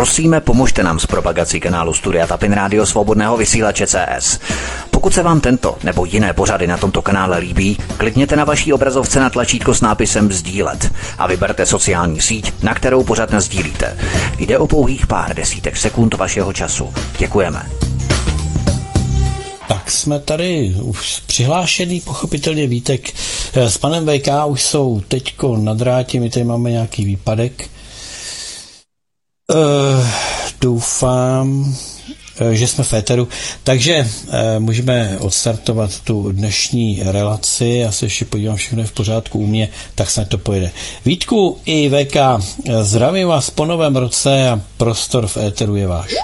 Prosíme, pomožte nám s propagací kanálu Studia Tapin Rádio Svobodného vysílače CS. Pokud se vám tento nebo jiné pořady na tomto kanále líbí, klikněte na vaší obrazovce na tlačítko s nápisem Sdílet a vyberte sociální síť, na kterou pořád sdílíte. Jde o pouhých pár desítek sekund vašeho času. Děkujeme. Tak jsme tady už přihlášený, pochopitelně Vítek s panem VK už jsou teďko na drátě, my tady máme nějaký výpadek. Uh, doufám, eh, že jsme v éteru. Takže uh, můžeme odstartovat tu dnešní relaci. Já se ještě podívám, všechno je v pořádku u mě, tak snad to pojede. Vítku i VK, zdravím vás po novém roce a prostor v éteru je váš.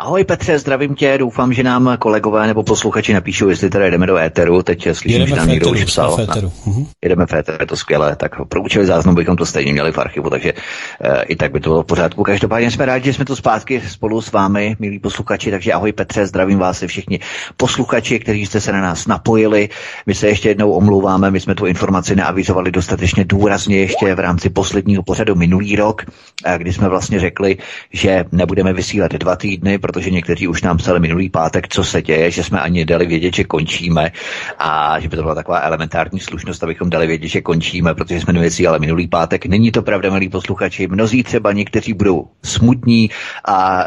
Ahoj Petře, zdravím tě, doufám, že nám kolegové nebo posluchači napíšou, jestli teda jdeme do éteru, teď slyším, že tam někdo už psal. V éteru. Na, uh-huh. Jedeme v éteru, je to skvělé, tak pro účely záznamu bychom to stejně měli v archivu, takže e, i tak by to bylo v pořádku. Každopádně jsme rádi, že jsme tu zpátky spolu s vámi, milí posluchači, takže ahoj Petře, zdravím vás i všichni posluchači, kteří jste se na nás napojili. My se ještě jednou omlouváme, my jsme tu informaci neavizovali dostatečně důrazně ještě v rámci posledního pořadu minulý rok, eh, kdy jsme vlastně řekli, že nebudeme vysílat dva týdny, protože někteří už nám psali minulý pátek, co se děje, že jsme ani dali vědět, že končíme a že by to byla taková elementární slušnost, abychom dali vědět, že končíme, protože jsme ale minulý pátek. Není to pravda, milí posluchači. Mnozí třeba někteří budou smutní a e,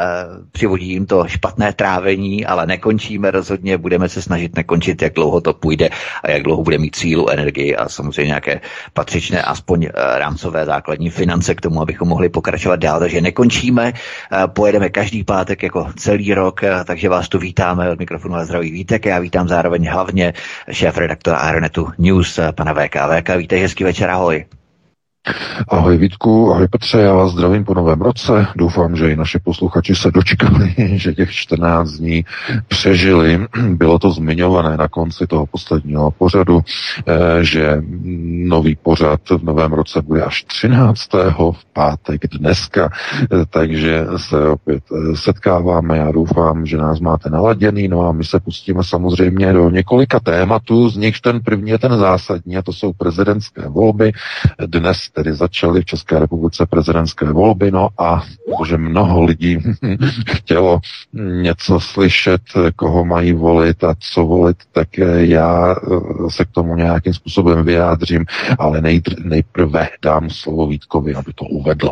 přivodí jim to špatné trávení, ale nekončíme rozhodně. Budeme se snažit nekončit, jak dlouho to půjde a jak dlouho bude mít sílu, energii a samozřejmě nějaké patřičné, aspoň e, rámcové základní finance k tomu, abychom mohli pokračovat dál. Takže nekončíme, e, pojedeme každý pátek jako celý rok, eh, takže vás tu vítáme od mikrofonu a zdraví Vítek. Já vítám zároveň hlavně šéf redaktora Aeronetu News, eh, pana VK. VK, vítej, hezký večer, ahoj. Ahoj Vítku, ahoj Petře, já vás zdravím po novém roce. Doufám, že i naši posluchači se dočkali, že těch 14 dní přežili. Bylo to zmiňované na konci toho posledního pořadu, eh, že nový pořad v novém roce bude až 13. v pátek dneska, eh, takže se opět eh, setkáváme. Já doufám, že nás máte naladěný, no a my se pustíme samozřejmě do několika tématů, z nichž ten první je ten zásadní, a to jsou prezidentské volby. Dnes tedy začaly v České republice prezidentské volby, no a protože mnoho lidí chtělo něco slyšet, koho mají volit a co volit, tak já eh, se k tomu nějakým způsobem vyjádřím, ale nejprve dám slovo Vítkovi, aby to uvedl.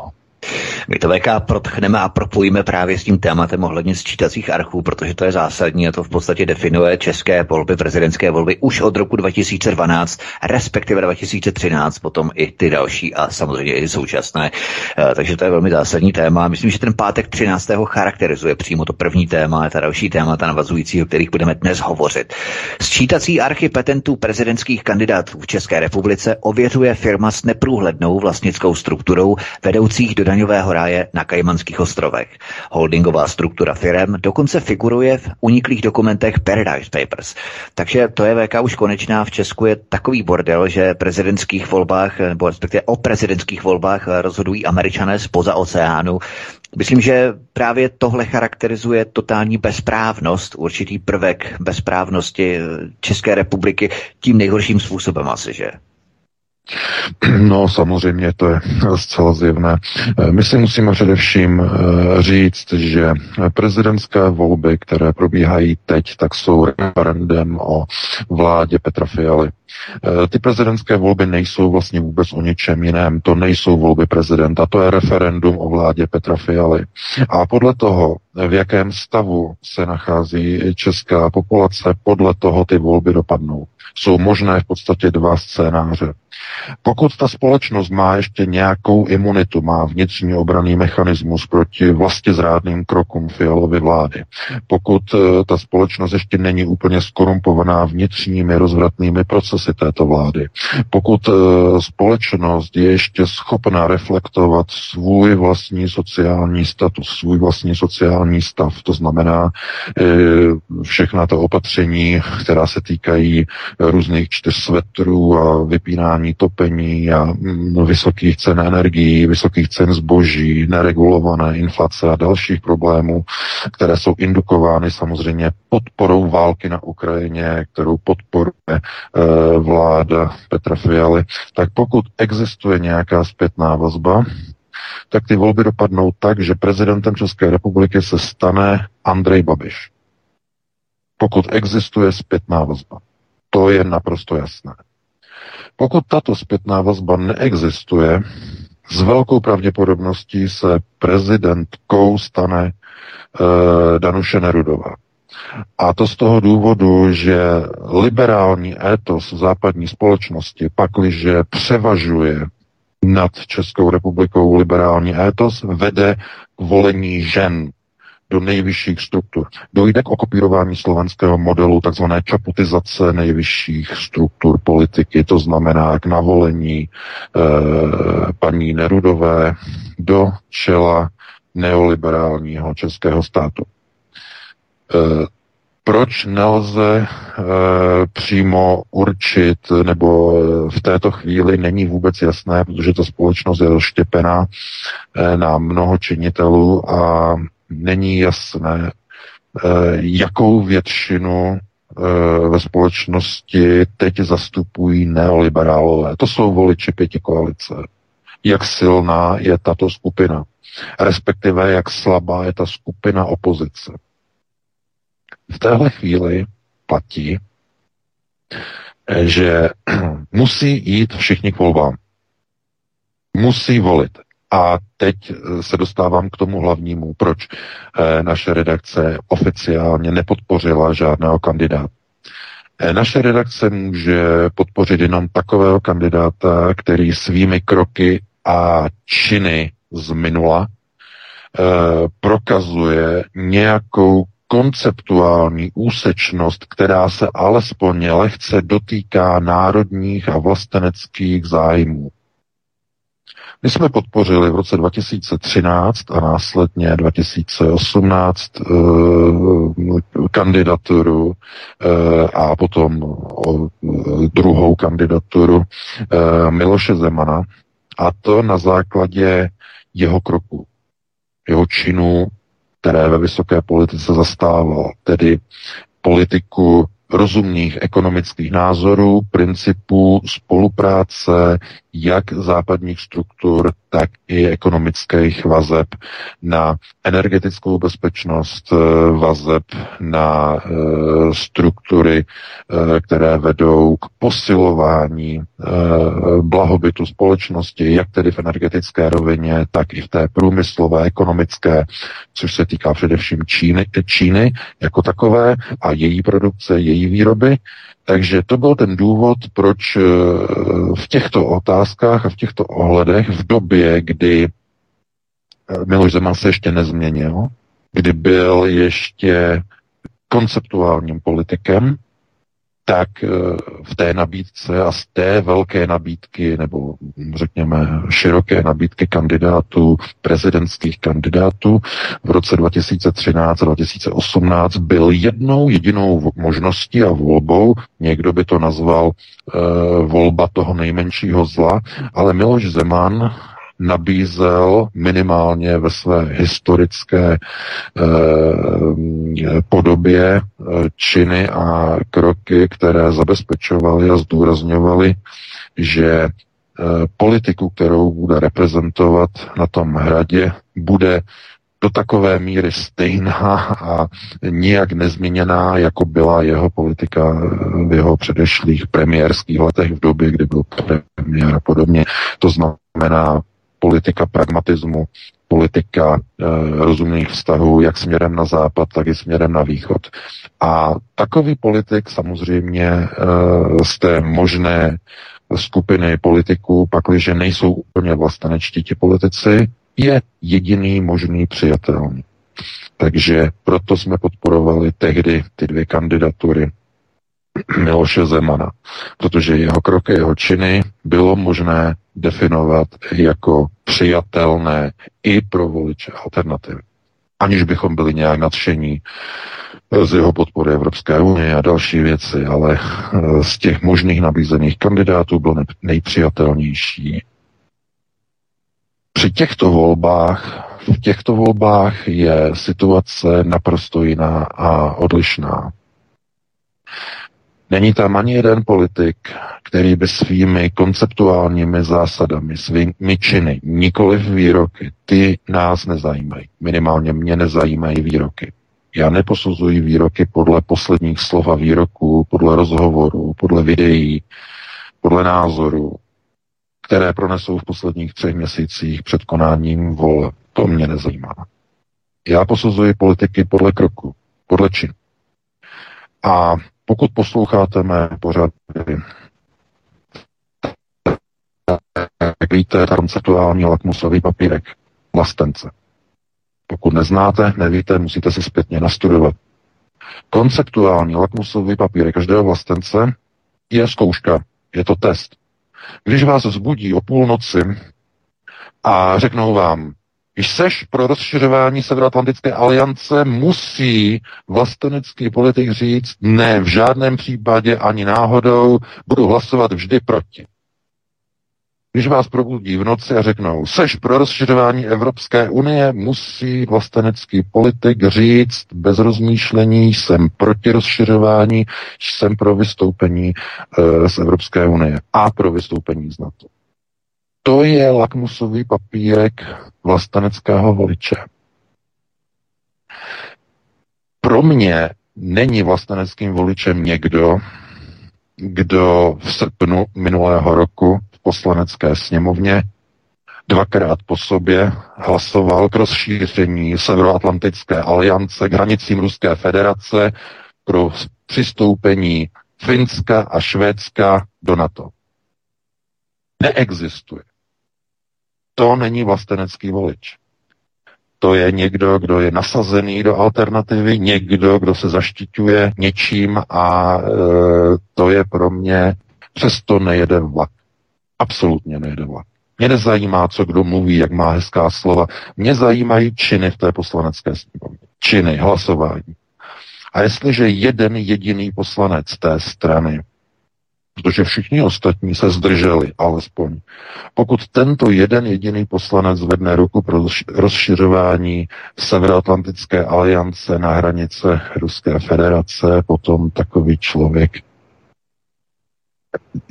My to VK protchneme a propojíme právě s tím tématem ohledně sčítacích archů, protože to je zásadní a to v podstatě definuje české volby, prezidentské volby už od roku 2012, respektive 2013, potom i ty další a samozřejmě i současné. Eh, takže to je velmi zásadní téma. Myslím, že ten pátek 13. charakterizuje přímo to první téma a ta další témata navazující, o kterých budeme dnes hovořit. Sčítací archy petentů prezidentských kandidátů v České republice ověřuje firma s neprůhlednou vlastnickou strukturou vedoucích do daňového ráje na Kajmanských ostrovech. Holdingová struktura firem dokonce figuruje v uniklých dokumentech Paradise Papers. Takže to je VK už konečná. V Česku je takový bordel, že prezidentských volbách, nebo respektive o prezidentských volbách rozhodují američané spoza oceánu. Myslím, že právě tohle charakterizuje totální bezprávnost, určitý prvek bezprávnosti České republiky tím nejhorším způsobem asi, že? No samozřejmě to je zcela zjevné. My si musíme především eh, říct, že prezidentské volby, které probíhají teď, tak jsou referendem o vládě Petra Fialy. Eh, ty prezidentské volby nejsou vlastně vůbec o ničem jiném. To nejsou volby prezidenta, to je referendum o vládě Petra Fialy. A podle toho, v jakém stavu se nachází česká populace, podle toho ty volby dopadnou. Jsou možné v podstatě dva scénáře. Pokud ta společnost má ještě nějakou imunitu, má vnitřní obraný mechanismus proti vlastně zrádným krokům Fialovy vlády, pokud eh, ta společnost ještě není úplně skorumpovaná vnitřními rozvratnými procesy této vlády, pokud eh, společnost je ještě schopná reflektovat svůj vlastní sociální status, svůj vlastní sociální stav, to znamená eh, všechna ta opatření, která se týkají různých čtyř svetrů a vypínání topení a mm, vysokých cen energií, vysokých cen zboží, neregulované inflace a dalších problémů, které jsou indukovány samozřejmě podporou války na Ukrajině, kterou podporuje e, vláda Petra Fialy, tak pokud existuje nějaká zpětná vazba, tak ty volby dopadnou tak, že prezidentem České republiky se stane Andrej Babiš. Pokud existuje zpětná vazba. To je naprosto jasné. Pokud tato zpětná vazba neexistuje, s velkou pravděpodobností se prezidentkou stane e, Danuše Nerudová. A to z toho důvodu, že liberální étos západní společnosti pakliže převažuje nad Českou republikou liberální étos, vede k volení žen do nejvyšších struktur. Dojde k okopírování slovenského modelu takzvané čaputizace nejvyšších struktur politiky, to znamená k navolení e, paní Nerudové do čela neoliberálního českého státu. E, proč nelze e, přímo určit, nebo v této chvíli není vůbec jasné, protože ta společnost je rozštěpená e, na mnoho činitelů a není jasné, eh, jakou většinu eh, ve společnosti teď zastupují neoliberálové. To jsou voliči pěti koalice. Jak silná je tato skupina, respektive jak slabá je ta skupina opozice. V téhle chvíli platí, že musí jít všichni k volbám. Musí volit. A teď eh, se dostávám k tomu hlavnímu, proč eh, naše redakce oficiálně nepodpořila žádného kandidáta. Eh, naše redakce může podpořit jenom takového kandidáta, který svými kroky a činy z minula prokazuje nějakou konceptuální úsečnost, která se alespoň lehce dotýká národních a vlasteneckých zájmů. My jsme podpořili v roce 2013 a následně 2018 eh, kandidaturu eh, a potom o, druhou kandidaturu eh, Miloše Zemana a to na základě jeho kroku, jeho činů, které ve vysoké politice zastával, tedy politiku rozumných ekonomických názorů, principů spolupráce jak západních struktur, tak i ekonomických vazeb na energetickou bezpečnost, eh, vazeb na eh, struktury, eh, které vedou k posilování blahobytu společnosti, jak tedy v energetické rovině, tak i v té průmyslové, ekonomické, což se týká především Číny, Číny jako takové a její produkce, její výroby. Takže to byl ten důvod, proč v těchto otázkách a v těchto ohledech v době, kdy eh, Miloš Zeman se ještě nezměnil, kdy byl ještě konceptuálním politikem, tak eh, v té nabídce a z té velké nabídky, nebo řekněme široké nabídky kandidátů, prezidentských kandidátů v roce 2013 a 2018 byl jednou jedinou možností a volbou, někdo by to nazval uh, volba toho nejmenšího zla, ale Miloš Zeman nabízel minimálně ve své historické eh, podobě eh, činy a kroky, které zabezpečovaly a zdůrazňovaly, že eh, politiku, kterou bude reprezentovat na tom hradě, bude do takové míry stejná a nijak nezměněná, jako byla jeho politika v jeho předešlých premiérských letech v době, kdy byl premiér a podobně. To znamená politika pragmatismu, politika e, rozumných vztahů, jak směrem na západ, tak i směrem na východ. A takový politik samozřejmě e, z té možné skupiny politiků, pakliže nejsou úplně vlastenečtí ti politici, je jediný možný přijatelný. Takže proto jsme podporovali tehdy ty dvě kandidatury Miloše Zemana, protože jeho kroky, jeho činy bylo možné definovat jako přijatelné i pro voliče alternativy. Aniž bychom byli nějak nadšení z jeho podpory Evropské unie a další věci, ale eh, z těch možných nabízených kandidátů byl nejpřijatelnější. Při těchto volbách, v těchto volbách je situace naprosto jiná a odlišná. Není tam ani jeden politik, který by svými konceptuálními zásadami, svými činy, nikoli výroky, ty nás nezajímají. Minimálně mě nezajímají výroky. Já neposuzuji výroky podle posledních slov a výroků, podle rozhovorů, podle videí, podle názorů, které pronesou v posledních třech měsících před konáním vole. To mě nezajímá. Já posuzuji politiky podle kroku, podle činu. A pokud posloucháte mé pořady, jak víte, konceptuální lakmusový papírek, vlastence. Pokud neznáte, nevíte, musíte si zpětně nastudovat. Konceptuální lakmusový papírek každého vlastence je zkouška, je to test. Když vás zbudí o půlnoci a řeknou vám, když seš pro rozšiřování Severoatlantické aliance, musí vlastenecký politik říct, ne, v žádném případě ani náhodou, budu hlasovat vždy proti. Když vás probudí v noci a řeknou, seš pro rozšiřování Evropské unie, musí vlastenecký politik říct bez rozmýšlení, jsem proti rozšiřování, jsem pro vystoupení e, z Evropské unie a pro vystoupení z NATO. To je lakmusový papírek vlasteneckého voliče. Pro mě není vlasteneckým voličem někdo, kdo v srpnu minulého roku v poslanecké sněmovně dvakrát po sobě hlasoval k rozšíření Severoatlantické aliance k hranicím Ruské federace pro přistoupení Finska a Švédska do NATO. Neexistuje. To není vlastenecký volič. To je někdo, kdo je nasazený do alternativy, někdo, kdo se zaštiťuje něčím a e, to je pro mě, přesto nejede vlak. Absolutně nejede vlak. Mě nezajímá, co kdo mluví, jak má hezká slova. Mě zajímají činy v té poslanecké sněmovně. Činy, hlasování. A jestliže jeden jediný poslanec té strany protože všichni ostatní se zdrželi, alespoň. Pokud tento jeden jediný poslanec zvedne ruku pro rozšiřování Severoatlantické aliance na hranice Ruské federace, potom takový člověk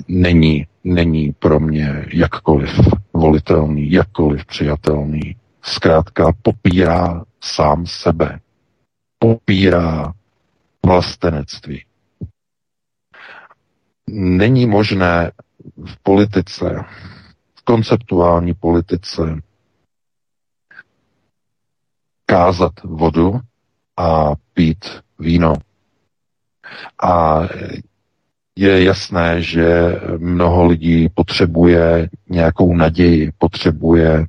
není, není pro mě jakkoliv volitelný, jakkoliv přijatelný. Zkrátka popírá sám sebe. Popírá vlastenectví není možné v politice, v konceptuální politice kázat vodu a pít víno. A je jasné, že mnoho lidí potřebuje nějakou naději, potřebuje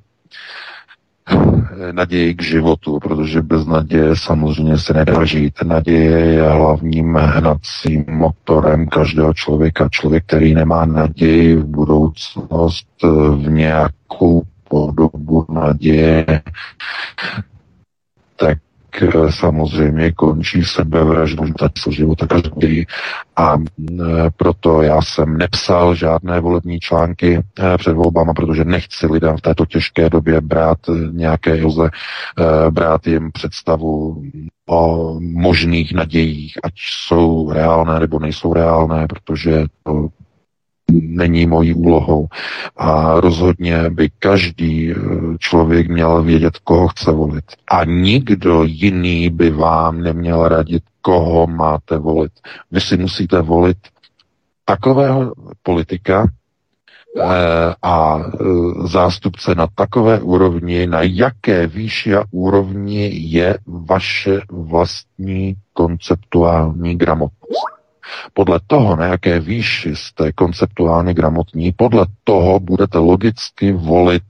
naději k životu, protože bez naděje samozřejmě se nedá žít. Naděje je hlavním hnacím motorem každého člověka. Člověk, který nemá naději v budoucnost, v nějakou podobu naděje, tak Eh, samozřejmě končí sebevraždou života každý a eh, proto já jsem nepsal žádné volební články eh, před volbama, protože nechci lidem v této těžké době brát nějaké joze, brát jim představu o možných nadějích, ať jsou reálné nebo nejsou reálné, protože to není mojí úlohou. A rozhodně by každý eh, člověk měl vědět, koho chce volit. A nikdo jiný by vám neměl radit, koho máte volit. Vy si musíte volit takového politika, eh, a eh, zástupce na takové úrovni, na jaké výši a úrovni je vaše vlastní konceptuální gramotnost. Podle toho, na jaké výši jste konceptuálně gramotní, podle toho budete logicky volit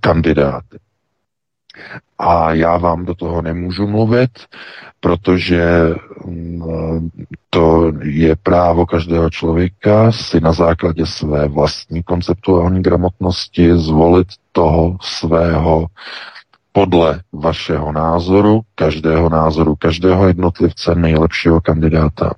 kandidáty. A já vám do toho nemůžu mluvit, protože mm, to je právo každého člověka si na základě své vlastní konceptuální gramotnosti zvolit toho svého podle vašeho názoru, každého názoru, každého jednotlivce nejlepšího kandidáta.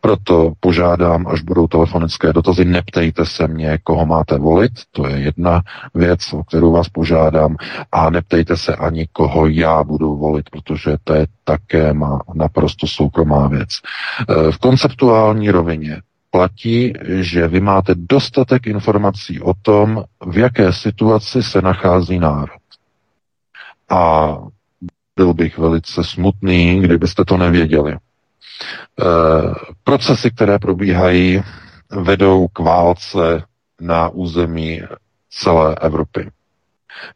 Proto požádám, až budou telefonické dotazy, neptejte se mě, koho máte volit, to je jedna věc, o kterou vás požádám, a neptejte se ani, koho já budu volit, protože to je také má naprosto soukromá věc. E, v konceptuální rovině platí, že vy máte dostatek informací o tom, v jaké situaci se nachází národ. A byl bych velice smutný, kdybyste to nevěděli. E, procesy, které probíhají, vedou k válce na území celé Evropy.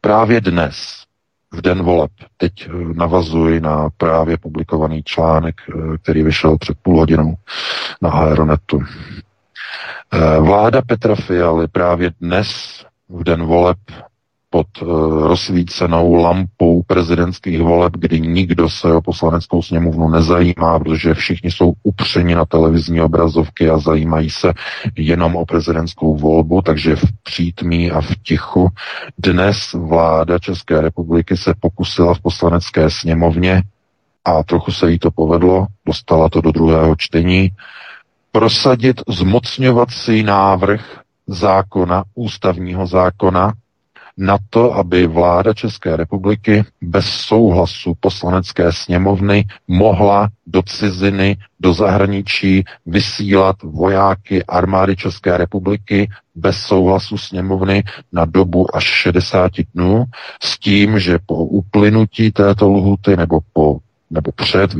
Právě dnes, v den voleb, teď navazuji na právě publikovaný článek, e, který vyšel před půl hodinou na Aeronetu. E, vláda Petra Fialy právě dnes, v den voleb, pod uh, rozsvícenou lampou prezidentských voleb, kdy nikdo se o poslaneckou sněmovnu nezajímá, protože všichni jsou upřeni na televizní obrazovky a zajímají se jenom o prezidentskou volbu, takže v přítmí a v tichu dnes vláda České republiky se pokusila v poslanecké sněmovně a trochu se jí to povedlo, dostala to do druhého čtení, prosadit zmocňovací návrh zákona, ústavního zákona, na to, aby vláda České republiky bez souhlasu poslanecké sněmovny mohla do ciziny, do zahraničí vysílat vojáky armády České republiky bez souhlasu sněmovny na dobu až 60 dnů s tím, že po uplynutí této lhuty nebo po nebo před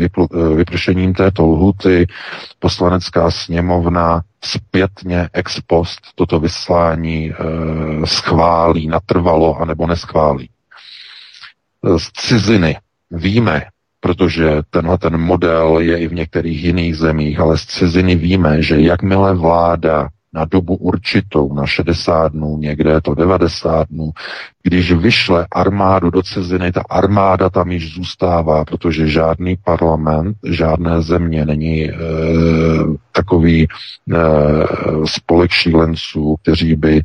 vypršením této lhuty poslanecká sněmovna zpětně ex post toto vyslání e, schválí, natrvalo, anebo neschválí. Z ciziny víme, protože tenhle ten model je i v některých jiných zemích, ale z ciziny víme, že jakmile vláda na dobu určitou, na 60 dnů, někde to 90 dnů. Když vyšle armádu do ciziny, ta armáda tam již zůstává, protože žádný parlament, žádné země není e, takový e, spolek šílenců, kteří by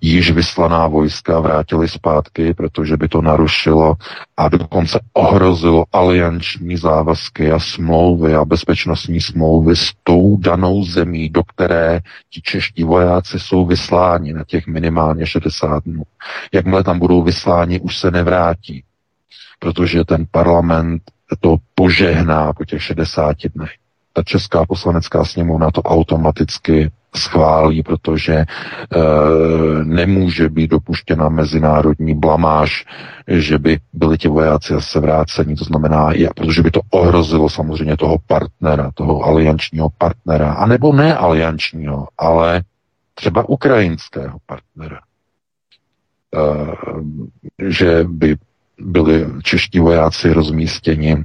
již vyslaná vojska vrátili zpátky, protože by to narušilo a dokonce ohrozilo alianční závazky a smlouvy a bezpečnostní smlouvy s tou danou zemí, do které ti vojáci jsou vysláni na těch minimálně 60 dnů. Jakmile tam budou vysláni, už se nevrátí, protože ten parlament to požehná po těch 60 dnech. Ta česká poslanecká sněmovna to automaticky schválí, protože e, nemůže být dopuštěna mezinárodní blamáž, že by byli ti vojáci zase vráceni. To znamená, je, protože by to ohrozilo samozřejmě toho partnera, toho aliančního partnera, anebo ne aliančního, ale třeba ukrajinského partnera. E, že by byli čeští vojáci rozmístěni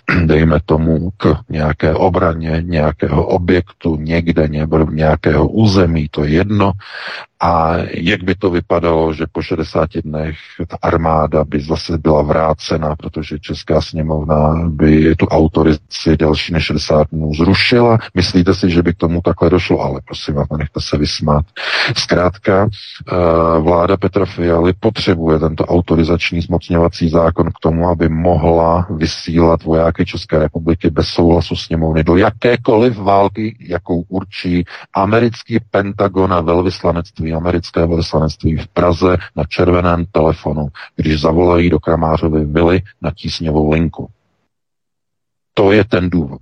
dejme tomu, k nějaké obraně nějakého objektu někde, nějakého území, to je jedno, a jak by to vypadalo, že po 60 dnech ta armáda by zase byla vrácena, protože Česká sněmovna by tu autorizaci delší než 60 dnů zrušila. Myslíte si, že by k tomu takhle došlo? Ale prosím vás, nechte se vysmát. Zkrátka, eh, vláda Petra Fialy potřebuje tento autorizační zmocňovací zákon k tomu, aby mohla vysílat vojáky České republiky bez souhlasu sněmovny do jakékoliv války, jakou určí americký Pentagon a velvyslanectví americké velvyslanectví v Praze na červeném telefonu, když zavolají do Kramářovy vily na tísňovou linku. To je ten důvod.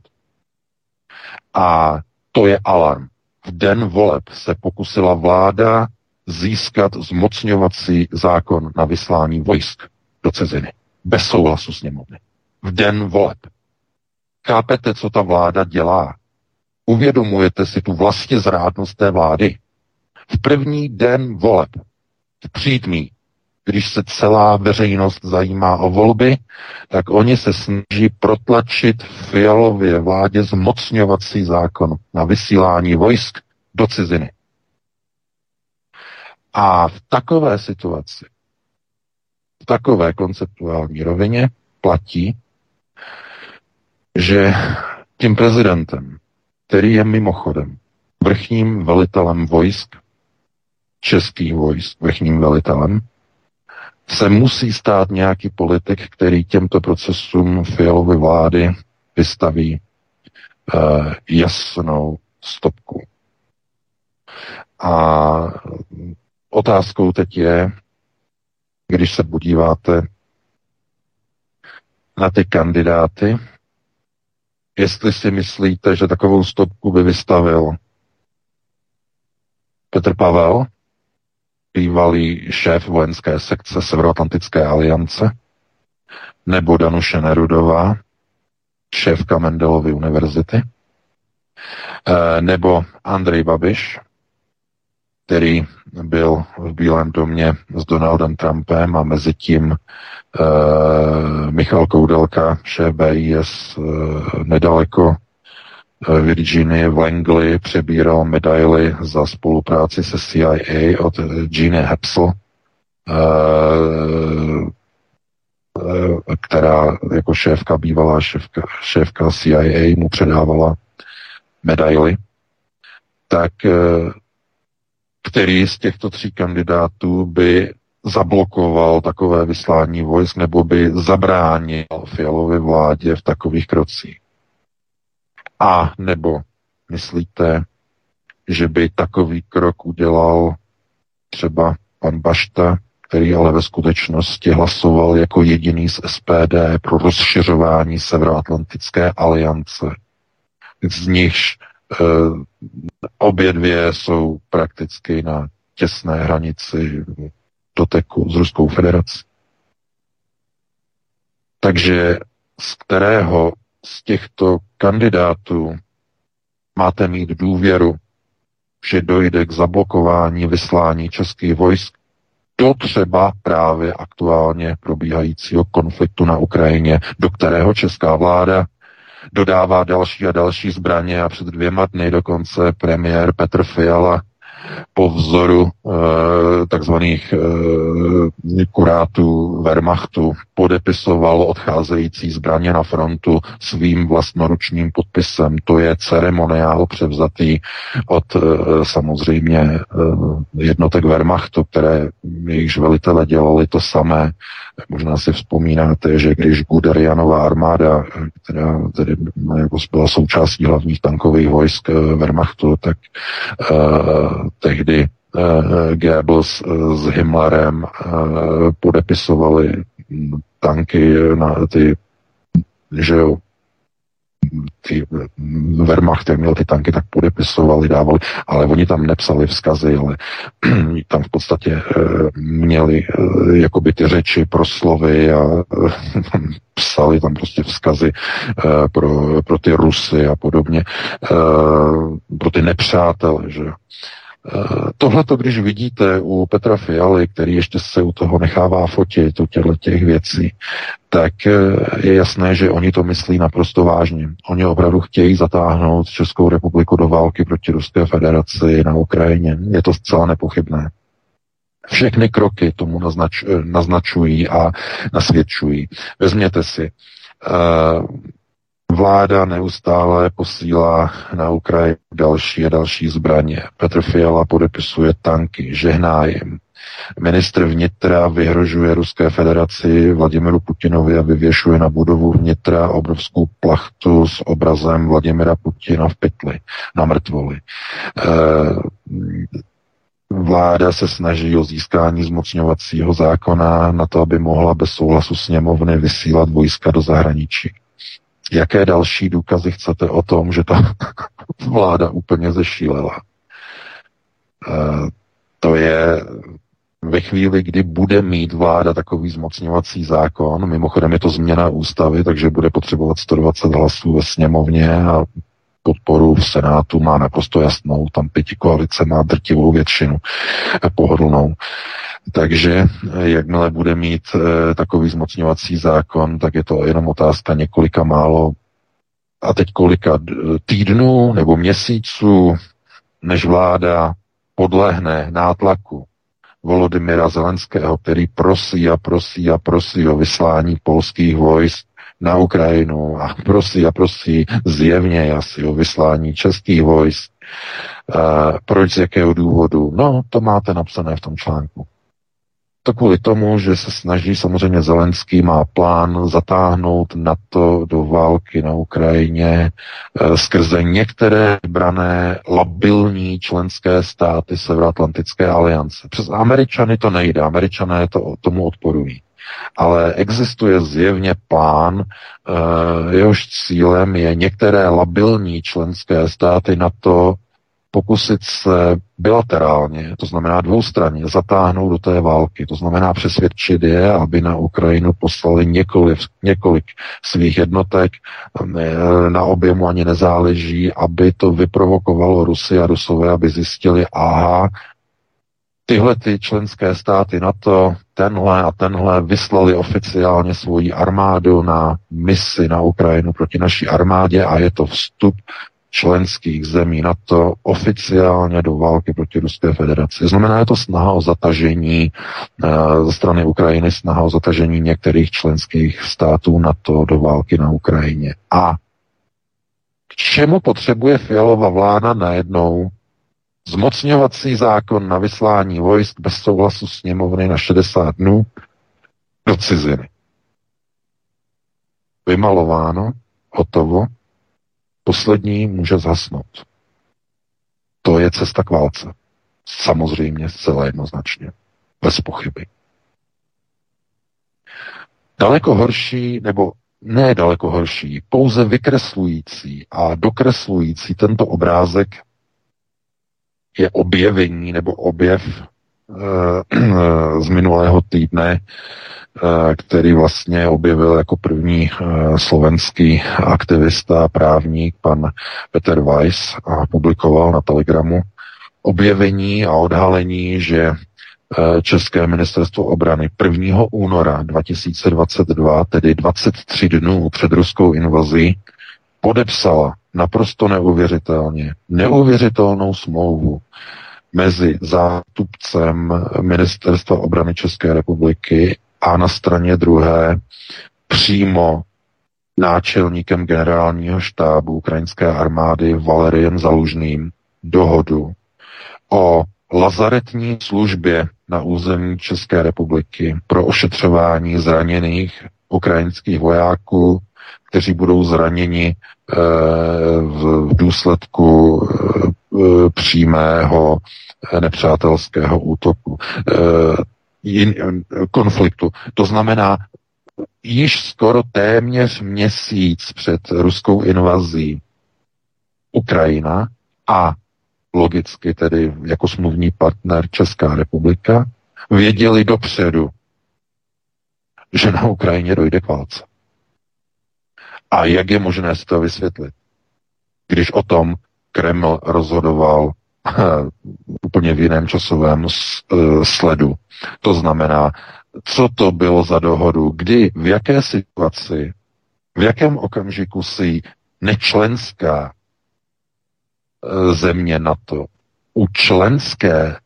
A to je alarm. V den voleb se pokusila vláda získat zmocňovací zákon na vyslání vojsk do ciziny. Bez souhlasu sněmovny. V den voleb. Chápete, co ta vláda dělá? Uvědomujete si tu vlastně zrádnost té vlády? v první den voleb, v přídmí, když se celá veřejnost zajímá o volby, tak oni se snaží protlačit fialově vládě zmocňovací zákon na vysílání vojsk do ciziny. A v takové situaci, v takové konceptuální rovině platí, že tím prezidentem, který je mimochodem vrchním velitelem vojsk českých vojsk vrchním velitelem, se musí stát nějaký politik, který těmto procesům Fialovy vlády vystaví jasnou stopku. A otázkou teď je, když se podíváte na ty kandidáty, jestli si myslíte, že takovou stopku by vystavil Petr Pavel, bývalý šéf vojenské sekce Severoatlantické aliance, nebo Danuše Nerudová, šéfka Mendelovy univerzity, eh, nebo Andrej Babiš, který byl v Bílém domě s Donaldem Trumpem a mezi tím Michal Koudelka, šéf BIS, uh, nedaleko uh, Virginie v Langley přebíral medaily za spolupráci se CIA od Gene Hepsel, která jako šéfka, bývalá šéfka, šéfka CIA mu předávala medaily, tak který z těchto tří kandidátů by zablokoval takové vyslání vojsk nebo by zabránil Fialově vládě v takových krocích. A nebo myslíte, že by takový krok udělal třeba pan Bašta, který ale ve skutečnosti hlasoval jako jediný z SPD pro rozšiřování Severoatlantické aliance, z nichž Eh, obě dvě jsou prakticky na těsné hranici doteku s Ruskou federací. Takže z kterého z těchto kandidátů máte mít důvěru, že dojde k zablokování vyslání českých vojsk do třeba právě aktuálně probíhajícího konfliktu na Ukrajině, do kterého česká vláda dodává další a další zbraně a před dvěma dny dokonce premiér Petr Fiala po vzoru e, takzvaných e, kurátů Wehrmachtu podepisoval odcházející zbraně na frontu svým vlastnoručním podpisem. To je ceremoniál převzatý od e, samozřejmě e, jednotek Wehrmachtu, které jejichž velitele dělali to samé. Možná si vzpomínáte, že když Guderianová armáda, která tedy jako byla součástí hlavních tankových vojsk Wehrmachtu, tak tehdy uh, Goebbels uh, s Himmlerem podepisovali tanky na ty, že jo, ty Wehrmacht, jak měl ty tanky, tak podepisovali, dávali, ale oni tam nepsali vzkazy, ale tam v podstatě měli e, jakoby ty řeči, proslovy a e, psali tam prostě vzkazy pro, pro ty Rusy a podobně, pro ty nepřátele, že jo. Eh, Tohle to, když vidíte u Petra Fialy, který ještě se u toho nechává fotit, u těchto těch věcí, tak eh, je jasné, že oni to myslí naprosto vážně. Oni opravdu chtějí zatáhnout Českou republiku do války proti Ruské federaci na Ukrajině. Je to zcela nepochybné. Všechny kroky tomu naznač, eh, naznačují a nasvědčují. Vezměte si, Vláda neustále posílá na Ukrajinu další a další zbraně. Petr Fiala podepisuje tanky, žehná jim. Ministr vnitra vyhrožuje Ruské federaci Vladimiru Putinovi a vyvěšuje na budovu vnitra obrovskou plachtu s obrazem Vladimira Putina v pytli na mrtvoli. E, vláda se snaží o získání zmocňovacího zákona na to, aby mohla bez souhlasu sněmovny vysílat vojska do zahraničí. Jaké další důkazy chcete o tom, že ta vláda úplně zešílela? E, to je ve chvíli, kdy bude mít vláda takový zmocňovací zákon, mimochodem je to změna ústavy, takže bude potřebovat 120 hlasů ve sněmovně a podporu v Senátu má naprosto jasnou, tam pěti koalice má drtivou většinu pohodlnou. Takže eh, jakmile bude mít e, takový zmocňovací zákon, tak je to jenom otázka několika málo a teď kolika týdnů nebo měsíců, než vláda podlehne nátlaku Volodymyra Zelenského, který prosí a prosí a prosí o vyslání polských vojsk na Ukrajinu a prosí a prosí zjevně asi o vyslání českých vojsk. E, proč, z jakého důvodu? No, to máte napsané v tom článku. to kvůli tomu, že se snaží samozřejmě Zelenský má plán zatáhnout NATO do války na Ukrajině e, skrze některé brané labilní členské státy Severoatlantické aliance. Přes Američany to nejde, Američané to, tomu odporují. Ale existuje zjevně plán, e, jehož cílem je některé labilní členské státy NATO pokusit se bilaterálně, to znamená dvoustranně, zatáhnout do té války. To znamená přesvědčit je, aby na Ukrajinu poslali několik, několik svých jednotek, na objemu ani nezáleží, aby to vyprovokovalo Rusy a Rusové, aby zjistili, aha, tyhle ty členské státy na to tenhle a tenhle vyslali oficiálně svoji armádu na misi na Ukrajinu proti naší armádě a je to vstup členských zemí na to oficiálně do války proti Ruské federaci. Znamená je to snaha o zatažení uh, ze strany Ukrajiny, snaha o zatažení některých členských států na to do války na Ukrajině. A k čemu potřebuje Fialová vláda najednou zmocňovací zákon na vyslání vojsk bez souhlasu sněmovny na 60 dnů do ciziny? Vymalováno, hotovo, poslední může zhasnout. To je cesta k válce. Samozřejmě, zcela jednoznačně. Bez pochyby. Daleko horší, nebo ne daleko horší, pouze vykreslující a dokreslující tento obrázek je objevení nebo objev e, z minulého týdne Eh, který vlastně objevil jako první eh, slovenský aktivista a právník pan Peter Weiss a publikoval na Telegramu objevení a odhalení, že eh, České ministerstvo obrany 1. února 2022, tedy 23 dnů před ruskou invazí, podepsala naprosto neuvěřitelně, neuvěřitelnou smlouvu mezi zástupcem Ministerstva obrany České republiky a na straně druhé přímo náčelníkem generálního štábu ukrajinské armády Valeriem Zalužným dohodu o lazaretní službě na území České republiky pro ošetřování zraněných ukrajinských vojáků, kteří budou zraněni e, v, důsledku e, přímého nepřátelského útoku. Konfliktu. To znamená, již skoro téměř měsíc před ruskou invazí Ukrajina a logicky tedy jako smluvní partner Česká republika věděli dopředu, že na Ukrajině dojde k válce. A jak je možné si to vysvětlit? Když o tom Kreml rozhodoval úplně v jiném časovém eh, sledu. To znamená, co to bylo za dohodu, kdy, v jaké situaci, v jakém okamžiku si nečlenská eh, země NATO u členské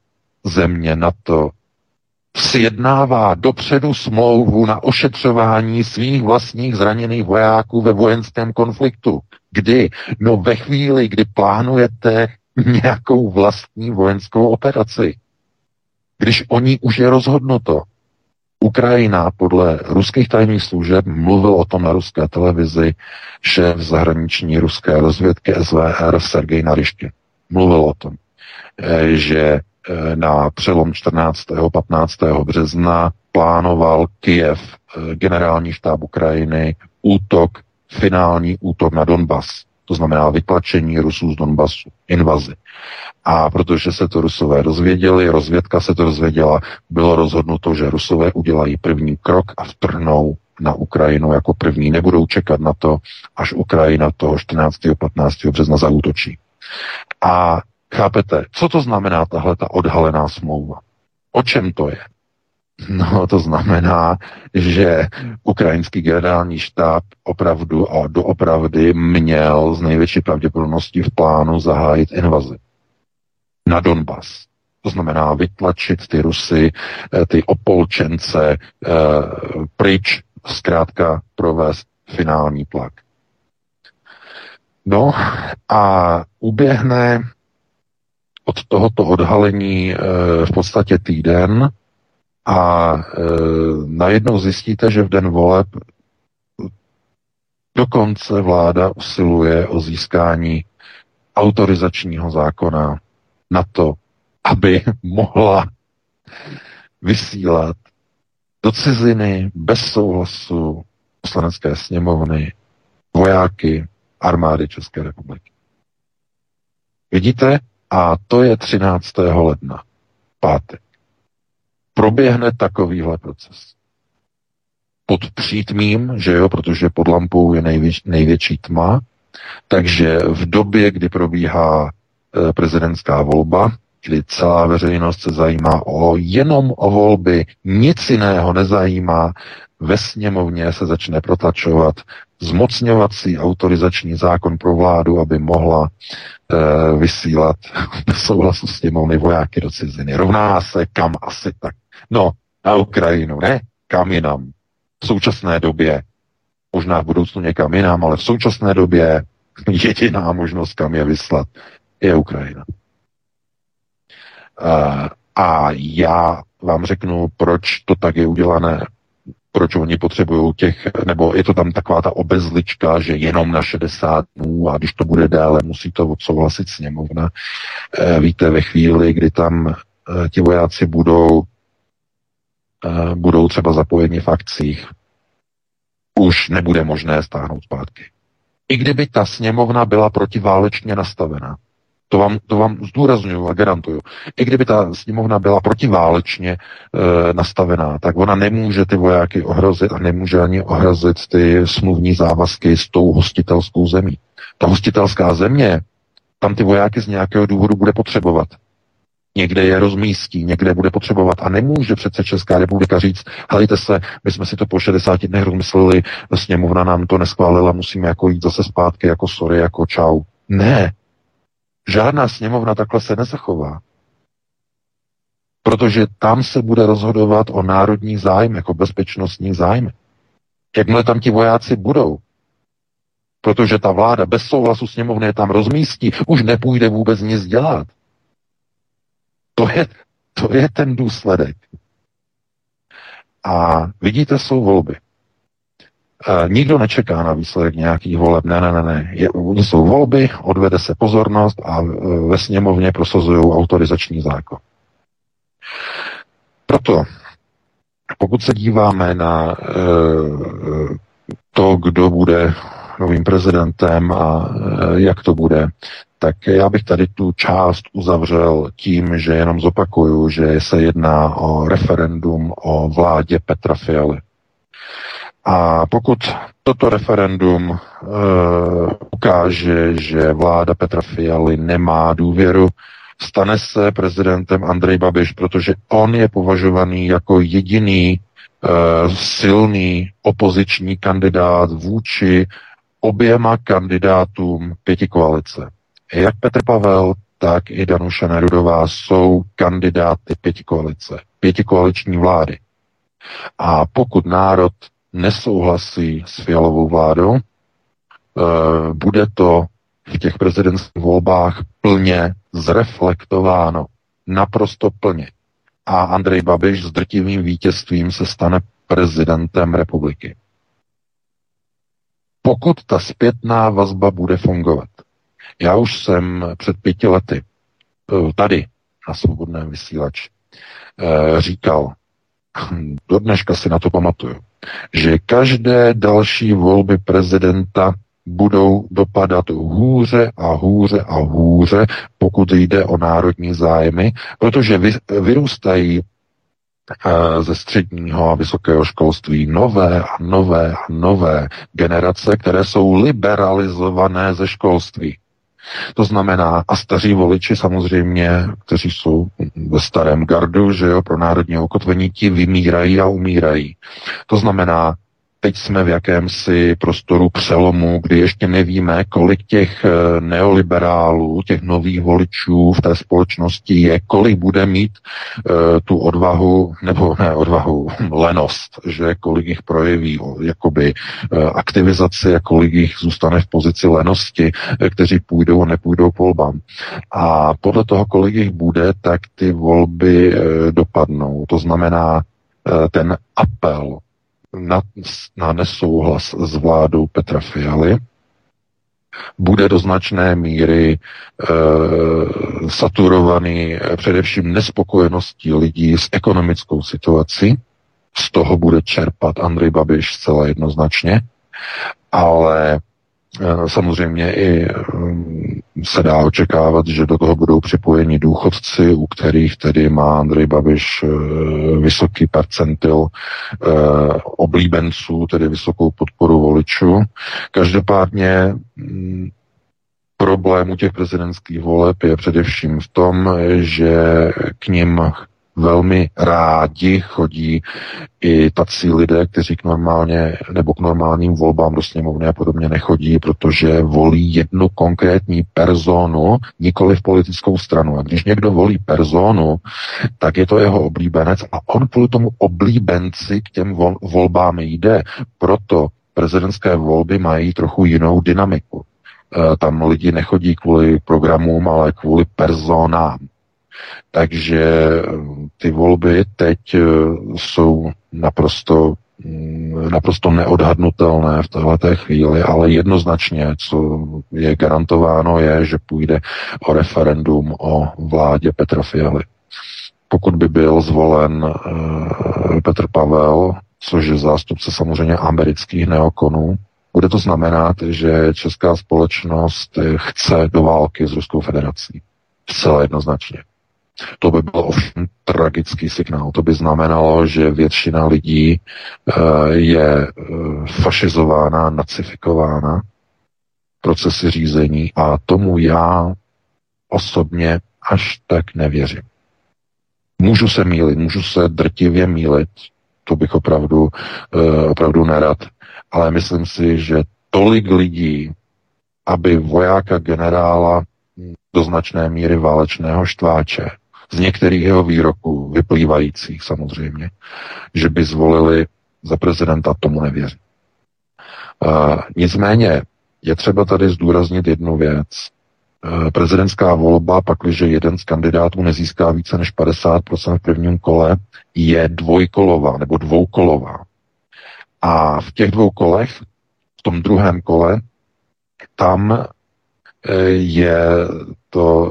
země NATO sjednává dopředu smlouvu na ošetřování svých vlastních zraněných vojáků ve vojenském konfliktu. Kdy? No ve chvíli, kdy plánujete nějakou vlastní vojenskou operaci. Když oni už je rozhodnuto. Ukrajina podle ruských tajných služeb mluvil o tom na ruské televizi šéf zahraniční ruské rozvědky SVR Sergej Narišky. Mluvil o tom, eh, že na přelom 14. 15. března plánoval Kijev, eh, generální štáb Ukrajiny, útok, finální útok na Donbas. To znamená vytlačení Rusů z Donbasu, invazi. A protože se to Rusové dozvěděli, rozvědka se to dozvěděla, bylo rozhodnuto, že Rusové udělají první krok a vtrhnou na Ukrajinu jako první. Nebudou čekat na to, až Ukrajina toho 14. 15. března zaútočí. A chápete, co to znamená tahle ta odhalená smlouva? O čem to je? No, to znamená, že ukrajinský generální štáb opravdu a doopravdy měl z největší pravděpodobností v plánu zahájit invazi na Donbas. To znamená vytlačit ty Rusy, eh, ty opolčence e, pryč, zkrátka provést finální tlak. No a uběhne od tohoto odhalení e, v podstatě týden, A e, najednou zjistíte, že v den voleb dokonce vláda usiluje o získání autorizačního zákona na to, aby mohla vysílat do ciziny bez souhlasu poslanecké sněmovny vojáky armády České republiky. Vidíte? A to je 13. ledna, pátek. Proběhne takovýhle proces. Pod přítmím, že jo, protože pod lampou je největší, největší tma, takže v době, kdy probíhá e, prezidentská volba, kdy celá veřejnost se zajímá o jenom o volby, nic jiného nezajímá, ve sněmovně se začne protlačovat zmocňovací autorizační zákon pro vládu, aby mohla e, vysílat bez souhlasu sněmovny vojáky do ciziny. Rovná se kam asi tak. No, na Ukrajinu, ne? Kam jinam. V současné době, možná v budoucnu někam jinam, ale v současné době jediná možnost, kam je vyslat, je Ukrajina. E, a já vám řeknu, proč to tak je udělané proč oni potřebují těch, nebo je to tam taková ta obezlička, že jenom na 60 dnů a když to bude déle, musí to odsouhlasit sněmovna. E, víte, ve chvíli, kdy tam e, ti vojáci budou, e, budou třeba zapojeni v akcích, už nebude možné stáhnout zpátky. I kdyby ta sněmovna byla protiválečně nastavená, to vám, to vám zdůraznuju a garantuju. I kdyby ta sněmovna byla protiválečně e, nastavená, tak ona nemůže ty vojáky ohrozit a nemůže ani ohrozit ty smluvní závazky s tou hostitelskou zemí. Ta hostitelská země, tam ty vojáky z nějakého důvodu bude potřebovat. Někde je rozmístí, někde bude potřebovat a nemůže přece Česká republika říct, helejte se, my jsme si to po 60 dnech rozmysleli, sněmovna nám to neschválila, musíme jako jít zase zpátky, jako sorry, jako čau. Ne, Žádná sněmovna takhle se nezachová. Protože tam se bude rozhodovat o národní zájmy, jako bezpečnostní zájmy. Jakmile tam ti vojáci budou, protože ta vláda bez souhlasu sněmovny je tam rozmístí, už nepůjde vůbec nic dělat. To je, to je ten důsledek. A vidíte, jsou volby. E, nikdo nečeká na výsledek nějakých voleb. Ne, ne, ne, ne. Je, jsou volby, odvede se pozornost a e, ve sněmovně prosazují autorizační zákon. Proto, pokud se díváme na e, to, kdo bude novým prezidentem a e, jak to bude, tak já bych tady tu část uzavřel tím, že jenom zopakuju, že se jedná o referendum o vládě Petra Fialy. A pokud toto referendum e, ukáže, že vláda Petra Fialy nemá důvěru, stane se prezidentem Andrej Babiš, protože on je považovaný jako jediný e, silný opoziční kandidát vůči oběma kandidátům pěti koalice. Jak Petr Pavel, tak i Danuše Nerudová jsou kandidáty pěti koalice, pěti koaliční vlády. A pokud národ nesouhlasí s fialovou vládou, eh, bude to v těch prezidentských volbách plně zreflektováno. Naprosto plně. A Andrej Babiš s drtivým vítězstvím se stane prezidentem republiky. Pokud ta zpětná vazba bude fungovat. Já už jsem před pěti lety eh, tady na svobodném vysílači eh, říkal, do dneška si na to pamatuju, že každé další volby prezidenta budou dopadat hůře a hůře a hůře, pokud jde o národní zájmy, protože vy, vyrůstají eh, ze středního a vysokého školství nové a nové a nové generace, které jsou liberalizované ze školství. To znamená, a staří voliči samozřejmě, kteří jsou ve starém gardu, že jo, pro národní okotvení, ti vymírají a umírají. To znamená, teď jsme v jakémsi prostoru přelomu, kdy ještě nevíme, kolik těch eh, neoliberálů, těch nových voličů v té společnosti je, kolik bude mít uh, tu odvahu, nebo ne odvahu, lenost, že kolik jich projeví jakoby uh, aktivizaci a kolik jich zůstane v pozici lenosti, kteří půjdou a nepůjdou k volbám. A podle toho, kolik jich bude, tak ty volby uh, dopadnou. To znamená, ten apel na, na nesouhlas s vládou Petra Fialy bude do značné míry e, saturovaný především nespokojeností lidí s ekonomickou situací. Z toho bude čerpat Andrej Babiš zcela jednoznačně, ale samozřejmě i mm, se dá očekávat, že do toho budou připojeni důchodci, u kterých tedy má Andrej Babiš eh, vysoký percentil eh, oblíbenců, tedy vysokou podporu voličů. Každopádně mm, problém u těch prezidentských voleb je především v tom, že k ním velmi rádi chodí i tací lidé, kteří k normálně nebo k normálním volbám do sněmovny a podobně nechodí, protože volí jednu konkrétní personu, nikoli v politickou stranu. A když někdo volí personu, tak je to jeho oblíbenec a on kvůli tomu oblíbenci k těm vol- volbám jde. Proto prezidentské volby mají trochu jinou dynamiku. E, tam lidi nechodí kvůli programům, ale kvůli personám. Takže eh, ty volby teď eh, jsou naprosto mm, naprosto neodhadnutelné v této chvíli, ale jednoznačně, co je garantováno, je, že půjde o referendum o vládě Petra Fialy. Pokud by byl zvolen uh, Petr Pavel, což je zástupce samozřejmě amerických neokonů, bude to znamenat, že česká společnost chce do války s Ruskou federací. Zcela jednoznačně. To by byl ovšem tragický signál. To by znamenalo, že většina lidí eh, je eh, fašizována, nacifikována procesy řízení a tomu já osobně až tak nevěřím. Můžu se mílit, můžu se drtivě mílit, to bych opravdu, eh, opravdu nerad, ale myslím si, že tolik lidí, aby vojáka generála do značné míry válečného štváče z některých jeho výroků, vyplývajících samozřejmě, že by zvolili za prezidenta, tomu nevěří. Uh, nicméně je třeba tady zdůraznit jednu věc. Uh, prezidentská volba, pakliže jeden z kandidátů nezíská více než 50% v prvním kole, je dvojkolová nebo dvoukolová. A v těch dvou kolech, v tom druhém kole, tam je to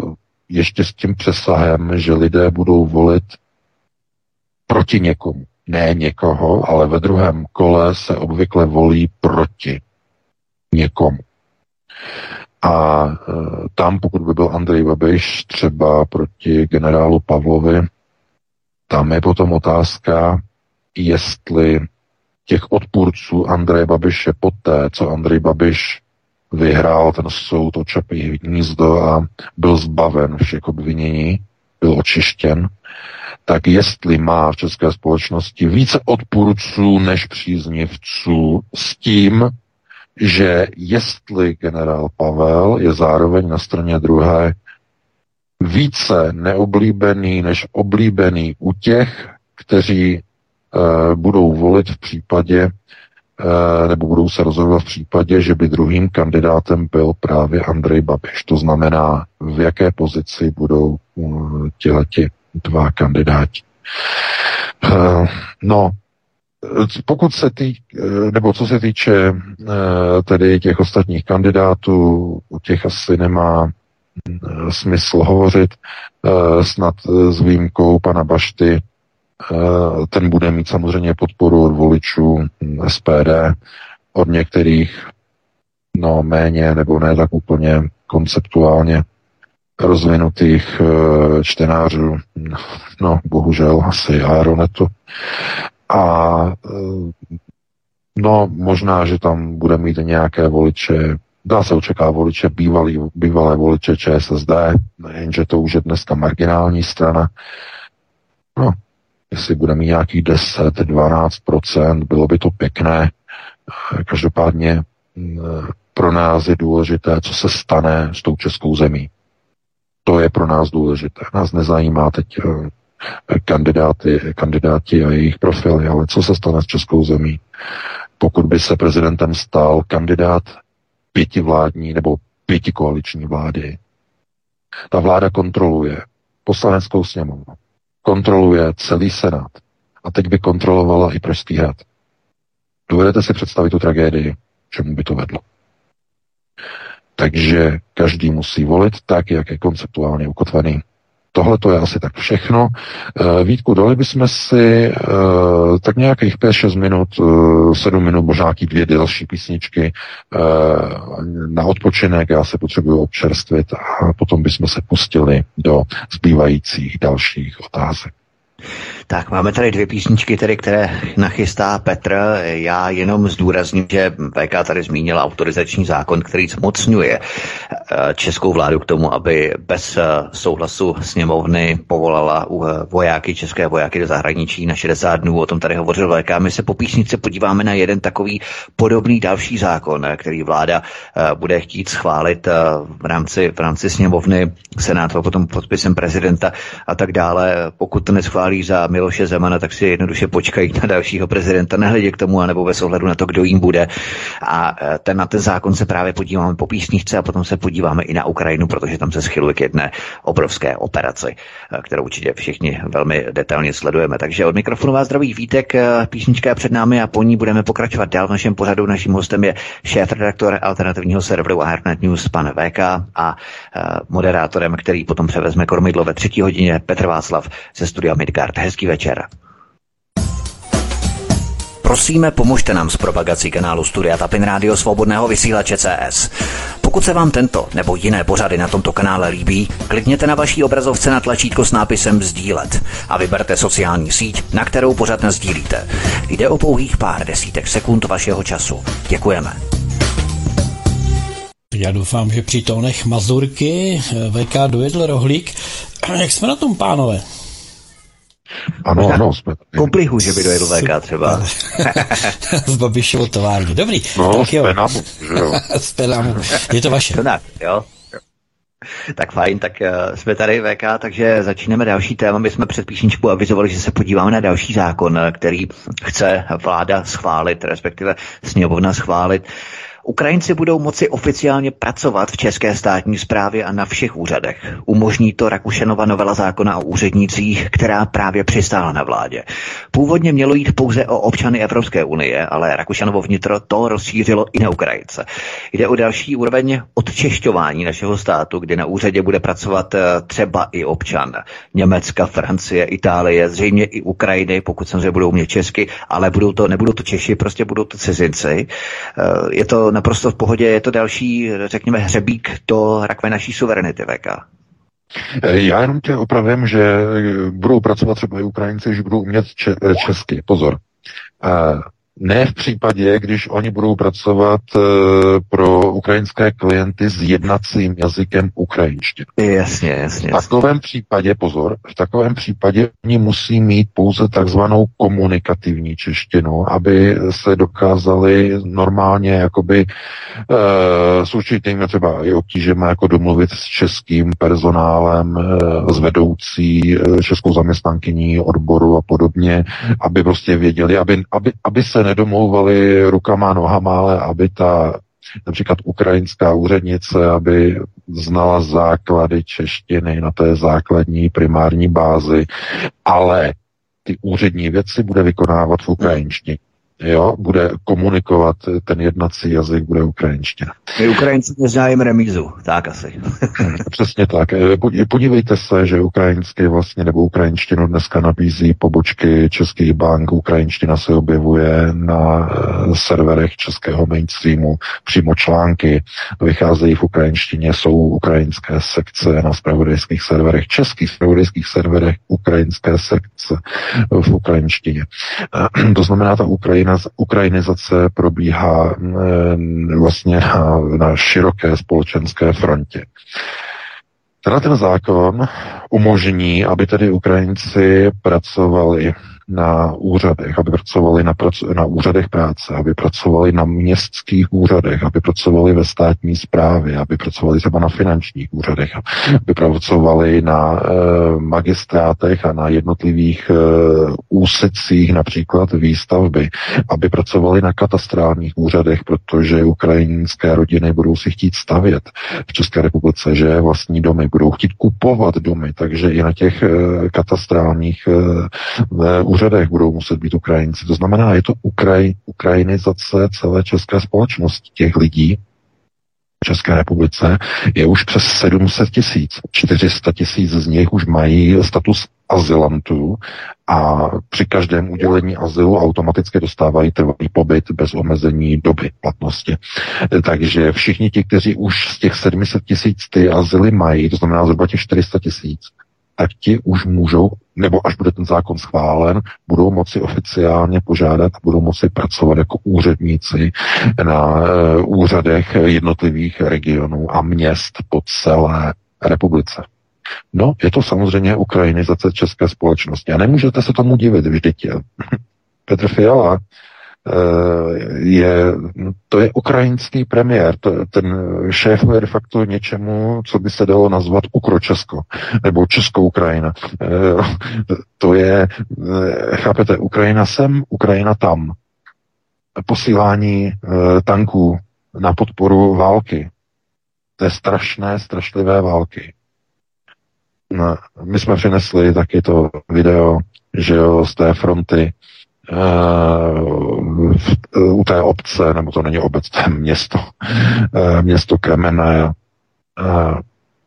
ještě s tím přesahem, že lidé budou volit proti někomu. Ne někoho, ale ve druhém kole se obvykle volí proti někomu. A e, tam, pokud by byl Andrej Babiš třeba proti generálu Pavlovi, tam je potom otázka, jestli těch odpůrců Andreje Babiše poté, co Andrej Babiš vyhrál ten soud o Čapí hnízdo a byl zbaven všech obvinění, byl očištěn, tak jestli má v české společnosti více odpůrců než příznivců s tím, že jestli generál Pavel je zároveň na straně druhé více neoblíbený než oblíbený u těch, kteří e, budou volit v případě, nebo budou se rozhodovat v případě, že by druhým kandidátem byl právě Andrej Babiš. To znamená, v jaké pozici budou eh, těleti dva kandidáti. Eh, no, pokud se tý, nebo co se týče tedy těch ostatních kandidátů, u těch asi nemá smysl hovořit, snad s výjimkou pana Bašty, Eh, ten bude mít samozřejmě podporu od voličů SPD, od některých no méně nebo ne tak úplně konceptuálně rozvinutých eh, čtenářů, no bohužel asi Aeronetu. A eh, no možná, že tam bude mít nějaké voliče, dá se očekávat voliče bývalý, bývalé voliče ČSSD, jenže to už je dneska marginální strana. No, jestli bude mít nějaký 10-12%, bylo by to pěkné. Každopádně mm, pro nás je důležité, co se stane s tou českou zemí. To je pro nás důležité. Nás nezajímá teď eh, kandidáty, kandidáti a jejich profily, ale co se stane s českou zemí. Pokud by se prezidentem stal kandidát pětivládní nebo pětikoaliční vlády, ta vláda kontroluje poslaneckou sněmovnu, kontroluje celý Senát a teď by kontrolovala i Pražský hrad. Dovedete si představit tu tragédii, čemu by to vedlo. Takže každý musí volit tak, jak je konceptuálně ukotvený. Tohle to je asi tak všechno. Eh, Vítku, dali bychom si eh, tak nějakých 5-6 minut, 7 eh, minut, možná nějaký dvě další písničky na odpočinek. Já se potřebuji občerstvit a potom bychom se pustili do zbývajících dalších otázek. Tak máme tady dvě písničky, tedy, které nachystá Petr. Já jenom zdůrazním, že VK tady zmínila autorizační zákon, který zmocňuje eh, českou vládu k tomu, aby bez eh, souhlasu sněmovny povolala eh, vojáky, české vojáky do zahraničí na 60 dnů. O tom tady hovořil VK. My se po písničce podíváme na jeden takový podobný další zákon, který vláda bude chtít schválit v rámci, v rámci sněmovny, senátu a potom podpisem prezidenta a tak dále. Pokud to neschválí za Miloše Zemana, tak si jednoduše počkají na dalšího prezidenta, nehledě k tomu, anebo bez ohledu na to, kdo jim bude. A e, ten, na ten zákon se právě podíváme po písničce a potom se podíváme i na Ukrajinu, protože tam se schyluje k jedné obrovské operaci, e, kterou určitě všichni velmi detailně sledujeme. Takže od mikrofonu vás zdraví Vítek, e, písnička je před námi a po ní budeme pokračovat dál v našem pořadu. Naším hostem je šéf-redaktor alternativního serveru Airnet News, pan VK a moderátorem, který potom převezme kormidlo ve třetí hodině, Petr Václav ze studia Midgard. Hezký večer. Prosíme, pomožte nám s propagací kanálu Studia Tapin Rádio Svobodného vysílače CS. Pokud se vám tento nebo jiné pořady na tomto kanále líbí, klikněte na vaší obrazovce na tlačítko s nápisem Sdílet a vyberte sociální síť, na kterou pořad sdílíte. Jde o pouhých pár desítek sekund vašeho času. Děkujeme. Já doufám, že při Mazurky VK dojedl rohlík. Jak jsme na tom, pánové? Ano, ano, jsme tady. Komplihu, že by dojel VK třeba. v Babišovo továrně. Dobrý. No, tak jo. Penamu, že jo. Penamu. Je to vaše. Tak, jo. Tak fajn, tak uh, jsme tady VK, takže začínáme další téma. My jsme před písničkou avizovali, že se podíváme na další zákon, který chce vláda schválit, respektive sněmovna schválit. Uh, Ukrajinci budou moci oficiálně pracovat v české státní správě a na všech úřadech. Umožní to Rakušenova novela zákona o úřednících, která právě přistála na vládě. Původně mělo jít pouze o občany Evropské unie, ale Rakušenovo vnitro to rozšířilo i na Ukrajince. Jde o další úroveň odčešťování našeho státu, kdy na úřadě bude pracovat eh, třeba i občan Německa, Francie, Itálie, zřejmě i Ukrajiny, pokud samozřejmě budou umět česky, ale budou to, nebudou to Češi, prostě budou to cizinci. Eh, je to naprosto v pohodě, je to další, řekněme, hřebík do rakve naší suverenity VK. Já jenom tě opravím, že budou pracovat třeba i Ukrajinci, že budou umět česky. Pozor. Ne v případě, když oni budou pracovat e, pro ukrajinské klienty s jednacím jazykem ukrajinštiny. Jasně, jasně. V takovém případě, pozor, v takovém případě oni musí mít pouze takzvanou komunikativní češtinu, aby se dokázali normálně jakoby e, s určitými třeba i obtížemi jako domluvit s českým personálem, e, s vedoucí e, českou zaměstnankyní odboru a podobně, aby prostě věděli, aby, aby, aby se nedomlouvali rukama a nohama, ale aby ta například ukrajinská úřednice, aby znala základy češtiny na té základní primární bázi, ale ty úřední věci bude vykonávat v ukrajinštině jo, bude komunikovat, ten jednací jazyk bude ukrajinština. My Ukrajinci neznáme remízu, tak asi. Přesně tak. Eh, podívejte se, že ukrajinsky vlastně nebo ukrajinštinu dneska nabízí pobočky českých bank, ukrajinština se objevuje na eh, serverech českého mainstreamu, přímo články vycházejí v ukrajinštině, jsou ukrajinské sekce na spravodajských serverech, českých spravodajských serverech ukrajinské sekce v ukrajinštině. Eh, to znamená, ta Ukrajina ukrajinizace probíhá mm, vlastně na, na široké společenské frontě. Tenhle ten zákon umožní, aby tedy Ukrajinci pracovali na úřadech, aby pracovali na, prac- na úřadech práce, aby pracovali na městských úřadech, aby pracovali ve státní správě, aby pracovali třeba na finančních úřadech, aby pracovali na e, magistrátech a na jednotlivých e, úsecích například výstavby, aby pracovali na katastrálních úřadech, protože ukrajinské rodiny budou si chtít stavět v České republice, že vlastní domy, budou chtít kupovat domy, takže i na těch e, katastrálních e, úřadech budou muset být Ukrajinci. To znamená, je to Ukraj, ukrajinizace celé české společnosti. Těch lidí v České republice je už přes 700 tisíc. 400 tisíc z nich už mají status azylantů a při každém udělení azylu automaticky dostávají trvalý pobyt bez omezení doby platnosti. Takže všichni ti, kteří už z těch 700 tisíc ty azyly mají, to znamená zhruba těch 400 tisíc, tak ti už můžou, nebo až bude ten zákon schválen, budou moci oficiálně požádat a budou moci pracovat jako úředníci na uh, úřadech jednotlivých regionů a měst po celé republice. No, je to samozřejmě ukrajinizace české společnosti. A nemůžete se tomu divit, vždyť Petr Fiala eh, je, to je ukrajinský premiér, to, ten šéf je de facto něčemu, co by se dalo nazvat Ukročesko, nebo Česko-Ukrajina. Eh, to je, eh, chápete, Ukrajina sem, Ukrajina tam. Posílání tanků na podporu války. To je strašné, strašlivé války. No, my jsme přinesli taky to video, že jo, z té fronty uh, u té obce, nebo to není obec, to je město, uh, město Kremene. Uh,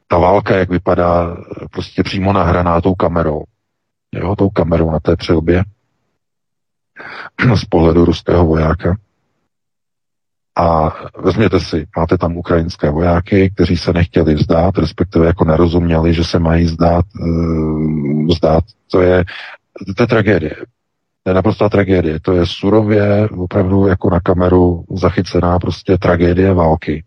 ta válka, jak vypadá, prostě přímo nahraná tou kamerou. Jo, tou kamerou na té přilbě z pohledu ruského vojáka. A vezměte si, máte tam ukrajinské vojáky, kteří se nechtěli vzdát, respektive jako nerozuměli, že se mají vzdát, uh, vzdát. To je, to je tragédie. Naprostá tragédie. To je surově, opravdu jako na kameru zachycená prostě tragédie války.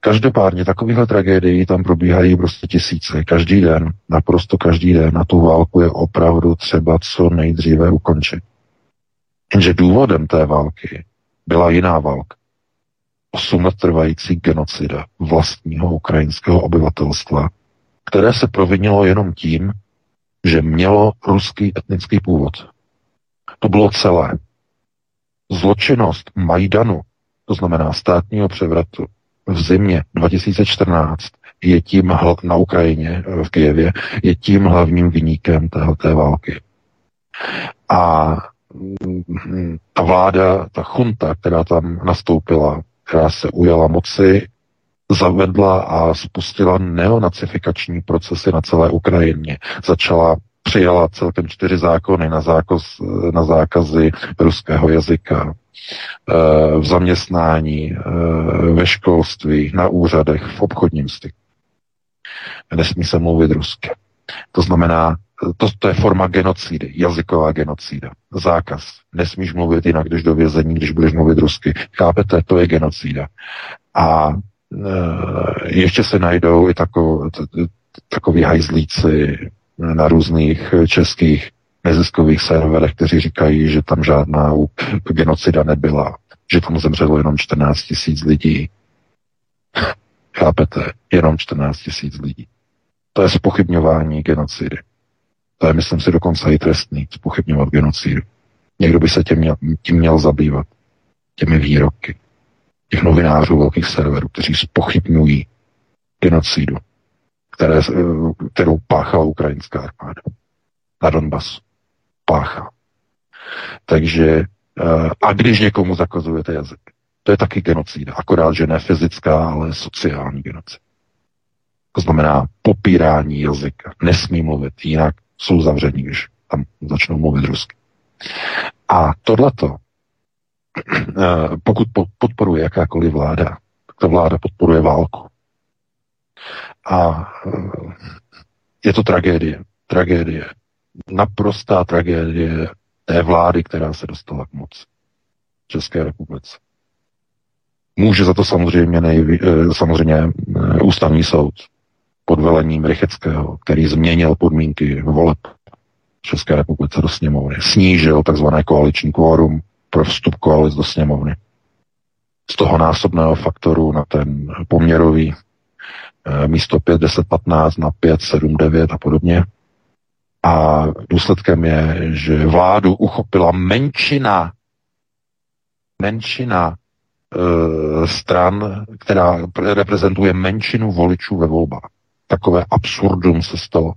Každopádně takovýchhle tragédií tam probíhají prostě tisíce. Každý den, naprosto každý den. Na tu válku je opravdu třeba co nejdříve ukončit. Jenže důvodem té války byla jiná válka. 8 let trvající genocida vlastního ukrajinského obyvatelstva, které se provinilo jenom tím, že mělo ruský etnický původ. To bylo celé. Zločinnost Majdanu, to znamená státního převratu, v zimě 2014 je tím na Ukrajině, v Kijevě, je tím hlavním vyníkem téhleté války. A mm, ta vláda, ta chunta, která tam nastoupila, která se ujala moci, zavedla a spustila neonacifikační procesy na celé Ukrajině. Začala přijala celkem čtyři zákony na, zákaz, na zákazy ruského jazyka, eh, v zaměstnání, eh, ve školství, na úřadech, v obchodním styku. Nesmí se mluvit rusky. To znamená, to, to je forma genocidy, jazyková genocída. Zákaz. Nesmíš mluvit jinak, když do vězení, když budeš mluvit rusky. Chápete? To je genocída. A e, ještě se najdou i tako, t, takový hajzlíci na různých českých neziskových serverech, kteří říkají, že tam žádná genocida nebyla, že tam zemřelo jenom 14 tisíc lidí. Chápete? Jenom 14 tisíc lidí. To je spochybňování genocidy. To je, myslím si, dokonce i trestný, spochybňovat genocidu. Někdo by se tím měl, tím měl zabývat. Těmi výroky těch novinářů velkých serverů, kteří spochybňují genocidu, které, kterou páchala ukrajinská armáda na Donbasu. Páchá. Takže eh, a když někomu zakazujete jazyk, to je taky genocida, akorát, že ne fyzická, ale sociální genocida. To znamená popírání jazyka. Nesmí mluvit jinak, jsou zavření, když tam začnou mluvit rusky. A tohleto, eh, pokud podporuje jakákoliv vláda, tak ta vláda podporuje válku. A eh, je to tragédie. Tragédie. Naprostá tragédie té vlády, která se dostala k moci v České republice. Může za to samozřejmě, nejví, eh, samozřejmě ústavní soud pod velením Rycheckého, který změnil podmínky voleb v České republice do sněmovny. Snížil takzvané koaliční kvórum pro vstup koalic do sněmovny. Z toho násobného faktoru na ten poměrový eh, místo 5, 10, 15 na 5, 7, 9 a podobně. A důsledkem je, že vládu uchopila menšina, menšina e, stran, která reprezentuje menšinu voličů ve volbách takové absurdum se stalo.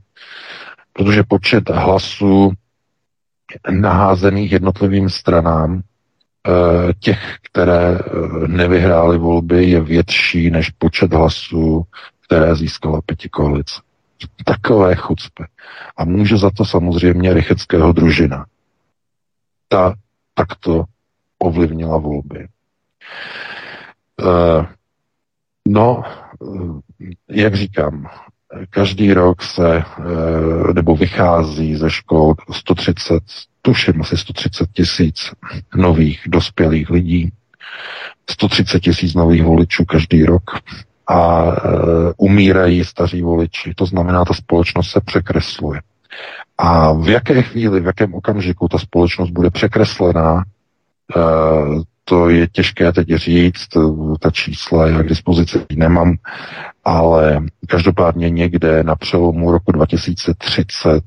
Protože počet hlasů naházených jednotlivým stranám eh, těch, které nevyhrály volby, je větší než počet hlasů, které získala pěti koalice. Takové chucpe. A může za to samozřejmě Rycheckého družina. Ta takto ovlivnila volby. No, jak říkám, každý rok se, eh, nebo vychází ze škol 130, tuším asi 130 tisíc nových dospělých lidí, 130 tisíc nových voličů každý rok a e, umírají staří voliči. To znamená, ta společnost se překresluje. A v jaké chvíli, v jakém okamžiku ta společnost bude překreslená, e, to je těžké teď říct, ta čísla já k dispozici nemám, ale každopádně někde na přelomu roku 2030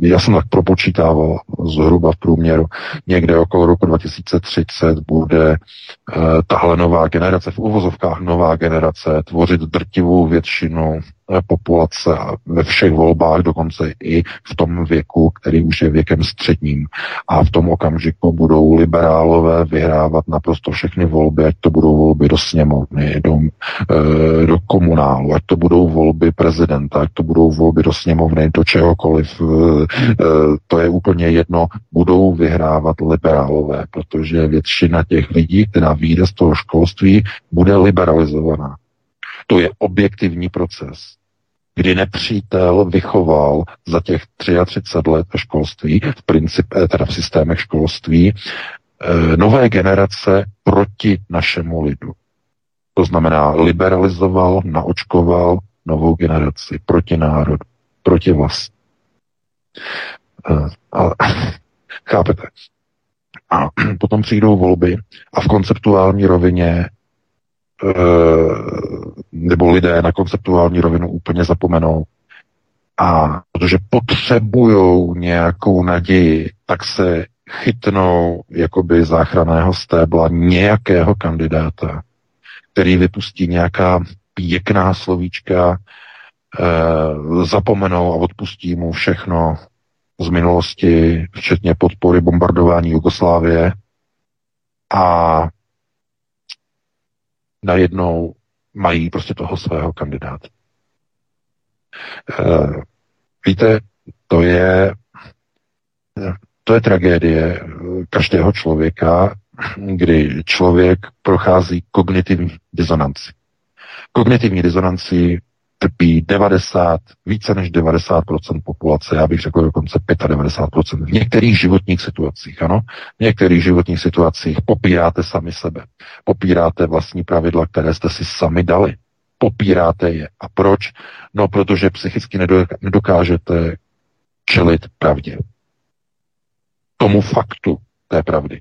já jsem tak propočítával zhruba v průměru, někde okolo roku 2030 bude uh, tahle nová generace, v uvozovkách nová generace, tvořit drtivou většinu Eh, populace ve všech volbách, dokonce i v tom věku, který už je věkem středním. A v tom okamžiku budou liberálové vyhrávat naprosto všechny volby, ať to budou volby do sněmovny, do, eh, do komunálu, ať to budou volby prezidenta, ať to budou volby do sněmovny, do čehokoliv. Eh, to je úplně jedno, budou vyhrávat liberálové, protože většina těch lidí, která vyjde z toho školství, bude liberalizovaná. To je objektivní proces, kdy nepřítel vychoval za těch 33 let školství, v princip, eh, teda v systémech školství, eh, nové generace proti našemu lidu. To znamená, liberalizoval, naočkoval novou generaci proti národu, proti vlast. Eh, a, chápete? A potom přijdou volby a v konceptuální rovině nebo lidé na konceptuální rovinu úplně zapomenou. A protože potřebují nějakou naději, tak se chytnou jakoby záchraného stébla nějakého kandidáta, který vypustí nějaká pěkná slovíčka, e, zapomenou a odpustí mu všechno z minulosti, včetně podpory bombardování Jugoslávie a najednou mají prostě toho svého kandidáta. E, víte, to je, to je tragédie každého člověka, kdy člověk prochází kognitivní disonanci. Kognitivní disonanci trpí 90, více než 90% populace, já bych řekl dokonce 95% v některých životních situacích, ano. V některých životních situacích popíráte sami sebe. Popíráte vlastní pravidla, které jste si sami dali. Popíráte je. A proč? No, protože psychicky nedokážete čelit pravdě. Tomu faktu té pravdy.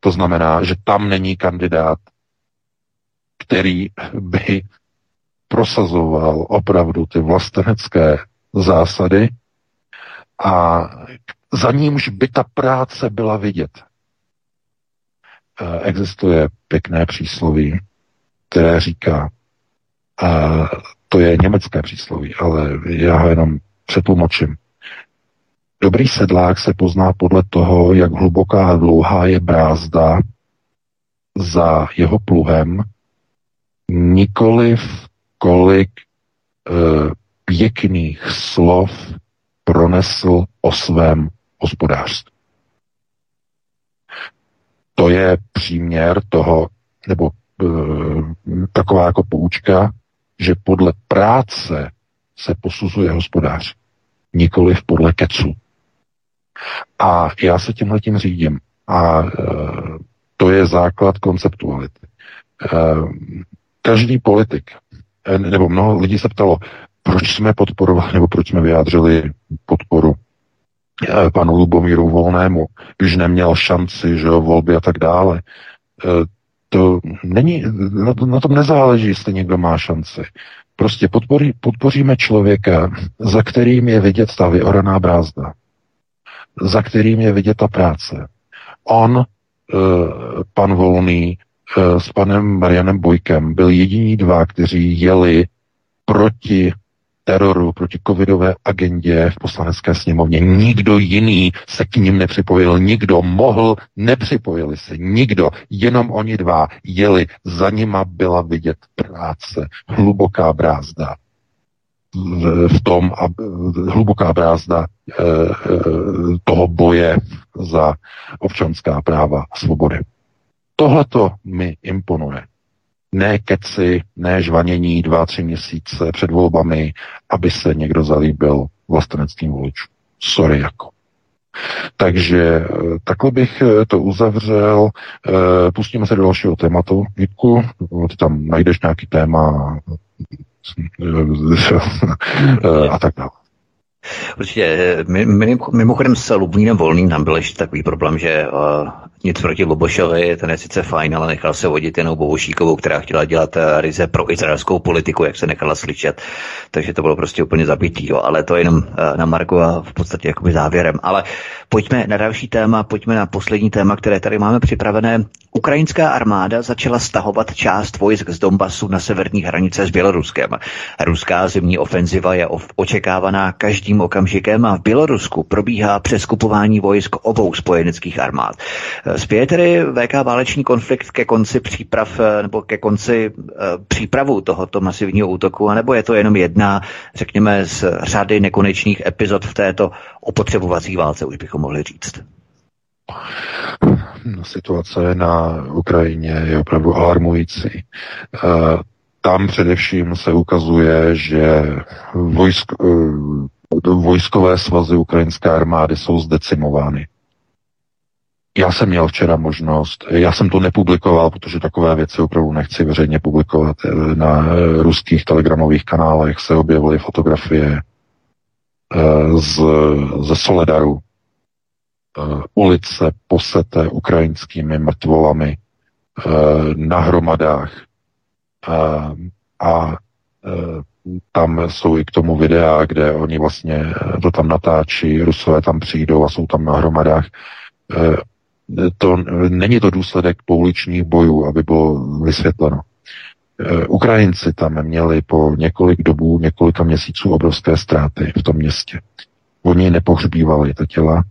To znamená, že tam není kandidát, který by prosazoval opravdu ty vlastenecké zásady a za nímž by ta práce byla vidět. Eh, existuje pěkné přísloví, které říká, a to je německé přísloví, ale já ho jenom přetlumočím. Dobrý sedlák se pozná podle toho, jak hluboká a dlouhá je brázda za jeho pluhem, nikoliv kolik e, pěkných slov pronesl o svém hospodářství. To je příměr toho, nebo e, taková jako poučka, že podle práce se posuzuje hospodář, nikoli podle kecu. A já se tímhle tím řídím. A e, to je základ konceptuality. E, každý politik, nebo mnoho lidí se ptalo, proč jsme podporovali, nebo proč jsme vyjádřili podporu eh, panu Lubomíru Volnému, když neměl šanci, že jo, volby a tak dále. Eh, to není, na, na tom nezáleží, jestli někdo má šanci. Prostě podporí, podpoříme člověka, za kterým je vidět ta vyoraná brázda, za kterým je vidět ta práce. On, pan Volný, Eh, s panem Marianem Bojkem byl jediní dva, kteří jeli proti teroru, proti covidové agendě v poslanecké sněmovně. Nikdo jiný se k ním nepřipojil, nikdo mohl, nepřipojili se, nikdo, jenom oni dva jeli, za nima byla vidět práce, hluboká brázda v tom, a hluboká brázda e, e, toho boje za občanská práva a svobody. Tohle to mi imponuje ne keci, ne žvanění dva, tři měsíce před volbami, aby se někdo zalíbil vlasteneckým voličům. Sorry jako. Takže eh, takhle bych eh, to uzavřel. Eh, pustíme se do dalšího tématu. Vítku, ty tam najdeš nějaký téma a tak dále. Určitě. Mimochodem s Lubnínem Volným tam byl ještě takový problém, že nic proti Lobošovi, ten je sice fajn, ale nechal se vodit jenom Bobošíkovou, která chtěla dělat uh, ryze pro izraelskou politiku, jak se nechala slyšet. Takže to bylo prostě úplně zabitý, jo. ale to jenom uh, na Marku a v podstatě jakoby závěrem. Ale pojďme na další téma, pojďme na poslední téma, které tady máme připravené. Ukrajinská armáda začala stahovat část vojsk z Donbasu na severní hranice s Běloruskem. Ruská zimní ofenziva je očekávaná každým okamžikem a v Bělorusku probíhá přeskupování vojsk obou spojeneckých armád. Spěje tedy VK válečný konflikt ke konci příprav nebo ke konci eh, přípravu tohoto masivního útoku, anebo je to jenom jedna, řekněme, z řady nekonečných epizod v této opotřebovací válce, už bychom mohli říct? No, situace na Ukrajině je opravdu alarmující. E, tam především se ukazuje, že vojsk, vojskové svazy ukrajinské armády jsou zdecimovány. Já jsem měl včera možnost, já jsem to nepublikoval, protože takové věci opravdu nechci veřejně publikovat. E, na ruských telegramových kanálech se objevily fotografie z, ze Soledaru, Eh, ulice poseté ukrajinskými mrtvolami eh, na hromadách. Eh, a tam jsou i k tomu videa, kde oni vlastně to tam natáčí, Rusové tam přijdou a jsou tam na hromadách. To, není to důsledek pouličních bojů, aby bylo vysvětleno. Ukrajinci tam měli po několik dobů, několika měsíců obrovské ztráty v tom městě. Oni nepohřbívali ta těla,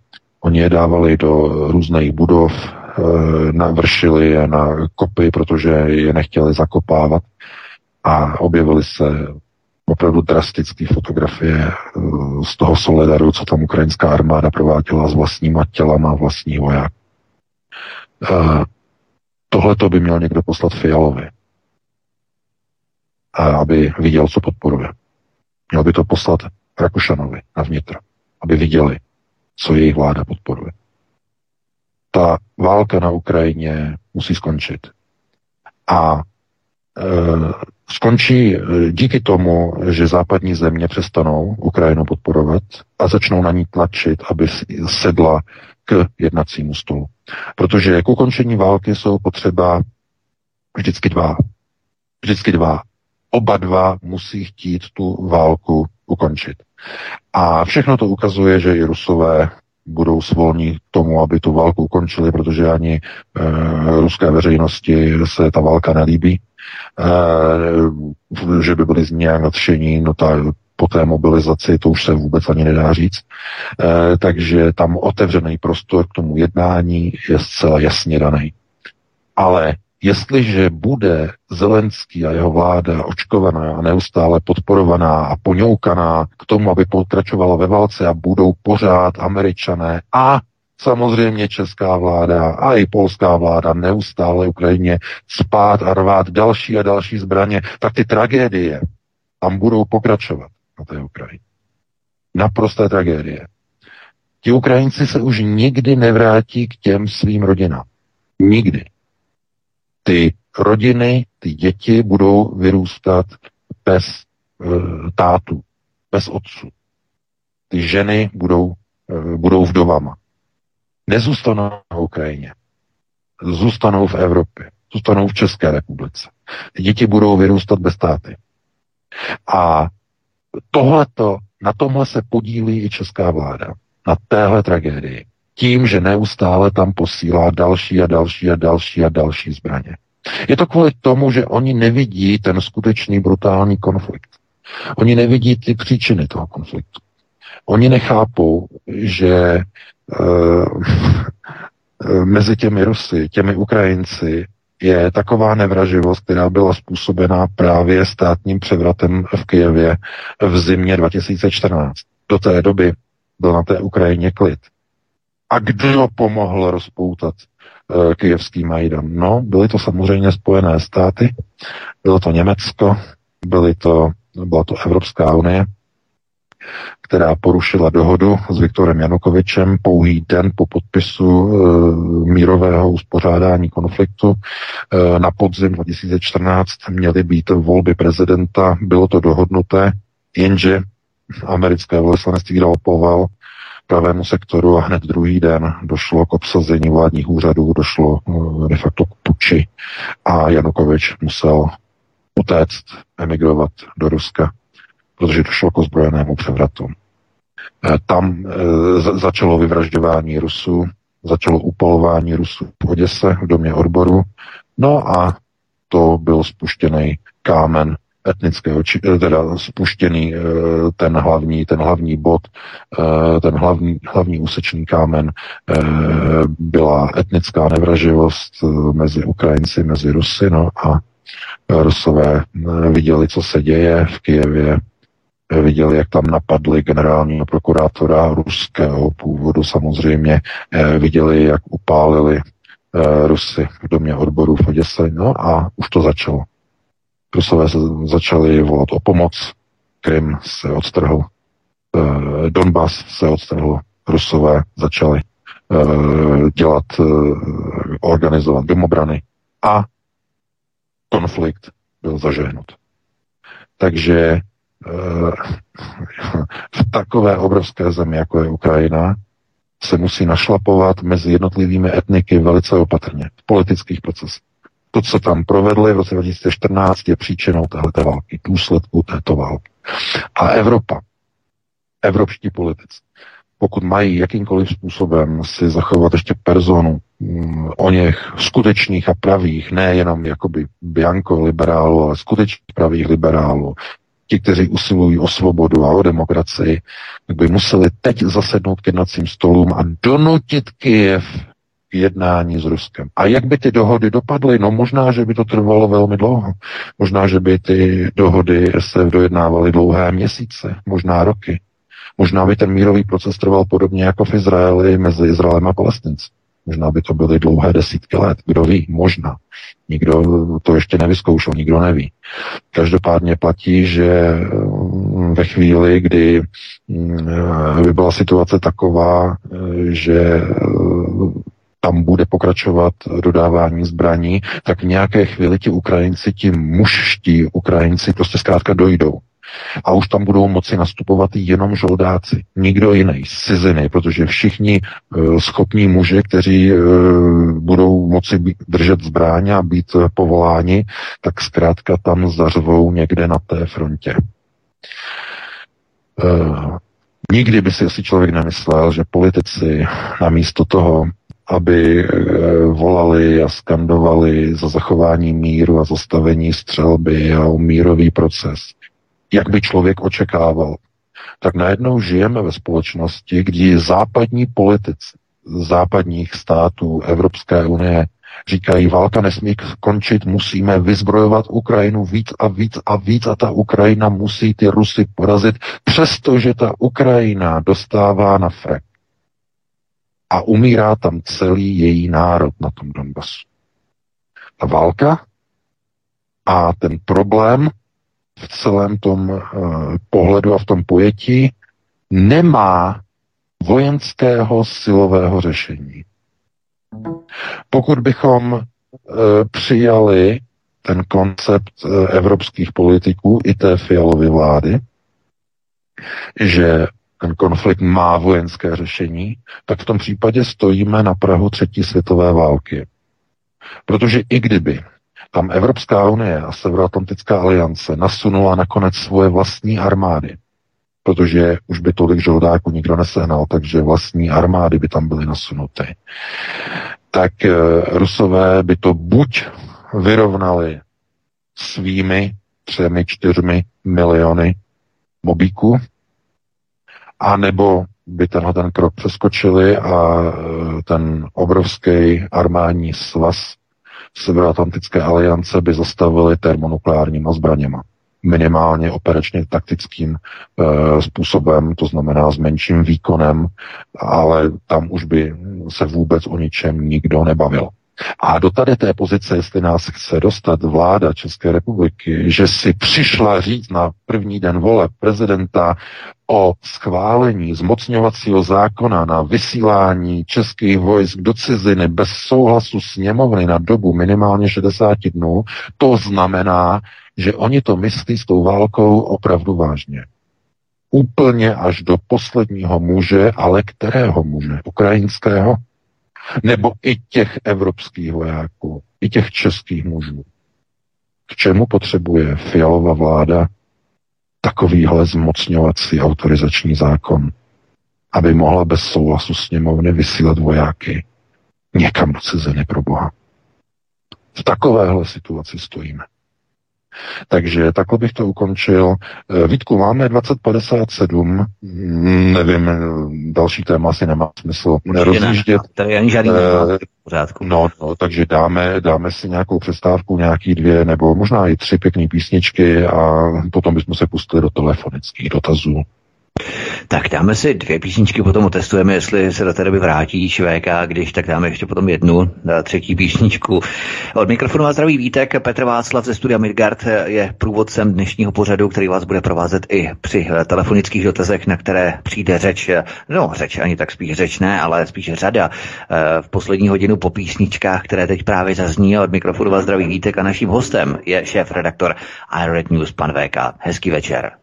Oni je dávali do různých budov, eh, navršili je na kopy, protože je nechtěli zakopávat a objevily se opravdu drastické fotografie eh, z toho Soledaru, co tam ukrajinská armáda prováděla s vlastníma tělama vlastní voják. Tohle to by měl někdo poslat Fialovi, aby viděl, co podporuje. Měl by to poslat Rakušanovi na vnitro, aby viděli, co jejich vláda podporuje. Ta válka na Ukrajině musí skončit. A e, skončí e, díky tomu, že západní země přestanou Ukrajinu podporovat a začnou na ní tlačit, aby sedla k jednacímu stolu. Protože k ukončení války jsou potřeba vždycky dva. Vždycky dva. Oba dva musí chtít tu válku ukončit. A všechno to ukazuje, že i Rusové budou svolní k tomu, aby tu válku ukončili, protože ani e, ruské veřejnosti se ta válka nelíbí, e, že by byli z nějak nadšení, no ta po té mobilizaci, to už se vůbec ani nedá říct. E, takže tam otevřený prostor k tomu jednání je zcela jasně daný. Ale Jestliže bude Zelenský a jeho vláda očkovaná a neustále podporovaná a poňoukaná k tomu, aby pokračovala ve válce a budou pořád američané a samozřejmě česká vláda a i polská vláda neustále Ukrajině spát a rvát další a další zbraně, tak ty tragédie tam budou pokračovat té Ukrajině. Naprosté tragédie. Ti Ukrajinci se už nikdy nevrátí k těm svým rodinám. Nikdy ty rodiny, ty děti budou vyrůstat bez e, tátu, bez otců. Ty ženy budou, e, budou vdovama. Nezůstanou na Ukrajině. Zůstanou v Evropě. Zůstanou v České republice. Ty děti budou vyrůstat bez táty. A tohleto, na tomhle se podílí i česká vláda. Na téhle tragédii tím, že neustále tam posílá další a další a další a další zbraně. Je to kvůli tomu, že oni nevidí ten skutečný brutální konflikt. Oni nevidí ty příčiny toho konfliktu. Oni nechápou, že uh, mezi těmi Rusy, těmi Ukrajinci je taková nevraživost, která byla způsobená právě státním převratem v Kijevě v zimě 2014. Do té doby byl na té Ukrajině klid. A kdo pomohl rozpoutat uh, kijevský Majdan? No, byly to samozřejmě Spojené státy, bylo to Německo, byly to, byla to Evropská unie, která porušila dohodu s Viktorem Janukovičem pouhý den po podpisu e, mírového uspořádání konfliktu. E, na podzim 2014 měly být volby prezidenta, bylo to dohodnuté, jenže americké velvyslanectví dalo poval pravému sektoru a hned druhý den došlo k obsazení vládních úřadů, došlo e, de facto k puči a Janukovič musel utéct, emigrovat do Ruska protože došlo k ozbrojenému převratu. Eh, tam e, začalo vyvražďování Rusů, začalo upalování Rusů v Oděse, v domě odboru, no a to byl spuštěný kámen etnického, eh, teda spuštěný ten hlavní, ten hlavní bod, ten hlavní, hlavní úsečný kámen byla etnická nevraživost mezi Ukrajinci, mezi Rusy, no a Rusové viděli, co se děje v Kijevě, viděli, jak tam napadli generálního prokurátora ruského původu samozřejmě, eh, viděli, jak upálili eh, Rusy v domě odborů v Oděse, no a už to začalo. Rusové se začali volat o pomoc, Krym se odstrhl, eh, Donbass se odstrhl, Rusové začali dělat, organizovat domobrany a konflikt byl zažehnut. Takže v takové obrovské zemi, jako je Ukrajina, se musí našlapovat mezi jednotlivými etniky velice opatrně v politických procesech. To, co tam provedli v roce 2014, je příčinou této války, důsledku této války. A Evropa, evropští politici, pokud mají jakýmkoliv způsobem si zachovat ještě personu mm, o něch skutečných a pravých, nejenom jakoby bianco liberálů, ale skutečných pravých liberálů, ti, kteří usilují o svobodu a o demokracii, tak by museli teď zasednout k jednacím stolům a donutit Kyjev k jednání s Ruskem. A jak by ty dohody dopadly? No možná, že by to trvalo velmi dlouho. Možná, že by ty dohody se dojednávaly dlouhé měsíce, možná roky. Možná by ten mírový proces trval podobně jako v Izraeli mezi Izraelem a Palestinci. Možná by to byly dlouhé desítky let, kdo ví, možná. Nikdo to ještě nevyzkoušel, nikdo neví. Každopádně platí, že mm, ve chvíli, kdy mm, by byla situace taková, že mm, tam bude pokračovat dodávání zbraní, tak v nějaké chvíli ti Ukrajinci, ti mužští Ukrajinci prostě zkrátka dojdou a už tam budou moci nastupovat jenom žoldáci, nikdo jiný, ciziny, protože všichni uh, schopní muži, kteří uh, budou moci být, držet zbráně a být uh, povoláni, tak zkrátka tam zařvou někde na té frontě. Uh, nikdy by si asi člověk nemyslel, že politici namísto toho, aby volali a skandovali za zachování míru a zastavení střelby a o mírový proces, jak by člověk očekával. Tak najednou žijeme ve společnosti, kdy západní politici západních států Evropské unie říkají, válka nesmí končit, musíme vyzbrojovat Ukrajinu víc a víc a víc a ta Ukrajina musí ty Rusy porazit, přestože ta Ukrajina dostává na frek. A umírá tam celý její národ na tom Donbasu. Ta válka a ten problém v celém tom uh, pohledu a v tom pojetí nemá vojenského silového řešení. Pokud bychom uh, přijali ten koncept uh, evropských politiků i té fialové vlády, že ten konflikt má vojenské řešení, tak v tom případě stojíme na Prahu třetí světové války. Protože i kdyby tam Evropská unie a Severoatlantická aliance nasunula nakonec svoje vlastní armády, protože už by tolik žoldáků nikdo nesehnal, takže vlastní armády by tam byly nasunuty. Tak e, Rusové by to buď vyrovnali svými třemi, čtyřmi miliony mobíků, a nebo by tenhle ten krok přeskočili a e, ten obrovský armádní svaz Severoatlantické aliance by zastavili termonukleárníma zbraněma. Minimálně operačně taktickým e, způsobem, to znamená s menším výkonem, ale tam už by se vůbec o ničem nikdo nebavil. A do tady té pozice, jestli nás chce dostat vláda České republiky, že si přišla říct na první den vole prezidenta o schválení zmocňovacího zákona na vysílání českých vojsk do ciziny bez souhlasu sněmovny na dobu minimálně 60 dnů, to znamená, že oni to myslí s tou válkou opravdu vážně. Úplně až do posledního muže, ale kterého muže? Ukrajinského? Nebo i těch evropských vojáků, i těch českých mužů. K čemu potřebuje fialová vláda takovýhle zmocňovací autorizační zákon, aby mohla bez souhlasu sněmovny vysílat vojáky někam do ciziny pro Boha. V takovéhle situaci stojíme. Takže takhle bych to ukončil. Eh, Vítku, máme 2057, mm, nevím, další téma asi nemá smysl rozjíždět. Tady ani žádný pořádku. No, no, takže dáme, dáme si nějakou přestávku, nějaký dvě, nebo možná i tři pěkné písničky a potom bychom se pustili do telefonických dotazů. Tak dáme si dvě písničky, potom otestujeme, jestli se do té doby vrátí ČVK, když tak dáme ještě potom jednu, eh, třetí písničku. Od mikrofonu vás zdraví Vítek, Petr Václav ze studia Midgard je průvodcem dnešního pořadu, který vás bude provázet i při eh, telefonických dotazech, na které přijde řeč, eh, no řeč ani tak spíš řeč ne, ale spíš řada v poslední hodinu po písničkách, které teď právě zazní. Od mikrofonu vás zdraví Vítek a naším hostem je šéf redaktor iRed News, pan VK. Hezký večer.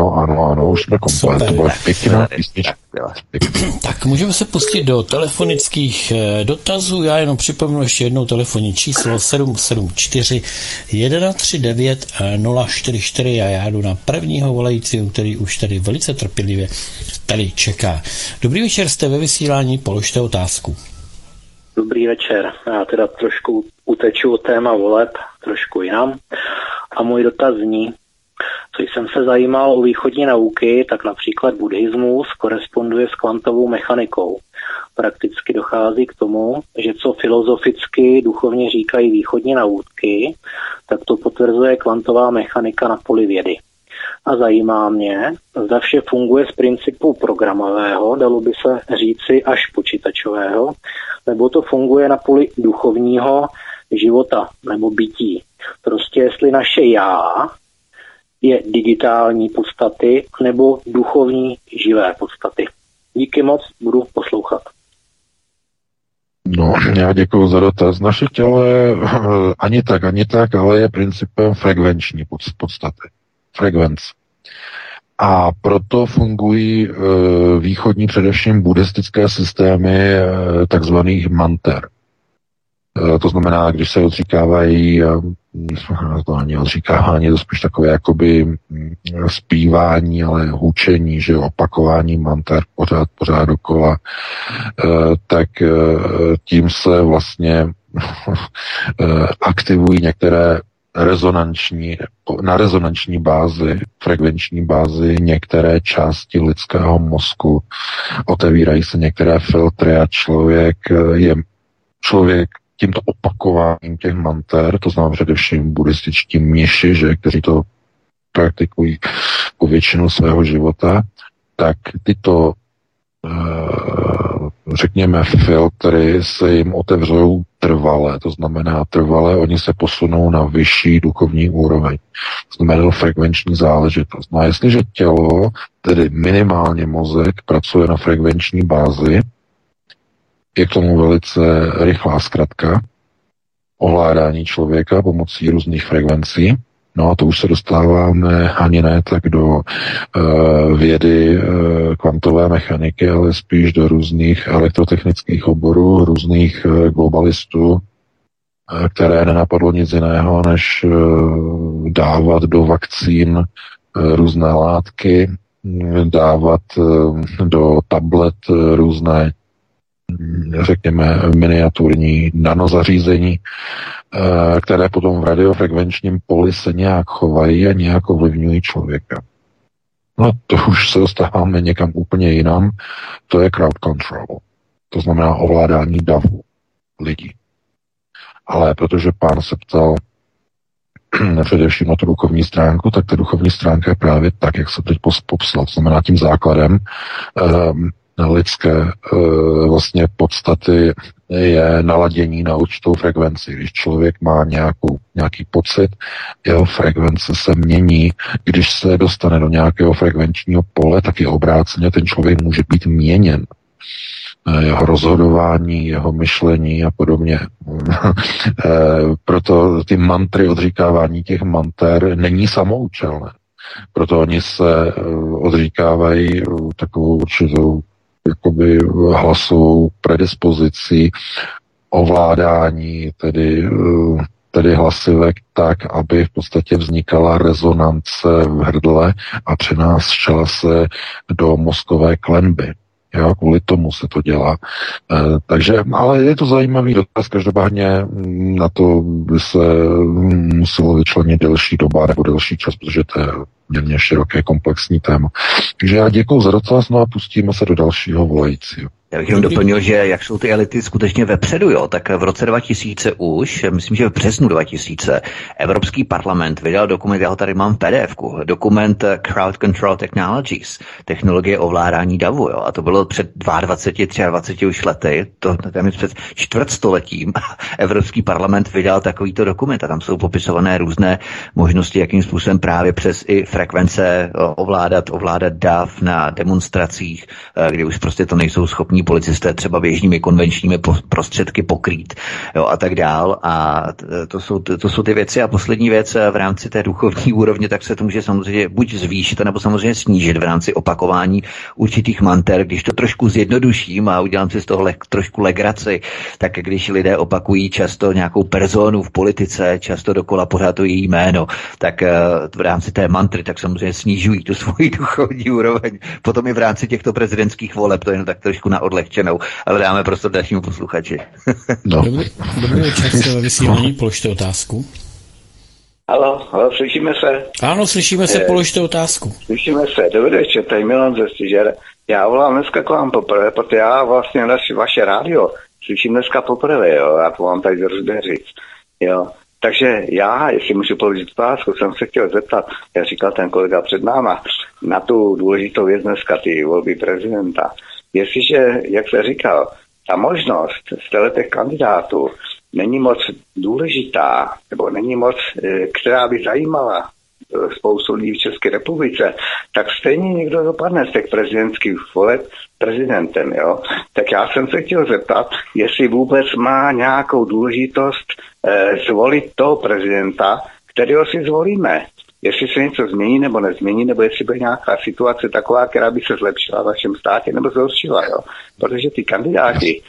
No ano, ano, už jsme komplet. To byla pěkná písnička. Tak můžeme se pustit do telefonických eh, dotazů. Já jenom připomenu ještě jednou telefonní číslo 774 139 044 a já jdu na prvního volajícího, který už tady velice trpělivě tady čeká. Dobrý večer, jste ve vysílání, položte otázku. Dobrý večer. Já teda trošku uteču od téma voleb, trošku jinam. A můj dotaz zní, co jsem se zajímal o východní nauky, tak například buddhismus koresponduje s kvantovou mechanikou. Prakticky dochází k tomu, že co filozoficky duchovně říkají východní nauky, tak to potvrzuje kvantová mechanika na poli vědy. A zajímá mě, zda vše funguje z principu programového, dalo by se říci až počítačového, nebo to funguje na poli duchovního života nebo bytí. Prostě jestli naše já je digitální podstaty nebo duchovní živé podstaty. Díky moc, budu poslouchat. No, já děkuji za dotaz. Naše tělo je ani tak, ani tak, ale je principem frekvenční podstaty. Frekvence. A proto fungují e, východní, především buddhistické systémy e, takzvaných manter. E, to znamená, když se odříkávají to není odříkávání, to spíš takové jakoby mm, zpívání, ale hučení, že opakování manter pořád, pořád dokola, eh, tak eh, tím se vlastně eh, aktivují některé rezonanční, na rezonanční bázi, frekvenční bázi některé části lidského mozku, otevírají se některé filtry a člověk je člověk tímto opakováním těch manter, to znamená především buddhističtí mniši, že, kteří to praktikují po většinu svého života, tak tyto eh, řekněme, filtry se jim otevřou trvale, to znamená trvale, oni se posunou na vyšší duchovní úroveň. To znamená frekvenční záležitost. No a jestliže tělo, tedy minimálně mozek, pracuje na frekvenční bázi, je k tomu velice rychlá zkratka. Ovládání člověka pomocí různých frekvencí, No a to už se dostáváme ani ne tak do uh, vědy uh, kvantové mechaniky, ale spíš do různých elektrotechnických oborů, různých uh, globalistů, uh, které nenapadlo nic jiného, než uh, dávat do vakcín uh, různé látky, dávat uh, do tablet uh, různé řekněme, miniaturní nanozařízení, eh, které potom v radiofrekvenčním poli se nějak chovají a nějak ovlivňují člověka. No to už se dostáváme někam úplně jinam. To je crowd control. To znamená ovládání davu lidí. Ale protože pán se ptal především na tu duchovní stránku, tak ta duchovní stránka je právě tak, jak se teď popsal. To znamená tím základem um, lidské e, vlastně podstaty je naladění na určitou frekvenci. Když člověk má nějakou, nějaký pocit, jeho frekvence se mění. Když se dostane do nějakého frekvenčního pole, tak je obráceně ten člověk může být měněn e, jeho rozhodování, jeho myšlení a podobně. E, proto ty mantry, odříkávání těch manter není samoučelné. Proto oni se odříkávají takovou určitou jakoby hlasovou predispozici ovládání, tedy, eh, tedy hlasivek tak, aby v podstatě vznikala rezonance v hrdle a přenášela se do mozkové klenby. Jo, kvůli tomu se to dělá. E, takže, ale je to zajímavý dotaz, každopádně mm, na to by se mm, muselo vyčlenit delší doba nebo delší čas, protože to je poměrně široké komplexní téma. Takže já děkuji za dotaz, no a pustíme se do dalšího volajícího. Já bych jenom doplnil, že jak jsou ty elity skutečně vepředu, jo, tak v roce 2000 už, myslím, že v březnu 2000, Evropský parlament vydal dokument, já ho tady mám v pdf dokument Crowd Control Technologies, technologie ovládání davu, jo, a to bylo před 22, 23 už lety, to tam před čtvrtstoletím Evropský parlament vydal takovýto dokument a tam jsou popisované různé možnosti, jakým způsobem právě přes i frekvence ovládat, ovládat dav na demonstracích, eh, kdy už prostě to nejsou schopni schopní policisté třeba běžnými konvenčními prostředky pokrýt jo, a tak dál. A to jsou, to jsou ty věci. A poslední věc eh, v rámci té duchovní úrovně, tak se to může samozřejmě buď zvýšit, nebo samozřejmě snížit v rámci opakování určitých manter. Když to trošku zjednoduším a udělám si z toho le, trošku legraci, tak když lidé opakují často nějakou personu v politice, často dokola pořád to její jméno, tak eh, v rámci té mantry, tak samozřejmě snižují tu svoji duchovní úroveň. Potom i v rámci těchto prezidentských voleb, to je jen tak trošku na odlehčenou, ale dáme prostor dalšímu posluchači. no. Dobrý, dobrý večer, jste ve vysílání, položte otázku. Halo, halo, slyšíme se? Ano, slyšíme se, eh, položte otázku. Slyšíme se, dobrý večer, tady Milan ze Stižer. Já volám dneska k vám poprvé, protože já vlastně naši, vaše rádio slyším dneska poprvé, jo, já to vám tady zde říct, jo. Takže já, jestli můžu položit otázku, jsem se chtěl zeptat, jak říkal ten kolega před náma, na tu důležitou věc dneska, ty volby prezidenta. Jestliže, jak se říkal, ta možnost z kandidátů není moc důležitá, nebo není moc, eh, která by zajímala eh, spoustu lidí v České republice, tak stejně někdo dopadne z těch prezidentských voleb prezidentem. Jo? Tak já jsem se chtěl zeptat, jestli vůbec má nějakou důležitost eh, zvolit toho prezidenta, kterého si zvolíme jestli se něco změní nebo nezmění, nebo jestli bude nějaká situace taková, která by se zlepšila v vašem státě nebo zhoršila. Jo? Protože ty kandidáti,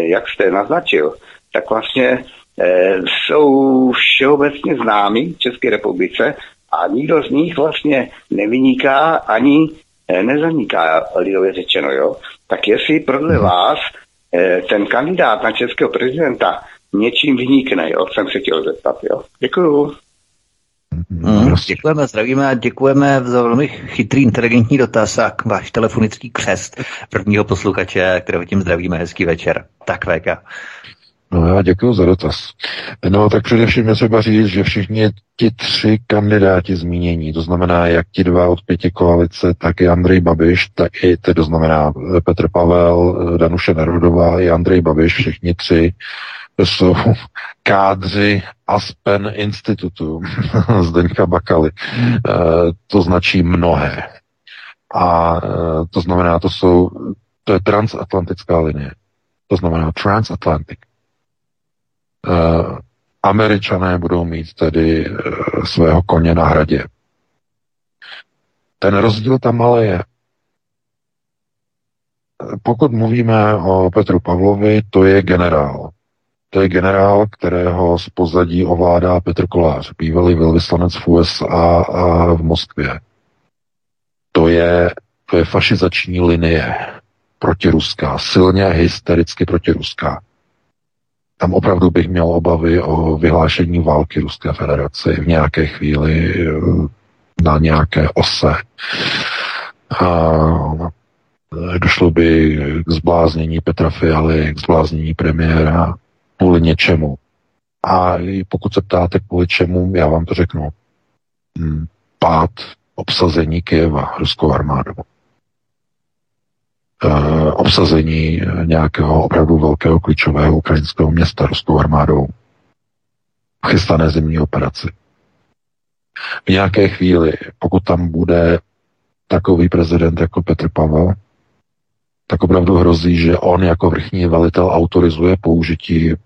jak jste naznačil, tak vlastně e, jsou všeobecně známí v České republice a nikdo z nich vlastně nevyniká ani e, nezaniká, lidově řečeno. Jo? Tak jestli podle mhm. vás ten kandidát na českého prezidenta něčím vynikne, jo? jsem se chtěl zeptat. Jo? Děkuju. Mm, prostě. Děkujeme, zdravíme a děkujeme za velmi chytrý, inteligentní dotaz a váš telefonický křest prvního posluchače, kterého tím zdravíme. Hezký večer. Tak, VK. No já děkuji za dotaz. No tak především je třeba říct, že všichni ti tři kandidáti zmínění, to znamená jak ti dva od pěti koalice, tak i Andrej Babiš, tak i to znamená Petr Pavel, Danuše Nerudová i Andrej Babiš, všichni tři jsou kádři Aspen Institutu Zdeňka Bakaly. E, to značí mnohé. A e, to znamená, to jsou, to je transatlantická linie. To znamená transatlantic. E, Američané budou mít tedy svého koně na hradě. Ten rozdíl tam ale je. Pokud mluvíme o Petru Pavlovi, to je generál. To je generál, kterého z pozadí ovládá Petr Kolář, bývalý velvyslanec v USA a v Moskvě. To je, to je fašizační linie protiruská, silně hystericky protiruská. Tam opravdu bych měl obavy o vyhlášení války Ruské federace v nějaké chvíli eh, na nějaké ose. A došlo by k zbláznění Petra Fialy, k zbláznění premiéra kvůli něčemu. A pokud se ptáte kvůli čemu, já vám to řeknu. Hmm, pád obsazení Kyjeva ruskou armádou. Uh, obsazení nějakého opravdu velkého klíčového ukrajinského města ruskou armádou. Chystané zimní operaci. V nějaké chvíli, pokud tam bude takový prezident jako Petr Pavel, tak opravdu hrozí, že on jako vrchní velitel autorizuje použití eh,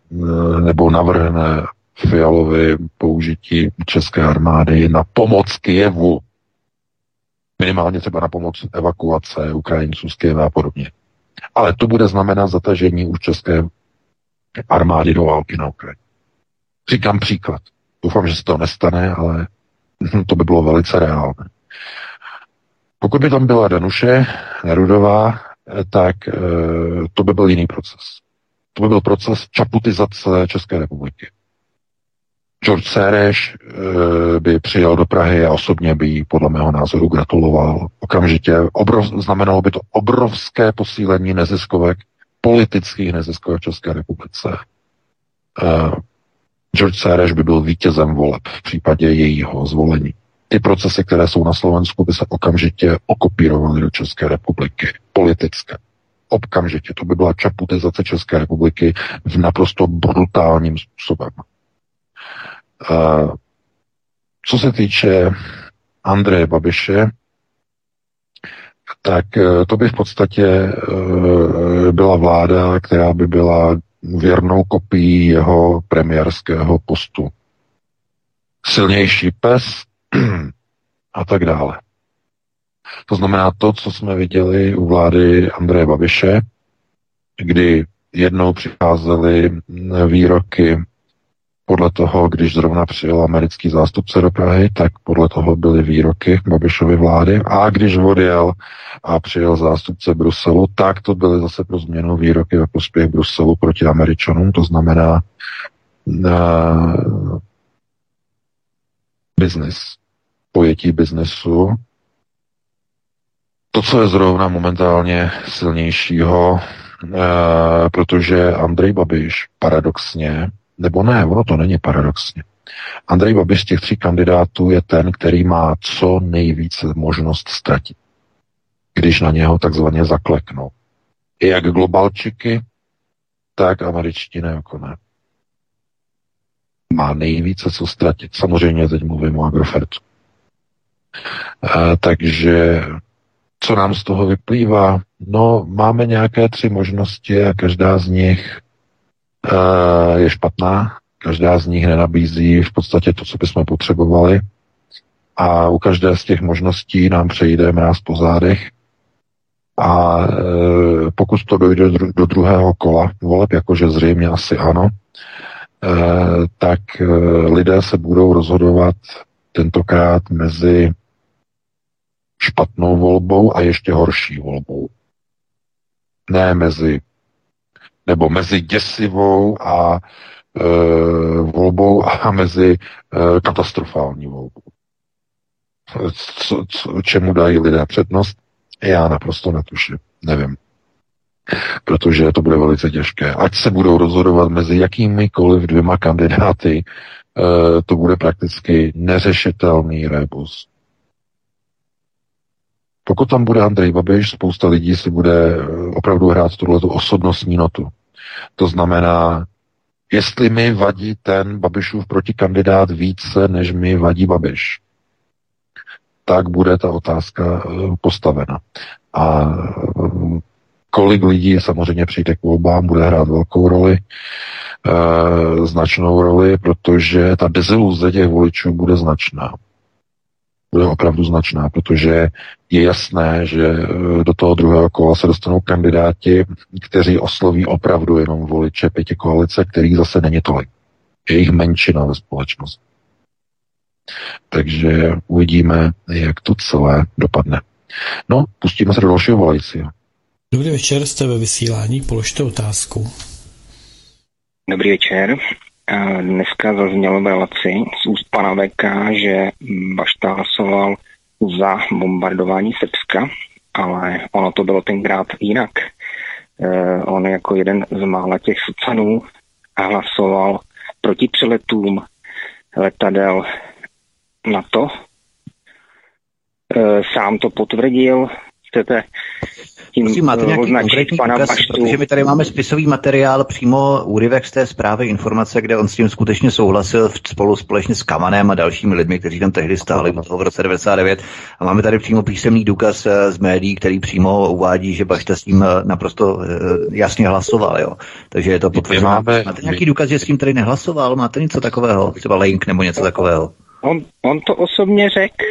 nebo navrhne Fialovi použití české armády na pomoc Kijevu. Minimálně třeba na pomoc evakuace Ukrajinců z Kyjeva a podobně. Ale to bude znamenat zatažení už české armády do války na Ukrajině. Říkám příklad. Doufám, že se to nestane, ale to by bylo velice reálné. Pokud by tam byla Danuše Nerudová, tak eh, to by byl jiný proces. To by byl proces čaputizace České republiky. George Sereš eh, by přijel do Prahy a osobně by jí podle mého názoru gratuloval. Okamžitě obrov, znamenalo by to obrovské posílení neziskovek, politických neziskovek v České republice. George Sereš by byl vítězem voleb v případě jejího zvolení ty procesy, které jsou na Slovensku, by se okamžitě okopírovaly do České republiky. Politické. Okamžitě. To by byla čaputizace České republiky v naprosto brutálním způsobem. Uh, co se týče Andreje Babiše, tak uh, to by v podstatě uh, byla vláda, která by byla věrnou kopií jeho premiérského postu. Silnější pes, a tak dále. To znamená to, co jsme viděli u vlády Andreje Babiše, kdy jednou přicházely výroky podle toho, když zrovna přijel americký zástupce do Prahy, tak podle toho byly výroky Babišovy vlády. A když odjel a přijel zástupce Bruselu, tak to byly zase pro změnu výroky ve prospěch Bruselu proti Američanům. To znamená uh, business pojetí biznesu. To, co je zrovna momentálně silnějšího, e, protože Andrej Babiš paradoxně, nebo ne, ono to není paradoxně, Andrej Babiš z těch tří kandidátů je ten, který má co nejvíce možnost ztratit, když na něho takzvaně zakleknou. I jak globalčiky, tak američtí neokoné. Má nejvíce co ztratit. Samozřejmě teď mluvím o Agrofertu. Takže co nám z toho vyplývá? No, máme nějaké tři možnosti a každá z nich uh, je špatná, každá z nich nenabízí v podstatě to, co bychom potřebovali. A u každé z těch možností nám přejde mráz po zádech. A e, pokud to dojde do druhého kola voleb, jakože zřejmě asi ano, e, tak e, lidé se budou rozhodovat tentokrát mezi špatnou volbou a ještě horší volbou. Ne mezi, nebo mezi děsivou a e, volbou a mezi e, katastrofální volbou. Co, co, čemu dají lidé přednost? Já naprosto netuším, nevím. Protože to bude velice těžké. Ať se budou rozhodovat mezi jakýmikoliv dvěma kandidáty, e, to bude prakticky neřešitelný rebus. Pokud tam bude Andrej Babiš, spousta lidí si bude eh, opravdu hrát tuto osobnostní notu. To znamená, jestli mi vadí ten Babišův protikandidát více, než mi vadí Babiš, tak bude ta otázka eh, postavena. A eh, kolik lidí samozřejmě přijde k volbám, bude hrát velkou roli. značnou roli, protože ta deziluze těch voličů bude značná. Bude opravdu značná, protože je jasné, že do toho druhého kola se dostanou kandidáti, kteří osloví opravdu jenom voliče pěti koalice, kterých zase není tolik. Je jich menšina ve společnosti. Takže uvidíme, jak to celé dopadne. No, pustíme se do dalšího volajícího. Dobrý večer, jste ve vysílání, položte otázku. Dobrý večer. Dneska zaznělo v relaci z úst pana VK, že Bašta hlasoval za bombardování Srbska, ale ono to bylo tenkrát jinak. E, on jako jeden z mála těch socanů hlasoval proti přeletům letadel NATO. E, sám to potvrdil. Chcete tím Prosím, máte nějaký konkrétní pana důkaz, protože my tady máme spisový materiál, přímo úryvek z té zprávy, informace, kde on s tím skutečně souhlasil spolu společně s Kamanem a dalšími lidmi, kteří tam tehdy stáli v roce 99. A máme tady přímo písemný důkaz eh, z médií, který přímo uvádí, že Bašta s tím eh, naprosto eh, jasně hlasoval. Jo. Takže je to potvrzené. Máte nějaký důkaz, že s tím tady nehlasoval? Máte něco takového? Třeba link nebo něco takového? On, on to osobně řekl,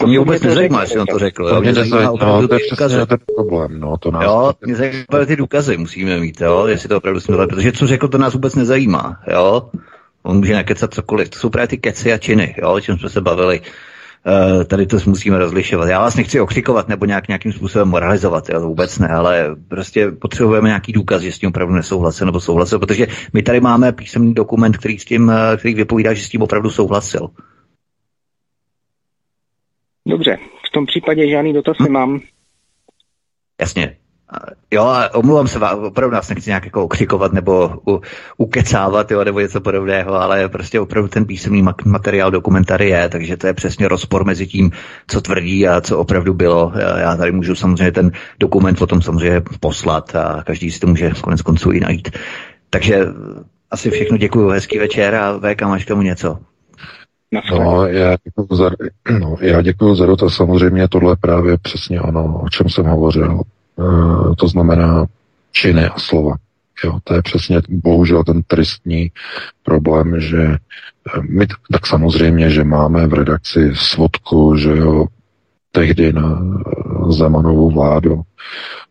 to mě vůbec nezajímá, jestli on to řekl. Jo? Mě zajímá no, to je přesně ten problém. No, to nás jo, mě zajímá ty důkazy, musíme mít, jo? jestli to opravdu jsme protože co řekl, to nás vůbec nezajímá. Jo? On může nakecat cokoliv. To jsou právě ty keci a činy, jo? o čem jsme se bavili. Uh, tady to musíme rozlišovat. Já vás nechci okřikovat nebo nějak, nějakým způsobem moralizovat, jo, to vůbec ne, ale prostě potřebujeme nějaký důkaz, že s tím opravdu nesouhlasil nebo souhlasil, protože my tady máme písemný dokument, který, s tím, eh, který vypovídá, že s tím opravdu souhlasil. Dobře, v tom případě žádný dotaz hm. nemám. Jasně. Jo, omluvám se vám, opravdu nás nechci nějak jako okřikovat nebo u, ukecávat, jo, nebo něco podobného, ale prostě opravdu ten písemný materiál dokumentary je, takže to je přesně rozpor mezi tím, co tvrdí a co opravdu bylo. Já tady můžu samozřejmě ten dokument potom samozřejmě poslat a každý si to může konec konců i najít. Takže asi všechno děkuji, hezký večer a VK, máš k tomu něco? No, já děkuji za, no, já děkuji za dotaz. Samozřejmě tohle je právě přesně ono, o čem jsem hovořil. E, to znamená činy a slova. Jo, to je přesně bohužel ten tristní problém, že eh, my tak samozřejmě, že máme v redakci svodku, že jo, tehdy na Zemanovou vládu Eh,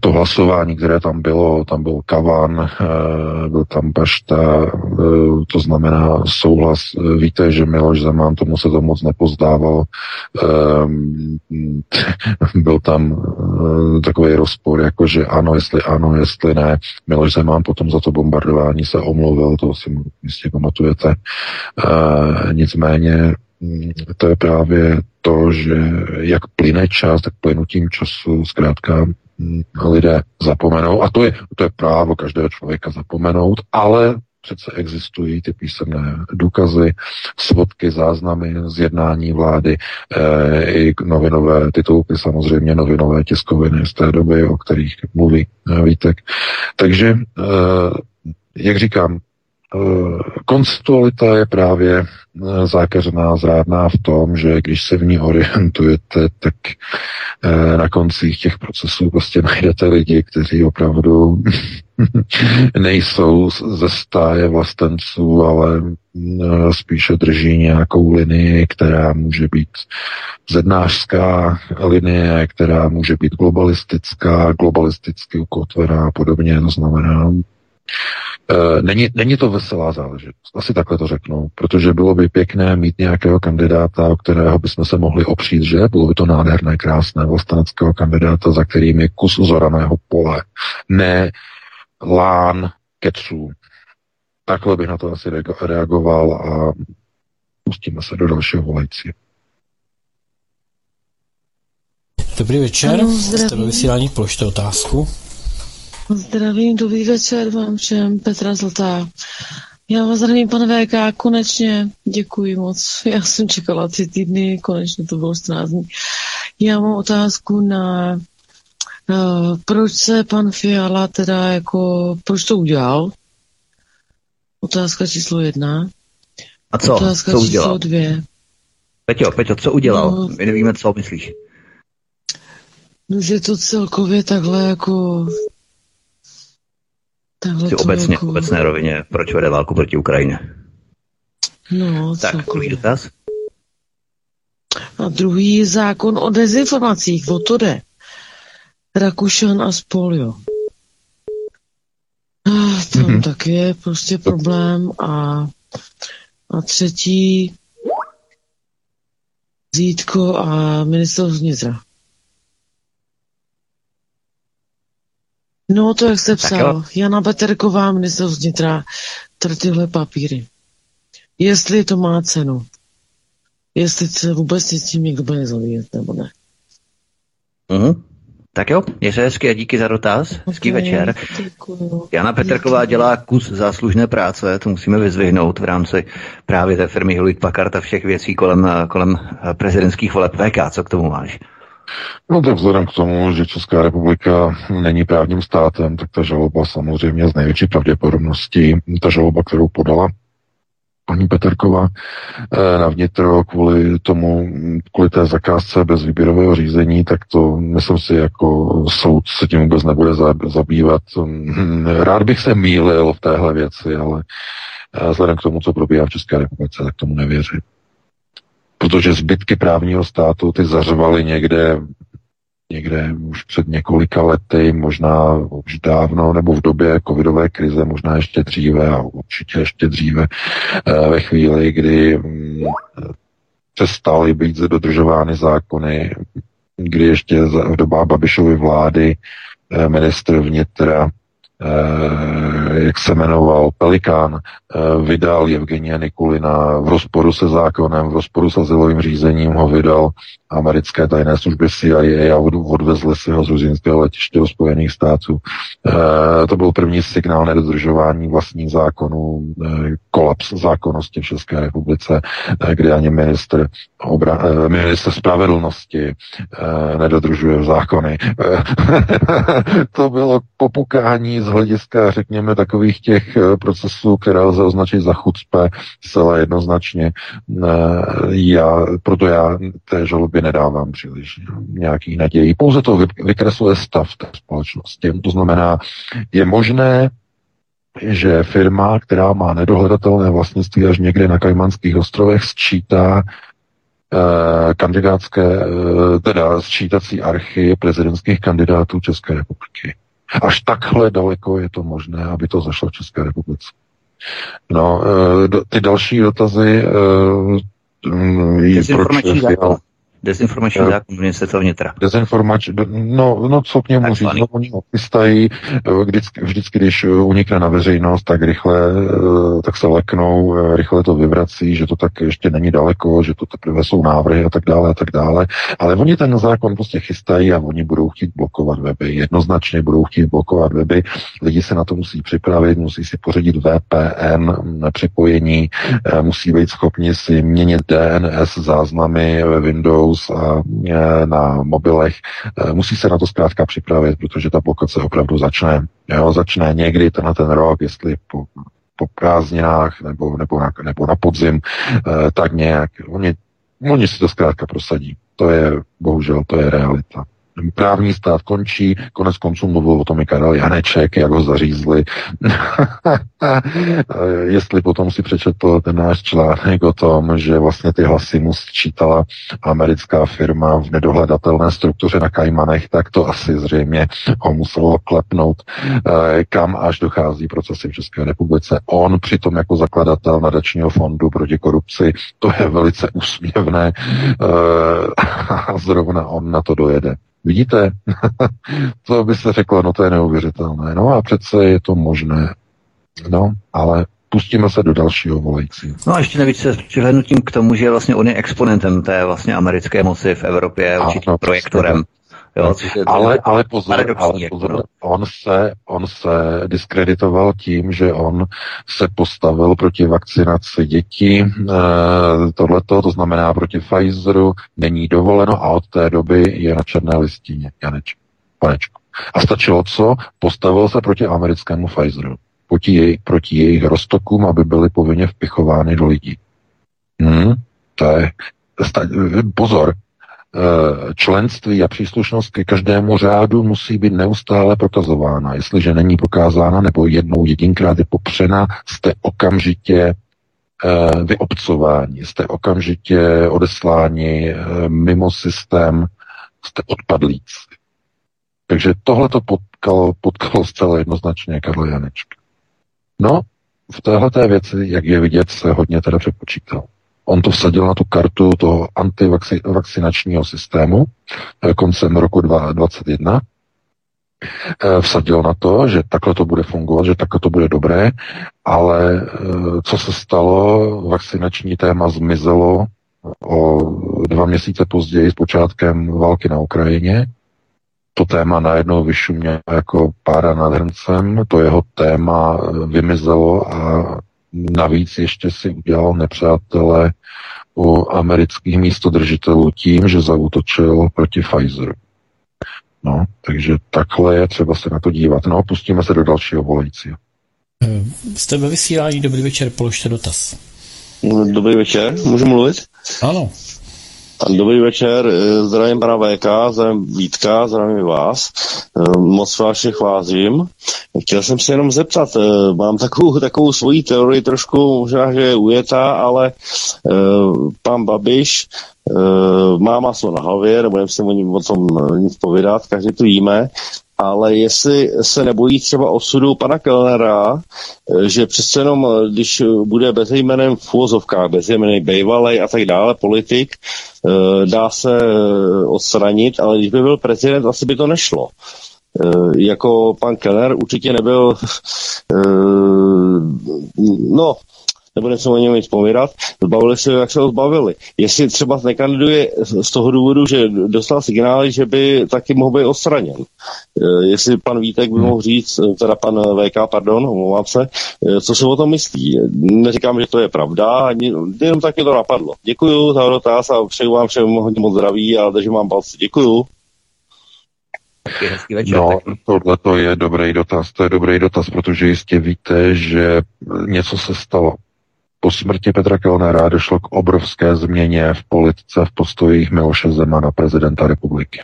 to hlasování, které tam bylo, tam byl Kavan, eh, byl tam Pašta, eh, to znamená souhlas. Víte, že Miloš Zeman tomu se to moc nepozdával. Byl tam takový rozpor, jako že ano, jestli ano, jestli ne. Miloš Zeman potom za to bombardování se omluvil, to si jistě pamatujete. Nicméně mm, to je právě to, že jak plyne čas, tak plynutím času zkrátka lidé zapomenou, a to je, to je právo každého člověka zapomenout, ale přece existují ty písemné důkazy, svodky, záznamy z jednání vlády, e, i novinové titulky, samozřejmě novinové tiskoviny z té doby, o kterých mluví e, Vítek. Takže, e, jak říkám, Eh, konceptualita je právě eh, zákeřná, zrádná v tom, že když se v ní orientujete, tak eh, na koncích těch procesů prostě najdete lidi, kteří opravdu nejsou ze stáje vlastenců, ale spíše drží nějakou linii, která může být zednářská linie, která může být globalistická, globalisticky ukotvená a podobně. To znamená, není, není to veselá záležitost, asi takhle to řeknu, protože bylo by pěkné mít nějakého kandidáta, o kterého bychom se mohli opřít, že? Bylo by to nádherné, krásné vlasteneckého kandidáta, za kterým je kus zoraného pole, ne lán keců. Takhle bych na to asi reagoval a pustíme se do dalšího volejcí. Dobrý večer, ano, jste ve vysílání, položte otázku. Zdravím, dobrý večer vám všem, Petra Zlatá. Já vás zdravím, pane VK, konečně, děkuji moc. Já jsem čekala tři týdny, konečně to bylo 14 dní. Já mám otázku na uh, proč se pan Fiala teda jako, proč to udělal? Otázka číslo jedna. A co? Otázka co číslo udělal? dvě. Peťo, Peťo, co udělal? No, My nevíme, co myslíš. No, že to celkově takhle jako Takhle Ty to obecně, jako- obecné rovině, proč vede válku proti Ukrajině. No, Tak, celkově. druhý dotaz. A druhý zákon o dezinformacích, o to jde. Rakušan a spol, jo. Ah, Tam Mhm. taky je prostě problém a, a třetí Zítko a minister vnitra. No to, jak jste Tak psal, jo. Jana Peterková, minister vnitra, tady tyhle papíry. Jestli to má cenu. Jestli se vůbec s tím někdo bude zabývat, nebo ne. Mhm. Tak jo, je se hezky a díky za dotaz. Hezký Ok, večer. děkuju. Jana Petrková Díky. dělá kus záslužné práce, to musíme vyzvihnout v rámci právě té firmy Hewlett Packard a všech věcí kolem, kolem prezidentských voleb. VK, co k tomu máš? No tak vzhledem k tomu, že Česká republika není právním státem, tak ta žaloba samozřejmě z největší pravděpodobností, ta žaloba, kterou podala paní Peterková eh, na vnitro kvůli tomu, kvůli té zakázce bez výběrového řízení, tak to myslím si jako soud se tím vůbec nebude za- zabývat. Hm, Rád bych se mýlil v téhle věci, ale eh, vzhledem k tomu, co probíhá v České republice, tak tomu nevěřím. Protože zbytky právního státu ty zařvaly někde někde už před několika lety, možná už dávno, nebo v době covidové krize, možná ještě dříve a určitě ještě dříve, eh, ve chvíli, kdy mm, přestaly být dodržovány zákony, kdy ještě v dobách Babišovy vlády eh, ministr vnitra, jak se jmenoval, Pelikán, eh, vydal Evgenia Nikulina v rozporu se zákonem, v rozporu s azylovým řízením ho vydal americké tajné služby CIA a od- odvezli si ho z ruzinského letiště do Spojených států. E, to byl první signál nedodržování vlastních zákonů, e, kolaps zákonnosti v České republice, e, kde ani minister, obra, e, minister spravedlnosti e, nedodržuje zákony. E, to bylo popukání z hlediska, řekněme, takových těch procesů, které lze označit za chucpe, zcela jednoznačně. E, já, proto já té žalobě nedávám příliš nějaký naději. Pouze to vy- vykresluje stav té společnosti. To znamená, je možné, že firma, která má nedohledatelné vlastnictví až někde na Kajmanských ostrovech, sčítá eh, kandidátské, eh, teda sčítací archy prezidentských kandidátů České republiky. Až takhle daleko je to možné, aby to zašlo v České republice. No, eh, do- ty další dotazy, mm, i proč Fiala-. Dezinformační Jo. zákon ministerstva vnitra. Dezinformač, no, no co k němu Tak říct, no oni ho chystají, eh, vždycky, vždycky, když eh, unikne na veřejnost, tak rychle, tak se leknou, rychle to vyvrací, že to tak ještě není daleko, že to teprve jsou návrhy a tak dále a tak dále, ale oni ten zákon prostě chystají a oni budou chtít blokovat weby, jednoznačně budou chtít blokovat weby, lidi se na to musí připravit, musí si pořídit VPN mm, připojení, musí být schopni si měnit DNS záznamy ve Windows a eh, na mobilech. Eh, Musí se na to zkrátka připravit, protože ta blokace opravdu začne. Jo, začne někdy tenhle ten rok, jestli po, po prázdninách nebo, nebo, na, nebo na podzim, eh, tak nějak. Oni, oni si to zkrátka prosadí. To je, bohužel, to je realita. Právní stát končí, konec konců mluvil o tom i Karel Janeček, jak ho zařízli. Jestli potom si přečetl ten náš článek o tom, že vlastně ty hlasy mu sčítala americká firma v nedohledatelné struktuře na Kajmanech, tak to asi zřejmě ho muselo klepnout, eh, kam až dochází procesy v České republice. On přitom jako zakladatel nadačního fondu proti korupci, to je velice úsměvné eh, a zrovna on na to dojede. Vidíte? to by se řeklo, no to je neuvěřitelné. No a přece je to možné. No, ale pustíme se do dalšího volajícího. No a ještě navíc se s přihlednutím k tomu, že vlastně on je exponentem té vlastně americké moci v Evropě, Ano, určitým přesně projektorem. Jo, což je Ale, ale pozor, ale jako, pozor no. on, se, on se diskreditoval tím, že on se postavil proti vakcinaci dětí, e, tohleto, to znamená proti Pfizeru, není dovoleno a od té doby je na černé listině, panečko. A stačilo co? Postavil se proti americkému Pfizeru, proti, jej, proti jejich roztokům, aby byly povinně vpichovány do lidí. Hmm, to je, sta, pozor, členství a příslušnost ke každému řádu musí být neustále prokazována. Jestliže není prokázána nebo jednou jedinkrát je popřena, jste okamžitě vyobcování, jste okamžitě odesláni mimo systém, jste odpadlíci. Takže tohle to potkalo, potkalo zcela jednoznačně Karla Janečka. No, v téhle věci, jak je vidět, se hodně teda přepočítal. On to vsadil na tu kartu toho antivakcinačního systému eh, koncem roku 2021. Eh, vsadil na to, že takhle to bude fungovat, že takhle to bude dobré, ale eh, co se stalo, vakcinační téma zmizelo o dva měsíce později s počátkem války na Ukrajině to téma najednou vyšumělo jako pára nad hrncem, to jeho téma vymizelo a navíc ještě si udělal nepřátele u amerických místodržitelů tím, že zautočil proti Pfizeru. No, takže takhle je třeba se na to dívat. No, pustíme se do dalšího volajícího. Eh, jste ve vysílání, dobrý večer, položte dotaz. Dobrý večer, můžu mluvit? Ano. Dobrý večer, eh, zdravím pana VK, zdravím Vítka, zdravím vás. Eh, moc vás všech vážím. Chtěl jsem se jenom zeptat, eh, mám takovou, takovou svoji teorii, trošku možná, že je ujetá, ale pan Babiš má maso na hlavě, nebudeme se o, o tom nic povídat, každý to víme, ale jestli se nebojí třeba osudu pana Kellnera, eh, že přece jenom, eh, když bude bezejmenem v úvozovkách, bezejmený bejvalej a tak dále, politik, eh, dá se odstranit, ale když by byl prezident, asi by to nešlo. Jako pan Kellner určitě nebyl, no, nebudeme se o něm nic povídat, zbavili se, jak se ho zbavili. Jestli třeba nekandiduje z toho důvodu, že dostal signály, že by taky mohl být odstraněn. E, jestli pan Vítek by mohl říct, e, teda pan VK, pardon, omlouvám se, co se o tom myslí. Neříkám, že to je pravda, jenom taky to napadlo. Děkuju za dotaz a přeju vám všem hodně moc zdraví a držím vám palce. Děkuju. no, tohle to je dobrý dotaz, to je dobrý dotaz, protože jistě víte, že něco se stalo. Po smrti Petra Kellnera došlo k obrovské změně v politice v postojích Miloše Zemana, prezidenta republiky.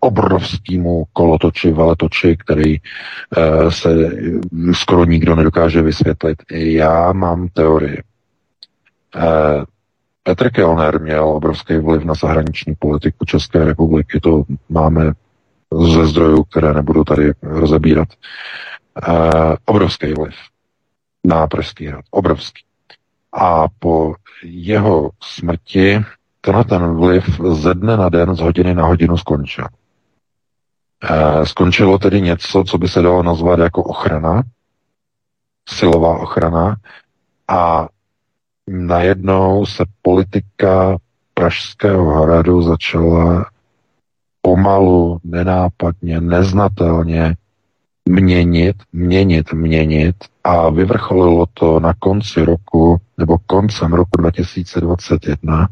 Obrovskému kolotoči, veletoči, který e, se skoro nikdo nedokáže vysvětlit. Já mám teorii. E, Petr Kellner měl obrovský vliv na zahraniční politiku České republiky. To máme ze zdrojů, které nebudu tady rozebírat. E, obrovský vliv na Pražský hrad. Obrovský. A po jeho smrti tenhle ten vliv ze dne na den, z hodiny na hodinu skončil. E, skončilo tedy něco, co by se dalo nazvat jako ochrana, silová ochrana a najednou se politika Pražského hradu začala pomalu, nenápadně, neznatelně měnit, měnit, měnit a vyvrcholilo to na konci roku nebo koncem roku 2021,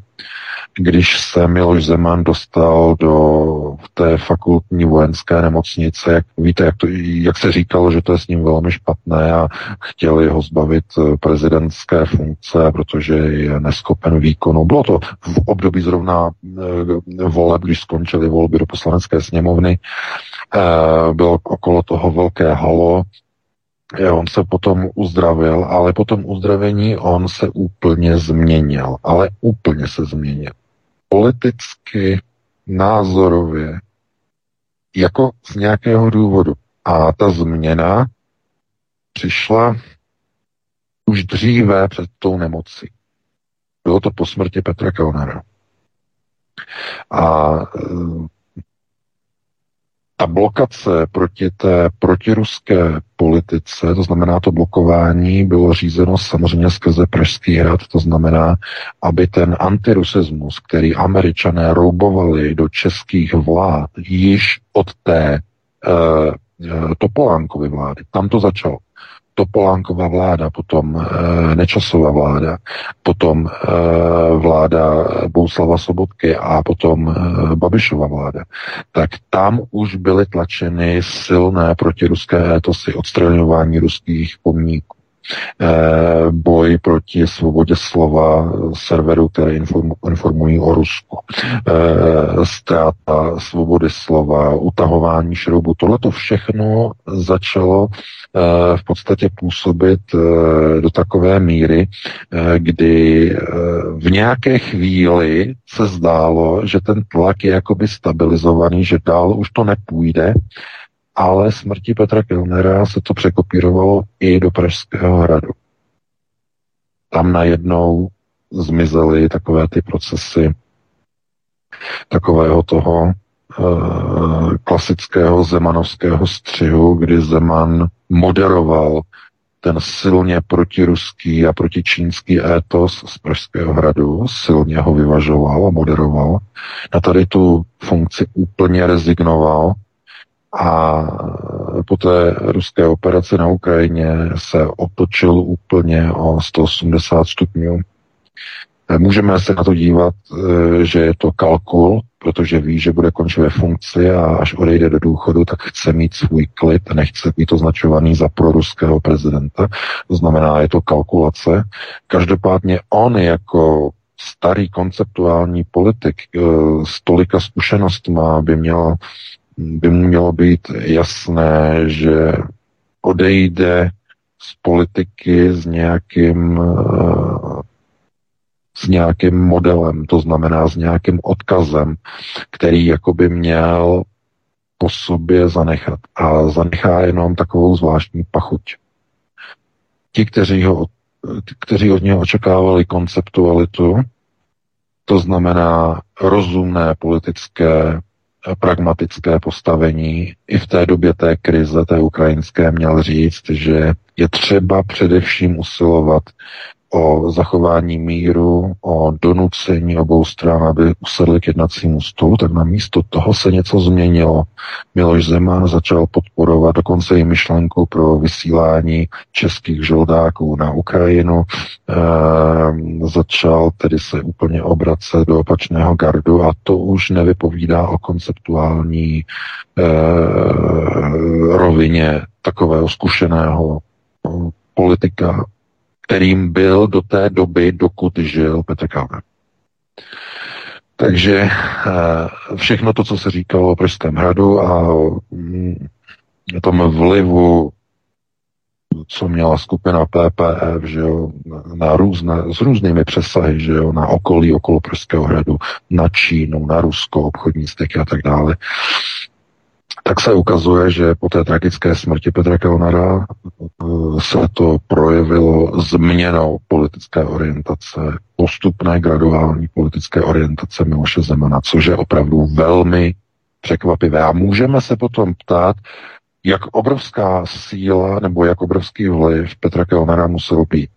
když se Miloš Zeman dostal do té fakultní vojenské nemocnice, jak víte, jak, to, jak se říkalo, že to je s ním velmi špatné a chtěli ho zbavit eh, prezidentské funkce, protože je neskopen výkonu. Bylo to v období zrovna e, voleb, když skončily volby do poslanecké sněmovny. E, bylo okolo toho velké halo, On se potom uzdravil, ale po tom uzdravení on se úplně změnil. Ale úplně se změnil. Politicky, názorově, jako z nějakého důvodu. A ta změna přišla už dříve před tou nemocí. Bylo to po smrti Petra Kellnera. A ta blokace proti té protiruské politice, to znamená to blokování, bylo řízeno samozřejmě skrze Pražský hrad, to znamená, aby ten antirusismus, který američané roubovali do českých vlád již od té uh, Topolánkovy vlády, tam to začalo. Topolánková vláda, potom e, Nečasová vláda, potom e, vláda Bouslava Sobotky a potom e, Babišova vláda, tak tam už byly tlačeny silné protiruské etosy, odstraňování ruských pomníků boj proti svobodě slova serverů, které informují o Rusku, ztráta svobody slova, utahování šroubu. Tohle to všechno začalo eh, v podstatě působit eh, do takové míry, kdy v nějaké chvíli se zdálo, že ten tlak je jakoby stabilizovaný, že dál už to nepůjde, ale smrti Petra Kilnera se to překopírovalo i do Pražského hradu. Tam najednou zmizely takové ty procesy takového toho e, klasického zemanovského střihu, kdy Zeman moderoval ten silně protiruský a protičínský étos z Pražského hradu, silně ho vyvažoval a moderoval. Na tady tu funkci úplně rezignoval a po té ruské operaci na Ukrajině se otočil úplně o 180 stupňů Můžeme se na to dívat, eh, že je to kalkul, protože ví, že bude končit ve funkci a až odejde do důchodu, tak chce mít svůj klid, nechce být označovaný za proruského prezidenta. To znamená, je to kalkulace. Každopádně on jako starý konceptuální politik eh, s tolika zkušenostma by měl by mělo být jasné, že odejde z politiky s nějakým eh, s nějakým modelem, to znamená s nějakým odkazem, který jakoby měl po sobě zanechat. A zanechá jenom takovou zvláštní pachuť. Ti, kteří, ho, kteří od něho očekávali konceptualitu, to znamená rozumné politické pragmatické postavení. I v té době té krize, té ukrajinské, měl říct, že je třeba především usilovat o zachování míru, o donucení obou stran, aby usedli k jednacímu stolu, tak na místo toho se něco změnilo. Miloš Zeman začal podporovat dokonce i myšlenku pro vysílání českých žoldáků na Ukrajinu. E, začal tedy se úplně obracet do opačného gardu a to už nevypovídá o konceptuální e, rovině takového zkušeného politika kterým byl do té doby, dokud žil Petr Kalner. Takže eh, všechno to, co se říkalo o Pražském hradu a mm, tom vlivu, co měla skupina PPF, že jo, na různé, s různými přesahy, že jo, na okolí okolo Pražského hradu, na Čínu, na Rusko, obchodní styky a tak dále, tak se ukazuje, že po té tragické smrti Petra Kellnera eh, se to projevilo změnou politické orientace, postupné graduální politické orientace Miloše Zemana, což je opravdu velmi překvapivé. A můžeme se potom ptát, jak obrovská síla nebo jak obrovský vliv Petra Kellnera musel být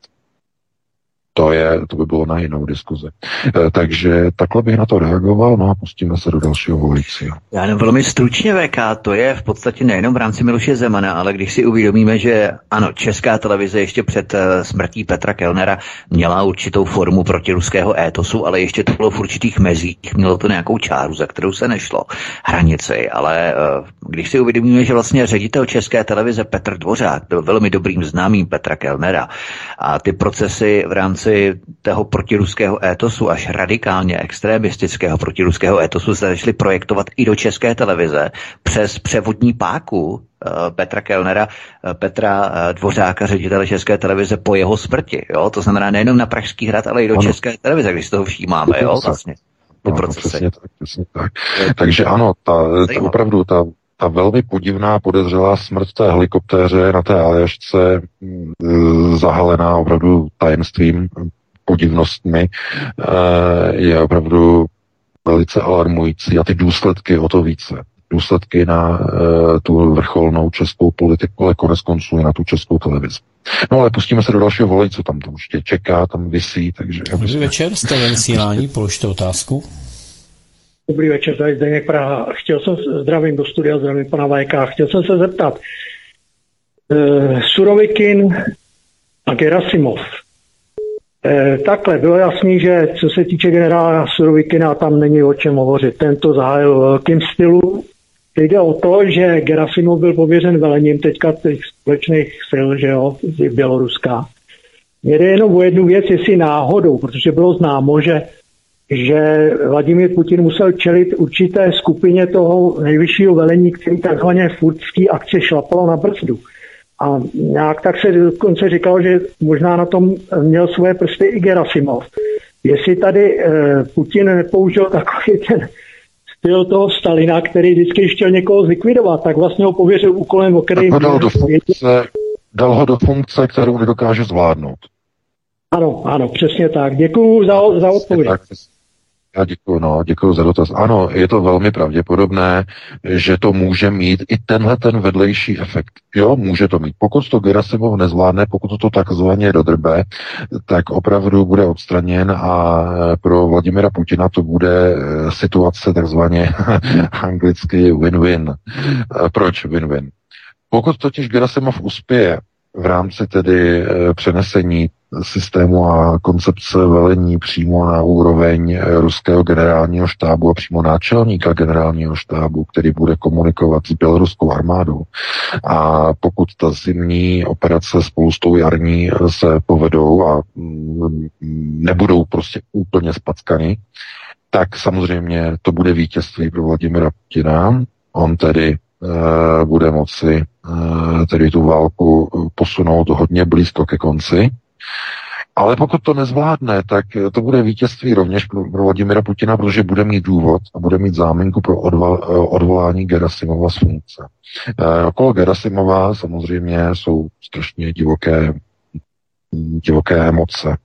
to, je, to by bylo na jinou diskuzi. E, takže takhle bych na to reagoval, no a pustíme se do dalšího volajícího. Já jenom velmi stručně VK, to je v podstatě nejenom v rámci Miloše Zemana, ale když si uvědomíme, že ano, česká televize ještě před uh, smrtí Petra Kellnera měla určitou formu protiruského étosu, ale ještě to bylo v určitých mezích, mělo to nějakou čáru, za kterou se nešlo, hranici, ale uh, když si uvědomíme, že vlastně ředitel české televize Petr Dvořák byl velmi dobrým známým Petra Kellnera a ty procesy v rámci rámci toho protiruského étosu, až radikálně extremistického protiruského étosu se začali projektovat i do české televize přes převodní páku eh, Petra Kellnera, eh, Petra eh, Dvořáka, ředitele České televize po jeho smrti. Jo? To znamená nejenom na Pražský hrad, ale i do ano. České televize, když toho všímáme. Jo? Vlastně. Ty ano, Přesně tak, přesně tak. Takže ano, ta, ta opravdu ta ta velmi podivná podezřelá smrt té helikoptéře na té Aljašce mm, zahalená opravdu tajemstvím, podivnostmi, eh, je opravdu velice alarmující a ty důsledky o to více. Důsledky na uh, tu vrcholnou českou politiku, ale konec konců i na tu českou televizi. No ale pustíme se do dalšího volající, tam to už tě čeká, tam visí, takže... Dobrý večer, jste ve vysílání, položte otázku. Dobrý večer, tady Zdeněk Praha. Chtěl jsem, zdravím do studia, zdravím pana Vajka. Chtěl jsem se zeptat, e, Surovikin a Gerasimov. E, takhle, bylo jasný, že co se týče generála Surovikina, tam není o čem hovořit. Tento zahájil velkým stylu. Teď jde o to, že Gerasimov byl pověřen velením teďka těch společných sil, že jo, Běloruska. Jde jenom o jednu věc, jestli náhodou, protože bylo známo, že že Vladimír Putin musel čelit určité skupině toho nejvyššího velení, který takzvaně furt v té akci šlapalo na brzdu. A nějak tak se dokonce říkalo, že možná na tom měl svoje prsty i Gerasimov. Jestli tady eh, Putin nepoužil takový ten styl toho Stalina, který vždycky chtěl někoho zlikvidovat, tak vlastně ho pověřil úkolem, o který... Dal, do funkce, dal ho do funkce, kterou nedokáže zvládnout. Ano, ano, přesně tak. Děkuji za, za odpověď. Já děkuji, no, děkuji za dotaz. Ano, je to velmi pravděpodobné, že to může mít i tenhle ten vedlejší efekt. Jo, může to mít. Pokud to Gerasimov nezvládne, pokud to takzvaně dodrbe, tak opravdu bude odstraněn a pro Vladimira Putina to bude eh, situace takzvaně anglicky win-win. Eh, proč win-win? Pokud totiž Gerasimov uspěje v rámci tedy eh, přenesení systému a koncepce velení přímo na úroveň eh, ruského generálního štábu a přímo náčelníka generálního štábu, který bude komunikovat s běloruskou armádou. A pokud ta zimní operace spolu s tou jarní eh, se povedou a mm, nebudou prostě úplně spackany, tak samozřejmě to bude vítězství pro Vladimira Putina. On tedy e, bude moci tedy tu válku posunout hodně blízko ke konci ale pokud to nezvládne, tak to bude vítězství rovněž pro, Vladimira Putina, protože bude mít důvod a bude mít záminku pro odval, odvolání Gerasimova z funkce. E, okolo Gerasimova samozřejmě jsou strašně divoké, divoké emoce.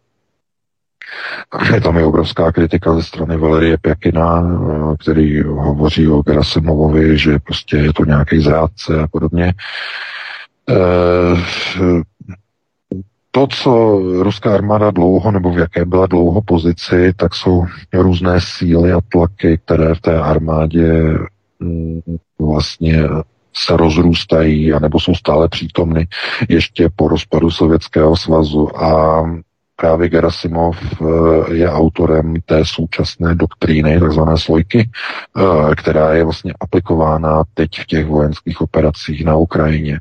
Je tam i obrovská kritika ze strany Valerie Pěkina, eh, který hovoří o Gerasimovovi, že prostě je to nějaký zrádce a podobně. E, to, co ruská armáda dlouho, nebo v jaké byla dlouho pozici, tak jsou různé síly a tlaky, které v té armádě mm, vlastně se rozrůstají, anebo jsou stále přítomny ještě po rozpadu Sovětského svazu. A právě Gerasimov eh, je autorem té současné doktríny, takzvané slojky, eh, která je vlastně aplikována teď v těch vojenských operacích na Ukrajině.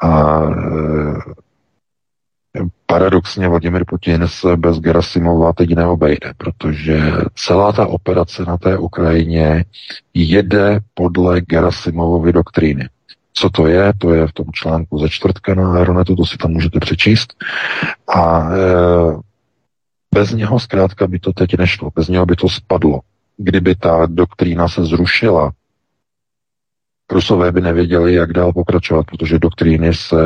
A eh, paradoxně Vladimir Putin se bez Gerasimova teď neobejde, protože celá ta operace na té Ukrajině jede podle Gerasimovovy doktríny. Co to je? To je v tom článku ze čtvrtka na Aeronetu, to si tam můžete přečíst. A e, bez něho zkrátka by to teď nešlo, bez něho by to spadlo. Kdyby ta doktrína se zrušila, Rusové by nevěděli, jak dál pokračovat, protože doktríny se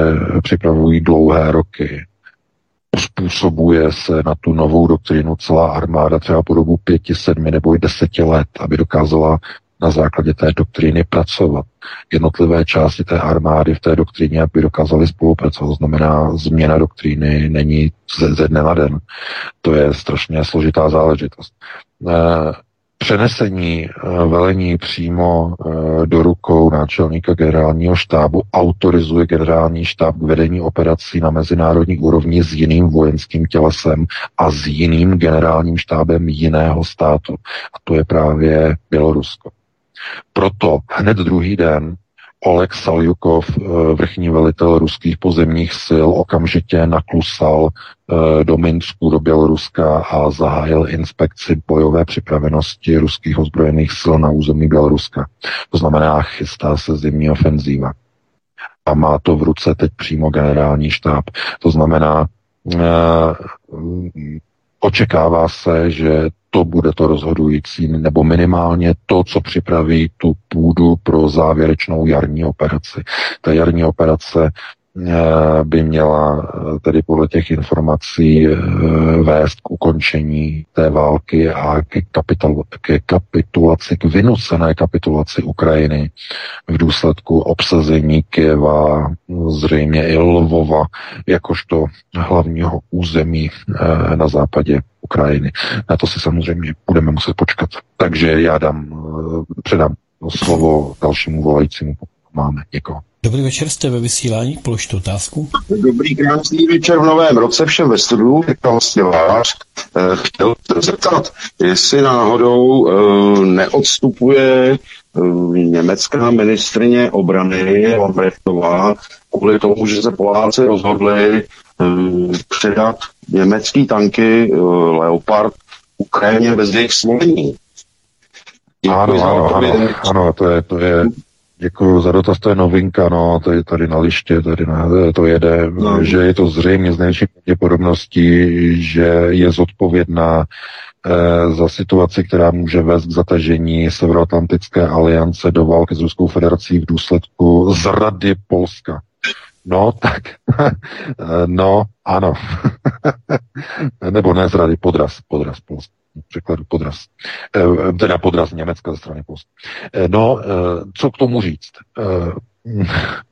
připravují dlouhé roky způsobuje se na tu novou doktrínu celá armáda třeba po dobu pěti, sedmi nebo i deseti let, aby dokázala na základě té doktríny pracovat. Jednotlivé části té armády v té doktríně, aby dokázali spolupracovat. To znamená, změna doktríny není ze, ze dne na den. To je strašně složitá záležitost. Eh, přenesení eh, velení přímo eh, do rukou náčelníka generálního štábu autorizuje generální štáb k vedení operací na mezinárodní úrovni s jiným vojenským tělesem a s jiným generálním štábem jiného státu. A to je právě Bělorusko. Proto hned druhý den Oleg Saljukov, eh, vrchní velitel ruských pozemních sil, okamžitě naklusal eh, do Minsku, do Běloruska a zahájil inspekci bojové připravenosti ruských ozbrojených sil na území Běloruska. To znamená, chystá se zimní ofenzíva. A má to v ruce teď přímo generální štáb. To znamená, eh, očekává se, že to bude to rozhodující, nebo minimálně to, co připraví tu půdu pro závěrečnou jarní operaci. Ta jarní operace by měla eh, tedy podle těch informací eh, vést k ukončení té války a ke, kapital, ke kapitulaci, k vynucené kapitulaci Ukrajiny v důsledku obsazení Kieva, zřejmě i Lvova, jakožto hlavního území na západě Ukrajiny. Na to si samozřejmě budeme muset počkat. Takže já dám, předám slovo dalšímu volajícímu, pokud máme někoho. Dobrý večer, jste ve vysílání, položte otázku. Dobrý, krásný večer v novém roce všem ve studiu, jako hostěvář. Eh, chtěl se zeptat, jestli náhodou eh, neodstupuje eh, německá ministrině obrany Lambrechtová kvůli tomu, že se Poláci rozhodli předat německý tanky Leopard Ukrajině bez jejich svolení. Ano, ano, ano, ano, to je, to je, Děkuji za dotaz, to je novinka, no, to je tady na liště, tady na, to jede, no. že je to zřejmě z největší pravděpodobností, že je zodpovědná eh, za situaci, která může vést k zatažení Severoatlantické aliance do války s Ruskou federací v důsledku zrady Polska. No, tak, no, ano. Nebo ne zrady, podraz, podraz Polska překladu podraz. E, teda podraz Německa ze strany Polska. E, no, e, co k tomu říct?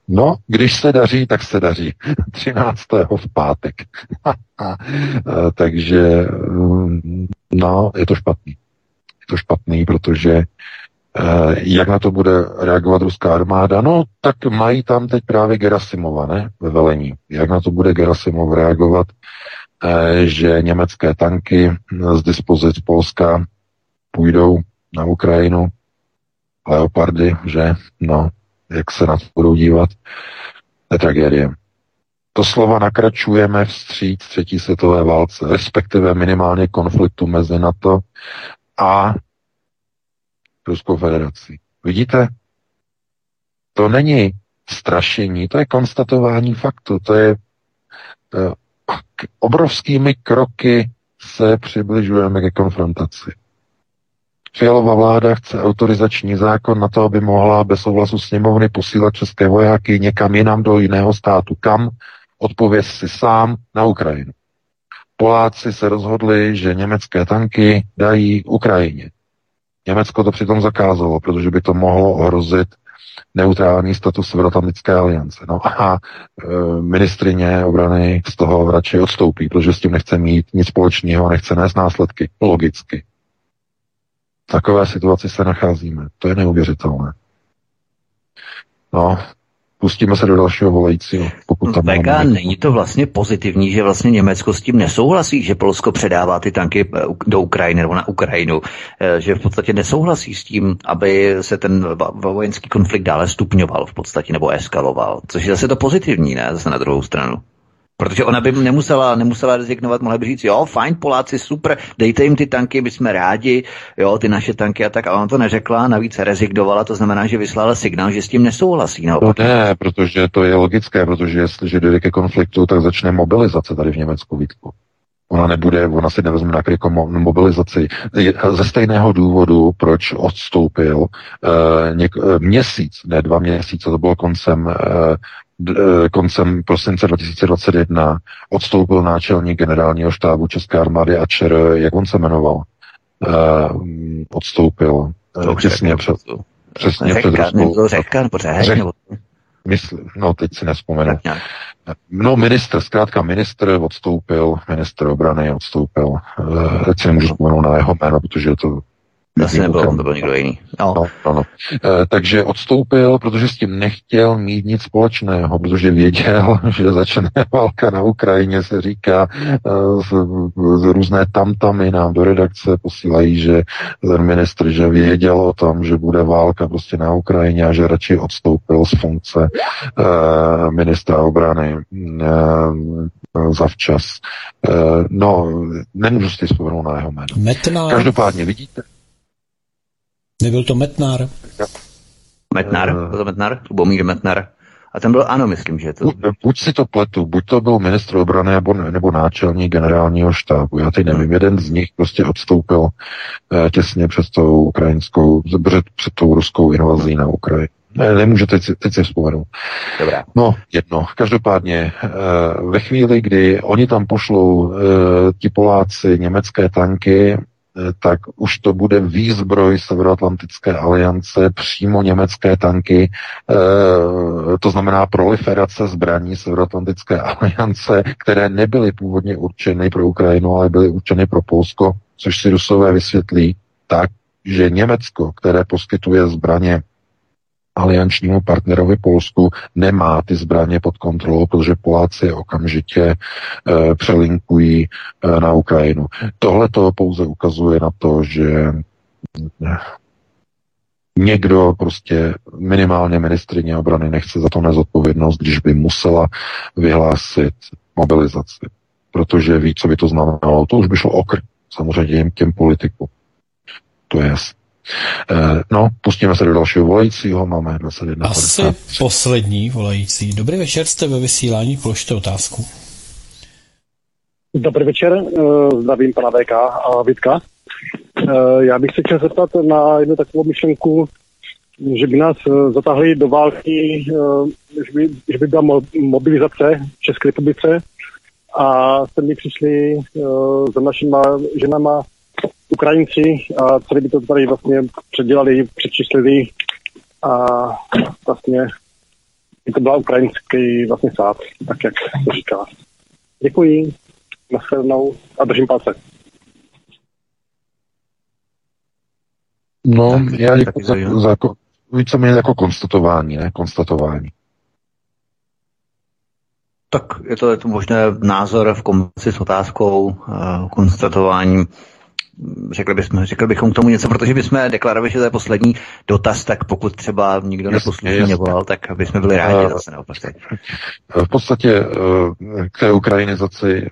No, když se daří, tak se daří. 13. v pátek. takže, no, je to špatný. Je to špatný, protože jak na to bude reagovat ruská armáda? No, tak mají tam teď právě Gerasimova, ne, ve velení. Jak na to bude Gerasimov reagovat? Eh, že německé tanky z dispozic Polska půjdou na Ukrajinu, leopardy, že, no, jak se na to budou dívat, to tragédie. To slova nakračujeme vstříc třetí světové válce, respektive minimálně konfliktu mezi NATO a Ruskou federací. Vidíte? To není strašení, to je konstatování faktu, to je eh, obrovskými kroky se přibližujeme ke konfrontaci. Fialová vláda chce autorizační zákon na to, aby mohla bez souhlasu sněmovny posílat české vojáky někam jinam do jiného státu. Kam? Odpověz si sám na Ukrajinu. Poláci se rozhodli, že německé tanky dají Ukrajině. Německo to přitom zakázalo, protože by to mohlo ohrozit neutrální status Severoatlantické aliance. No a e, ministrině obrany z toho radši odstoupí, protože s tím nechce mít nic společného a nechce nést následky. Logicky. V takové situaci se nacházíme. To je neuvěřitelné. No, pustíme se do dalšího volajícího. Pokud tam VK, máme... není to vlastně pozitivní, že vlastně Německo s tím nesouhlasí, že Polsko předává ty tanky eh, do Ukrajiny nebo na Ukrajinu, eh, že v podstatě nesouhlasí s tím, aby se ten vojenský konflikt dále stupňoval v podstatě nebo eskaloval, což je zase to pozitivní, ne, zase na druhou stranu. Protože ona by nemusela, nemusela rezignovat, mohla by říct, jo, fajn, Poláci, super, dejte jim ty tanky, my jsme rádi, jo, ty naše tanky a tak, ale on to neřekla, navíc rezignovala, to znamená, že vyslala signál, že s tím nesouhlasí. No, ne, protože to je logické, protože jestliže dojde ke konfliktu, tak začne mobilizace tady v Německu, Vítku. Ona nebude, ona si nevezme na jako mobilizaci. Ze stejného důvodu, proč odstoupil uh, něk- měsíc, ne dva měsíce, to bylo koncem Eh, koncem prosince 2021 odstoupil náčelník generálního štábu České armády a ČR, jak on se jmenoval, uh, odstoupil to těsně před, přesně řeka, před Ruskou. Řeka, nebo řek, řek, nebo... Mysl, no, teď si nespomenu. No, ministr, zkrátka ministr odstoupil, ministr obrany odstoupil. Teď si nemůžu vzpomenout na jeho jméno, protože to Asi nebyl, to byl někdo jiný. No. No, no, no. E, takže odstoupil, protože s tím nechtěl mít nic společného, protože věděl, že začne válka na Ukrajině, se říká, e, z, z různé tamtamy nám do redakce posílají, že ten ministr, že věděl o tom, že bude válka prostě na Ukrajině a že radši odstoupil z funkce e, ministra obrany e, zavčas. E, no, nemůžu si vzpomenout na jeho jméno. Každopádně vidíte, Nebyl to Metnár? Metnár, byl to Metnár, Lubomír Metnár. A ten byl, ano, myslím, že to... Buď, buď si to pletu, buď to byl ministr obrany nebo, nebo náčelník generálního štábu. Já teď nevím, hmm. jeden z nich prostě odstoupil eh, těsně před tou ukrajinskou, před, před tou ruskou invazí na Ukrajinu. Ne, nemůžu teď, teď si vzpomenout. Dobrá. No, jedno. Každopádně, eh, ve chvíli, kdy oni tam pošlou eh, ti Poláci německé tanky, Eh, tak už to bude výzbroj Severoatlantické aliance, přímo německé tanky, eh, to znamená proliferace zbraní Severoatlantické aliance, které nebyly původně určeny pro Ukrajinu, ale byly určeny pro Polsko, což si Rusové vysvětlí tak, že Německo, které poskytuje zbraně aliančnímu partnerovi Polsku nemá ty zbraně pod kontrolou, protože Poláci okamžitě e, přelinkují e, na Ukrajinu. Tohle to pouze ukazuje na to, že někdo prostě minimálně ministrině obrany nechce za to nezodpovědnost, když by musela vyhlásit mobilizaci, protože ví, co by to znamenalo. To už by šlo okr. samozřejmě těm politikům. To je jasné. Eh, no, pustíme se do dalšího volajícího, máme 21. Asi 50. poslední volající. Dobrý večer, jste ve vysílání, položte otázku. Dobrý večer, eh, zdravím pana VK a Vítka. Eh, já bych se chtěl zeptat na jednu takovou myšlenku, že by nás zatáhli do války, že by, že by byla mobilizace v České republice a sem by přišli za našima ženama Ukrajinci a celý by to tady vlastně předělali, přečíslili a vlastně by to byla ukrajinský vlastně sát, tak jak to říká. Děkuji, nashledanou a držím palce. No, já děkuji za, za, víceméně jako konstatování, ne? Konstatování. Tak je to, je to možné názor v kombinaci s otázkou, uh, konstatováním řekli, bychom, řekli bychom k tomu něco, protože bychom deklarovali, že to je poslední dotaz, tak pokud třeba nikdo neposlušně nevolal, tak bychom byli rádi uh, zase naopak. V podstatě eh, k té ukrajinizaci,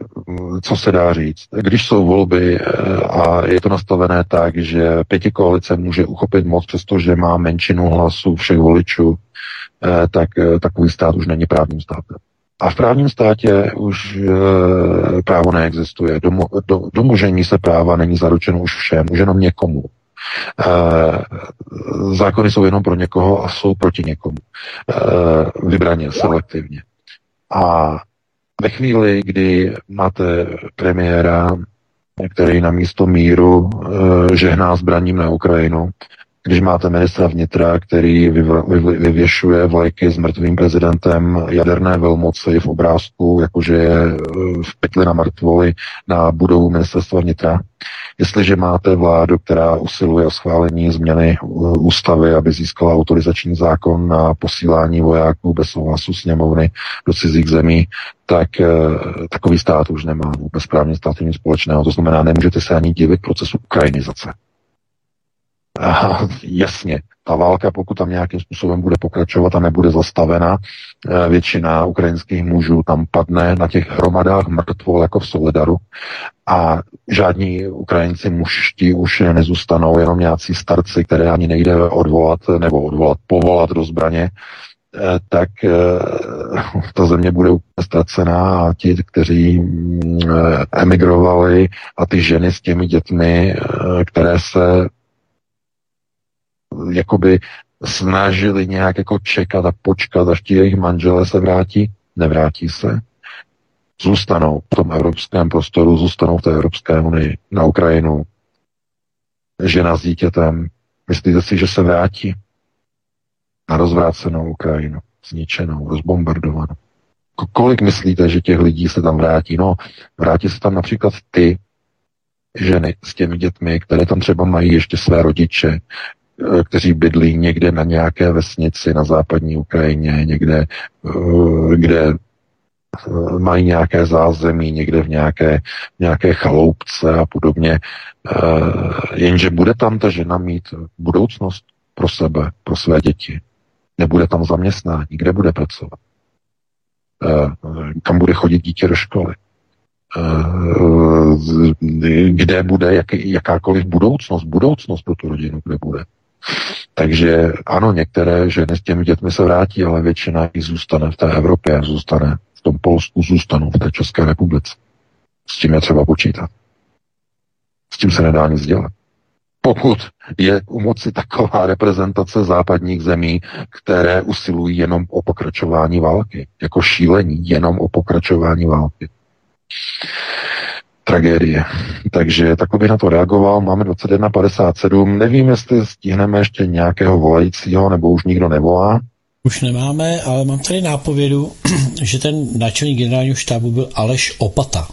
co se dá říct? Když jsou volby eh, a je to nastavené tak, že pěti koalice může uchopit moc, přestože má menšinu hlasů všech voličů, tak takový stát už není právním státem. A v právním státě už e, právo neexistuje. Domo, do, domožení se práva není zaručeno už všem, už jenom někomu. E, zákony jsou jenom pro někoho a jsou proti někomu. E, vybraně, selektivně. A ve chvíli, kdy máte premiéra, který na místo míru e, žehná zbraním na Ukrajinu, když máte ministra vnitra, který vyvěšuje vlajky s mrtvým prezidentem jaderné velmoci v obrázku, jakože je e, v pytli na mrtvoli na budovu ministerstva vnitra, jestliže máte vládu, která usiluje o schválení změny e, ústavy, aby získala autorizační zákon na posílání vojáků bez souhlasu sněmovny do cizích zemí, tak e, takový stát už nemá vůbec právně stát nic společného. To znamená, nemůžete se ani divit procesu ukrajinizace. A jasně, ta válka, pokud tam nějakým způsobem bude pokračovat a nebude zastavena, eh, většina ukrajinských mužů tam padne na těch hromadách mrtvol jako v Solidaru a žádní Ukrajinci mužští už nezůstanou, jenom nějací starci, které ani nejde odvolat nebo odvolat, povolat do zbraně, eh, tak eh, ta země bude úplně ztracená a ti, kteří mm, emigrovali a ty ženy s těmi dětmi, které se jakoby snažili nějak jako čekat a počkat, až ti jejich manželé se vrátí, nevrátí se, zůstanou v tom evropském prostoru, zůstanou v té Evropské unii, na Ukrajinu, žena s dítětem, myslíte si, že se vrátí? Na rozvrácenou Ukrajinu, zničenou, rozbombardovanou? Kolik myslíte, že těch lidí se tam vrátí? No, vrátí se tam například ty ženy s těmi dětmi, které tam třeba mají ještě své rodiče, kteří bydlí někde na nějaké vesnici na západní Ukrajině, někde, eh, kde eh, mají nějaké zázemí, někde v nějaké, nějaké chaloupce a podobně. Jenže bude tam ta žena mít budoucnost pro sebe, pro své děti. Nebude tam zaměstnání, kde bude pracovat. Kam bude chodit dítě do školy kde bude jak, jakákoliv budoucnost, budoucnost pro tu rodinu, kde bude. Takže ano, některé ženy s těmi dětmi se vrátí, ale většina jich zůstane v té Evropě, zůstane v tom Polsku, zůstanou v té České republice. S tím je třeba počítat. S tím se nedá nic dělat. Pokud je u moci taková reprezentace západních zemí, které usilují jenom o pokračování války, jako šílení, jenom o pokračování války tragédie. Takže takový na to reagoval. Máme 21.57. Nevím, jestli stihneme ještě nějakého volajícího, nebo už nikdo nevolá. Už nemáme, ale mám tady nápovědu, že ten náčelník generálního štábu byl Aleš Opata.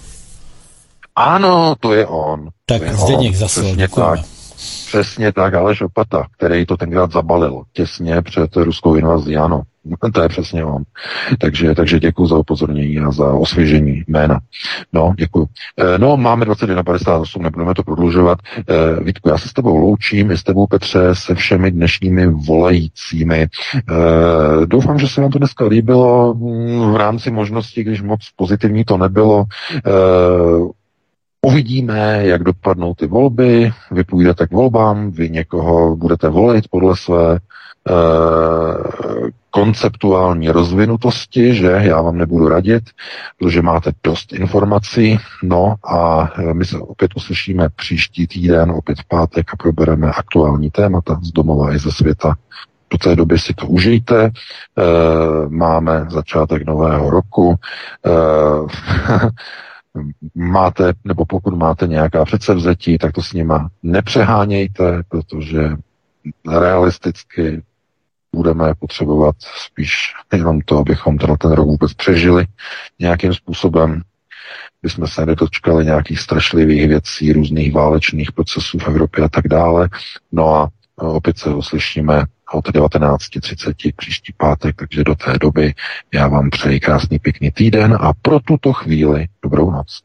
Ano, to je on. Tak Zdeněk zase, děkujeme. Tak. Přesně tak, Aleš Opata, který to tenkrát zabalil těsně před ruskou invazí, ano. To je přesně on. Takže, takže děkuji za upozornění a za osvěžení jména. No, děkuji. E, no, máme 21.58, nebudeme to prodlužovat. E, Vítku, já se s tebou loučím, i s tebou Petře, se všemi dnešními volajícími. E, doufám, že se vám to dneska líbilo v rámci možností, když moc pozitivní to nebylo. E, Uvidíme, jak dopadnou ty volby, vy půjdete k volbám, vy někoho budete volit podle své Eh, konceptuální rozvinutosti, že já vám nebudu radit, protože máte dost informací. No a eh, my se opět uslyšíme příští týden, opět v pátek a probereme aktuální témata z domova i ze světa. Do té doby si to užijte. E, máme začátek nového roku. E, máte, nebo pokud máte nějaká předsevzetí, tak to s nima nepřehánějte, protože realisticky budeme potřebovat spíš jenom to, abychom tenhle ten rok vůbec přežili nějakým způsobem, by jsme se nedočkali nějakých strašlivých věcí, různých válečných procesů v Evropě a tak dále. No a opět se uslyšíme od 19.30 příští pátek, takže do té doby já vám přeji krásný pěkný týden a pro tuto chvíli dobrou noc.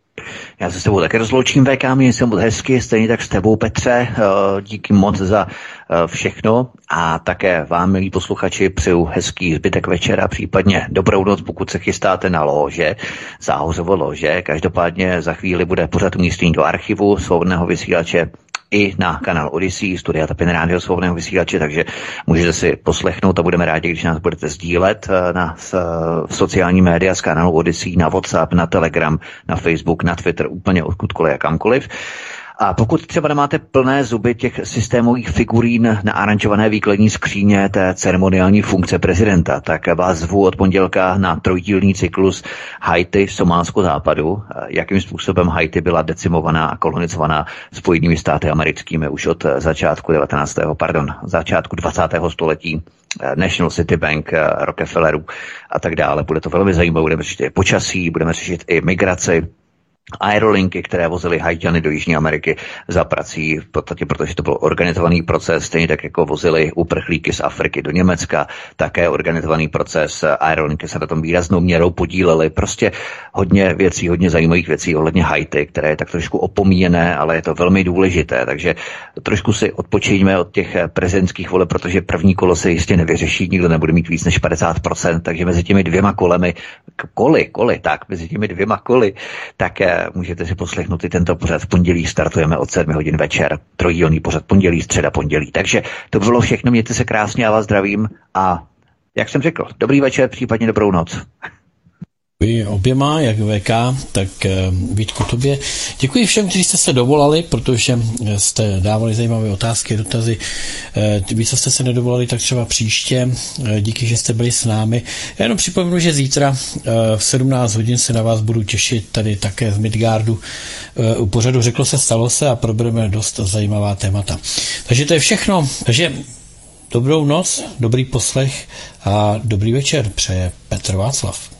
Já se s tebou také rozloučím, VK, mě se moc hezky, stejně tak s tebou, Petře, eh, díky moc za eh, všechno a také vám, milí posluchači, přeju hezký zbytek večera, případně dobrou noc, pokud se chystáte na lože, záhořovo lože. Každopádně za chvíli bude pořád umístění do archivu svobodného vysílače i na kanál Odyssey, studia Tapin Rádio svobodného vysílače, takže můžete si poslechnout a budeme rádi, když nás budete sdílet eh, na sociální média z kanálu Odyssey, na WhatsApp, na Telegram, na Facebook, na Twitter, úplně odkudkoliv a kamkoliv. A pokud třeba nemáte plné zuby těch systémových figurín na aranžované výkladní skříně té ceremoniální funkce prezidenta, tak vás zvu od pondělka na trojdílný cyklus Haiti v Somálsko západu, jakým způsobem Haiti byla decimovaná a kolonizovaná spojenými státy americkými už od začátku 19. pardon, začátku 20. století National City Bank, Rockefellerů a tak dále. Bude to velmi zajímavé, budeme řešit počasí, budeme řešit i migraci, aerolinky, které vozily Haitiany do Jižní Ameriky za prací, v podstatě protože to byl organizovaný proces, stejně tak jako vozili uprchlíky z Afriky do Německa, také organizovaný proces, aerolinky se na tom výraznou měrou podílely, prostě hodně věcí, hodně zajímavých věcí ohledně Haiti, které je tak trošku opomíjené, ale je to velmi důležité, takže trošku si odpočijeme od těch prezidentských voleb, protože první kolo se jistě nevyřeší, nikdo nebude mít víc než 50%, takže mezi těmi dvěma kolemi, koly, koly, tak, mezi těmi dvěma koly, tak můžete si poslechnout i tento pořad v pondělí. Startujeme od 7 hodin večer. Trojdílný pořad pondělí, středa pondělí. Takže to bylo všechno. Mějte se krásně, já vás zdravím a jak jsem řekl, dobrý večer, případně dobrou noc. Děkuji oběma, jak VK, tak uh, Vítku tobě. Děkuji všem, kteří jste se dovolali, protože jste dávali zajímavé otázky, dotazy. Uh, vy, co jste se nedovolali, tak třeba příště. Díky, že jste byli s námi. Já jenom připomenu, že zítra v 17 hodin se na vás budu těšit tady také z Midgardu. U pořadu Řeklo se, stalo se a probereme dost zajímavá témata. Takže to je všechno. Takže dobrou noc, dobrý poslech a dobrý večer přeje Petr Václav.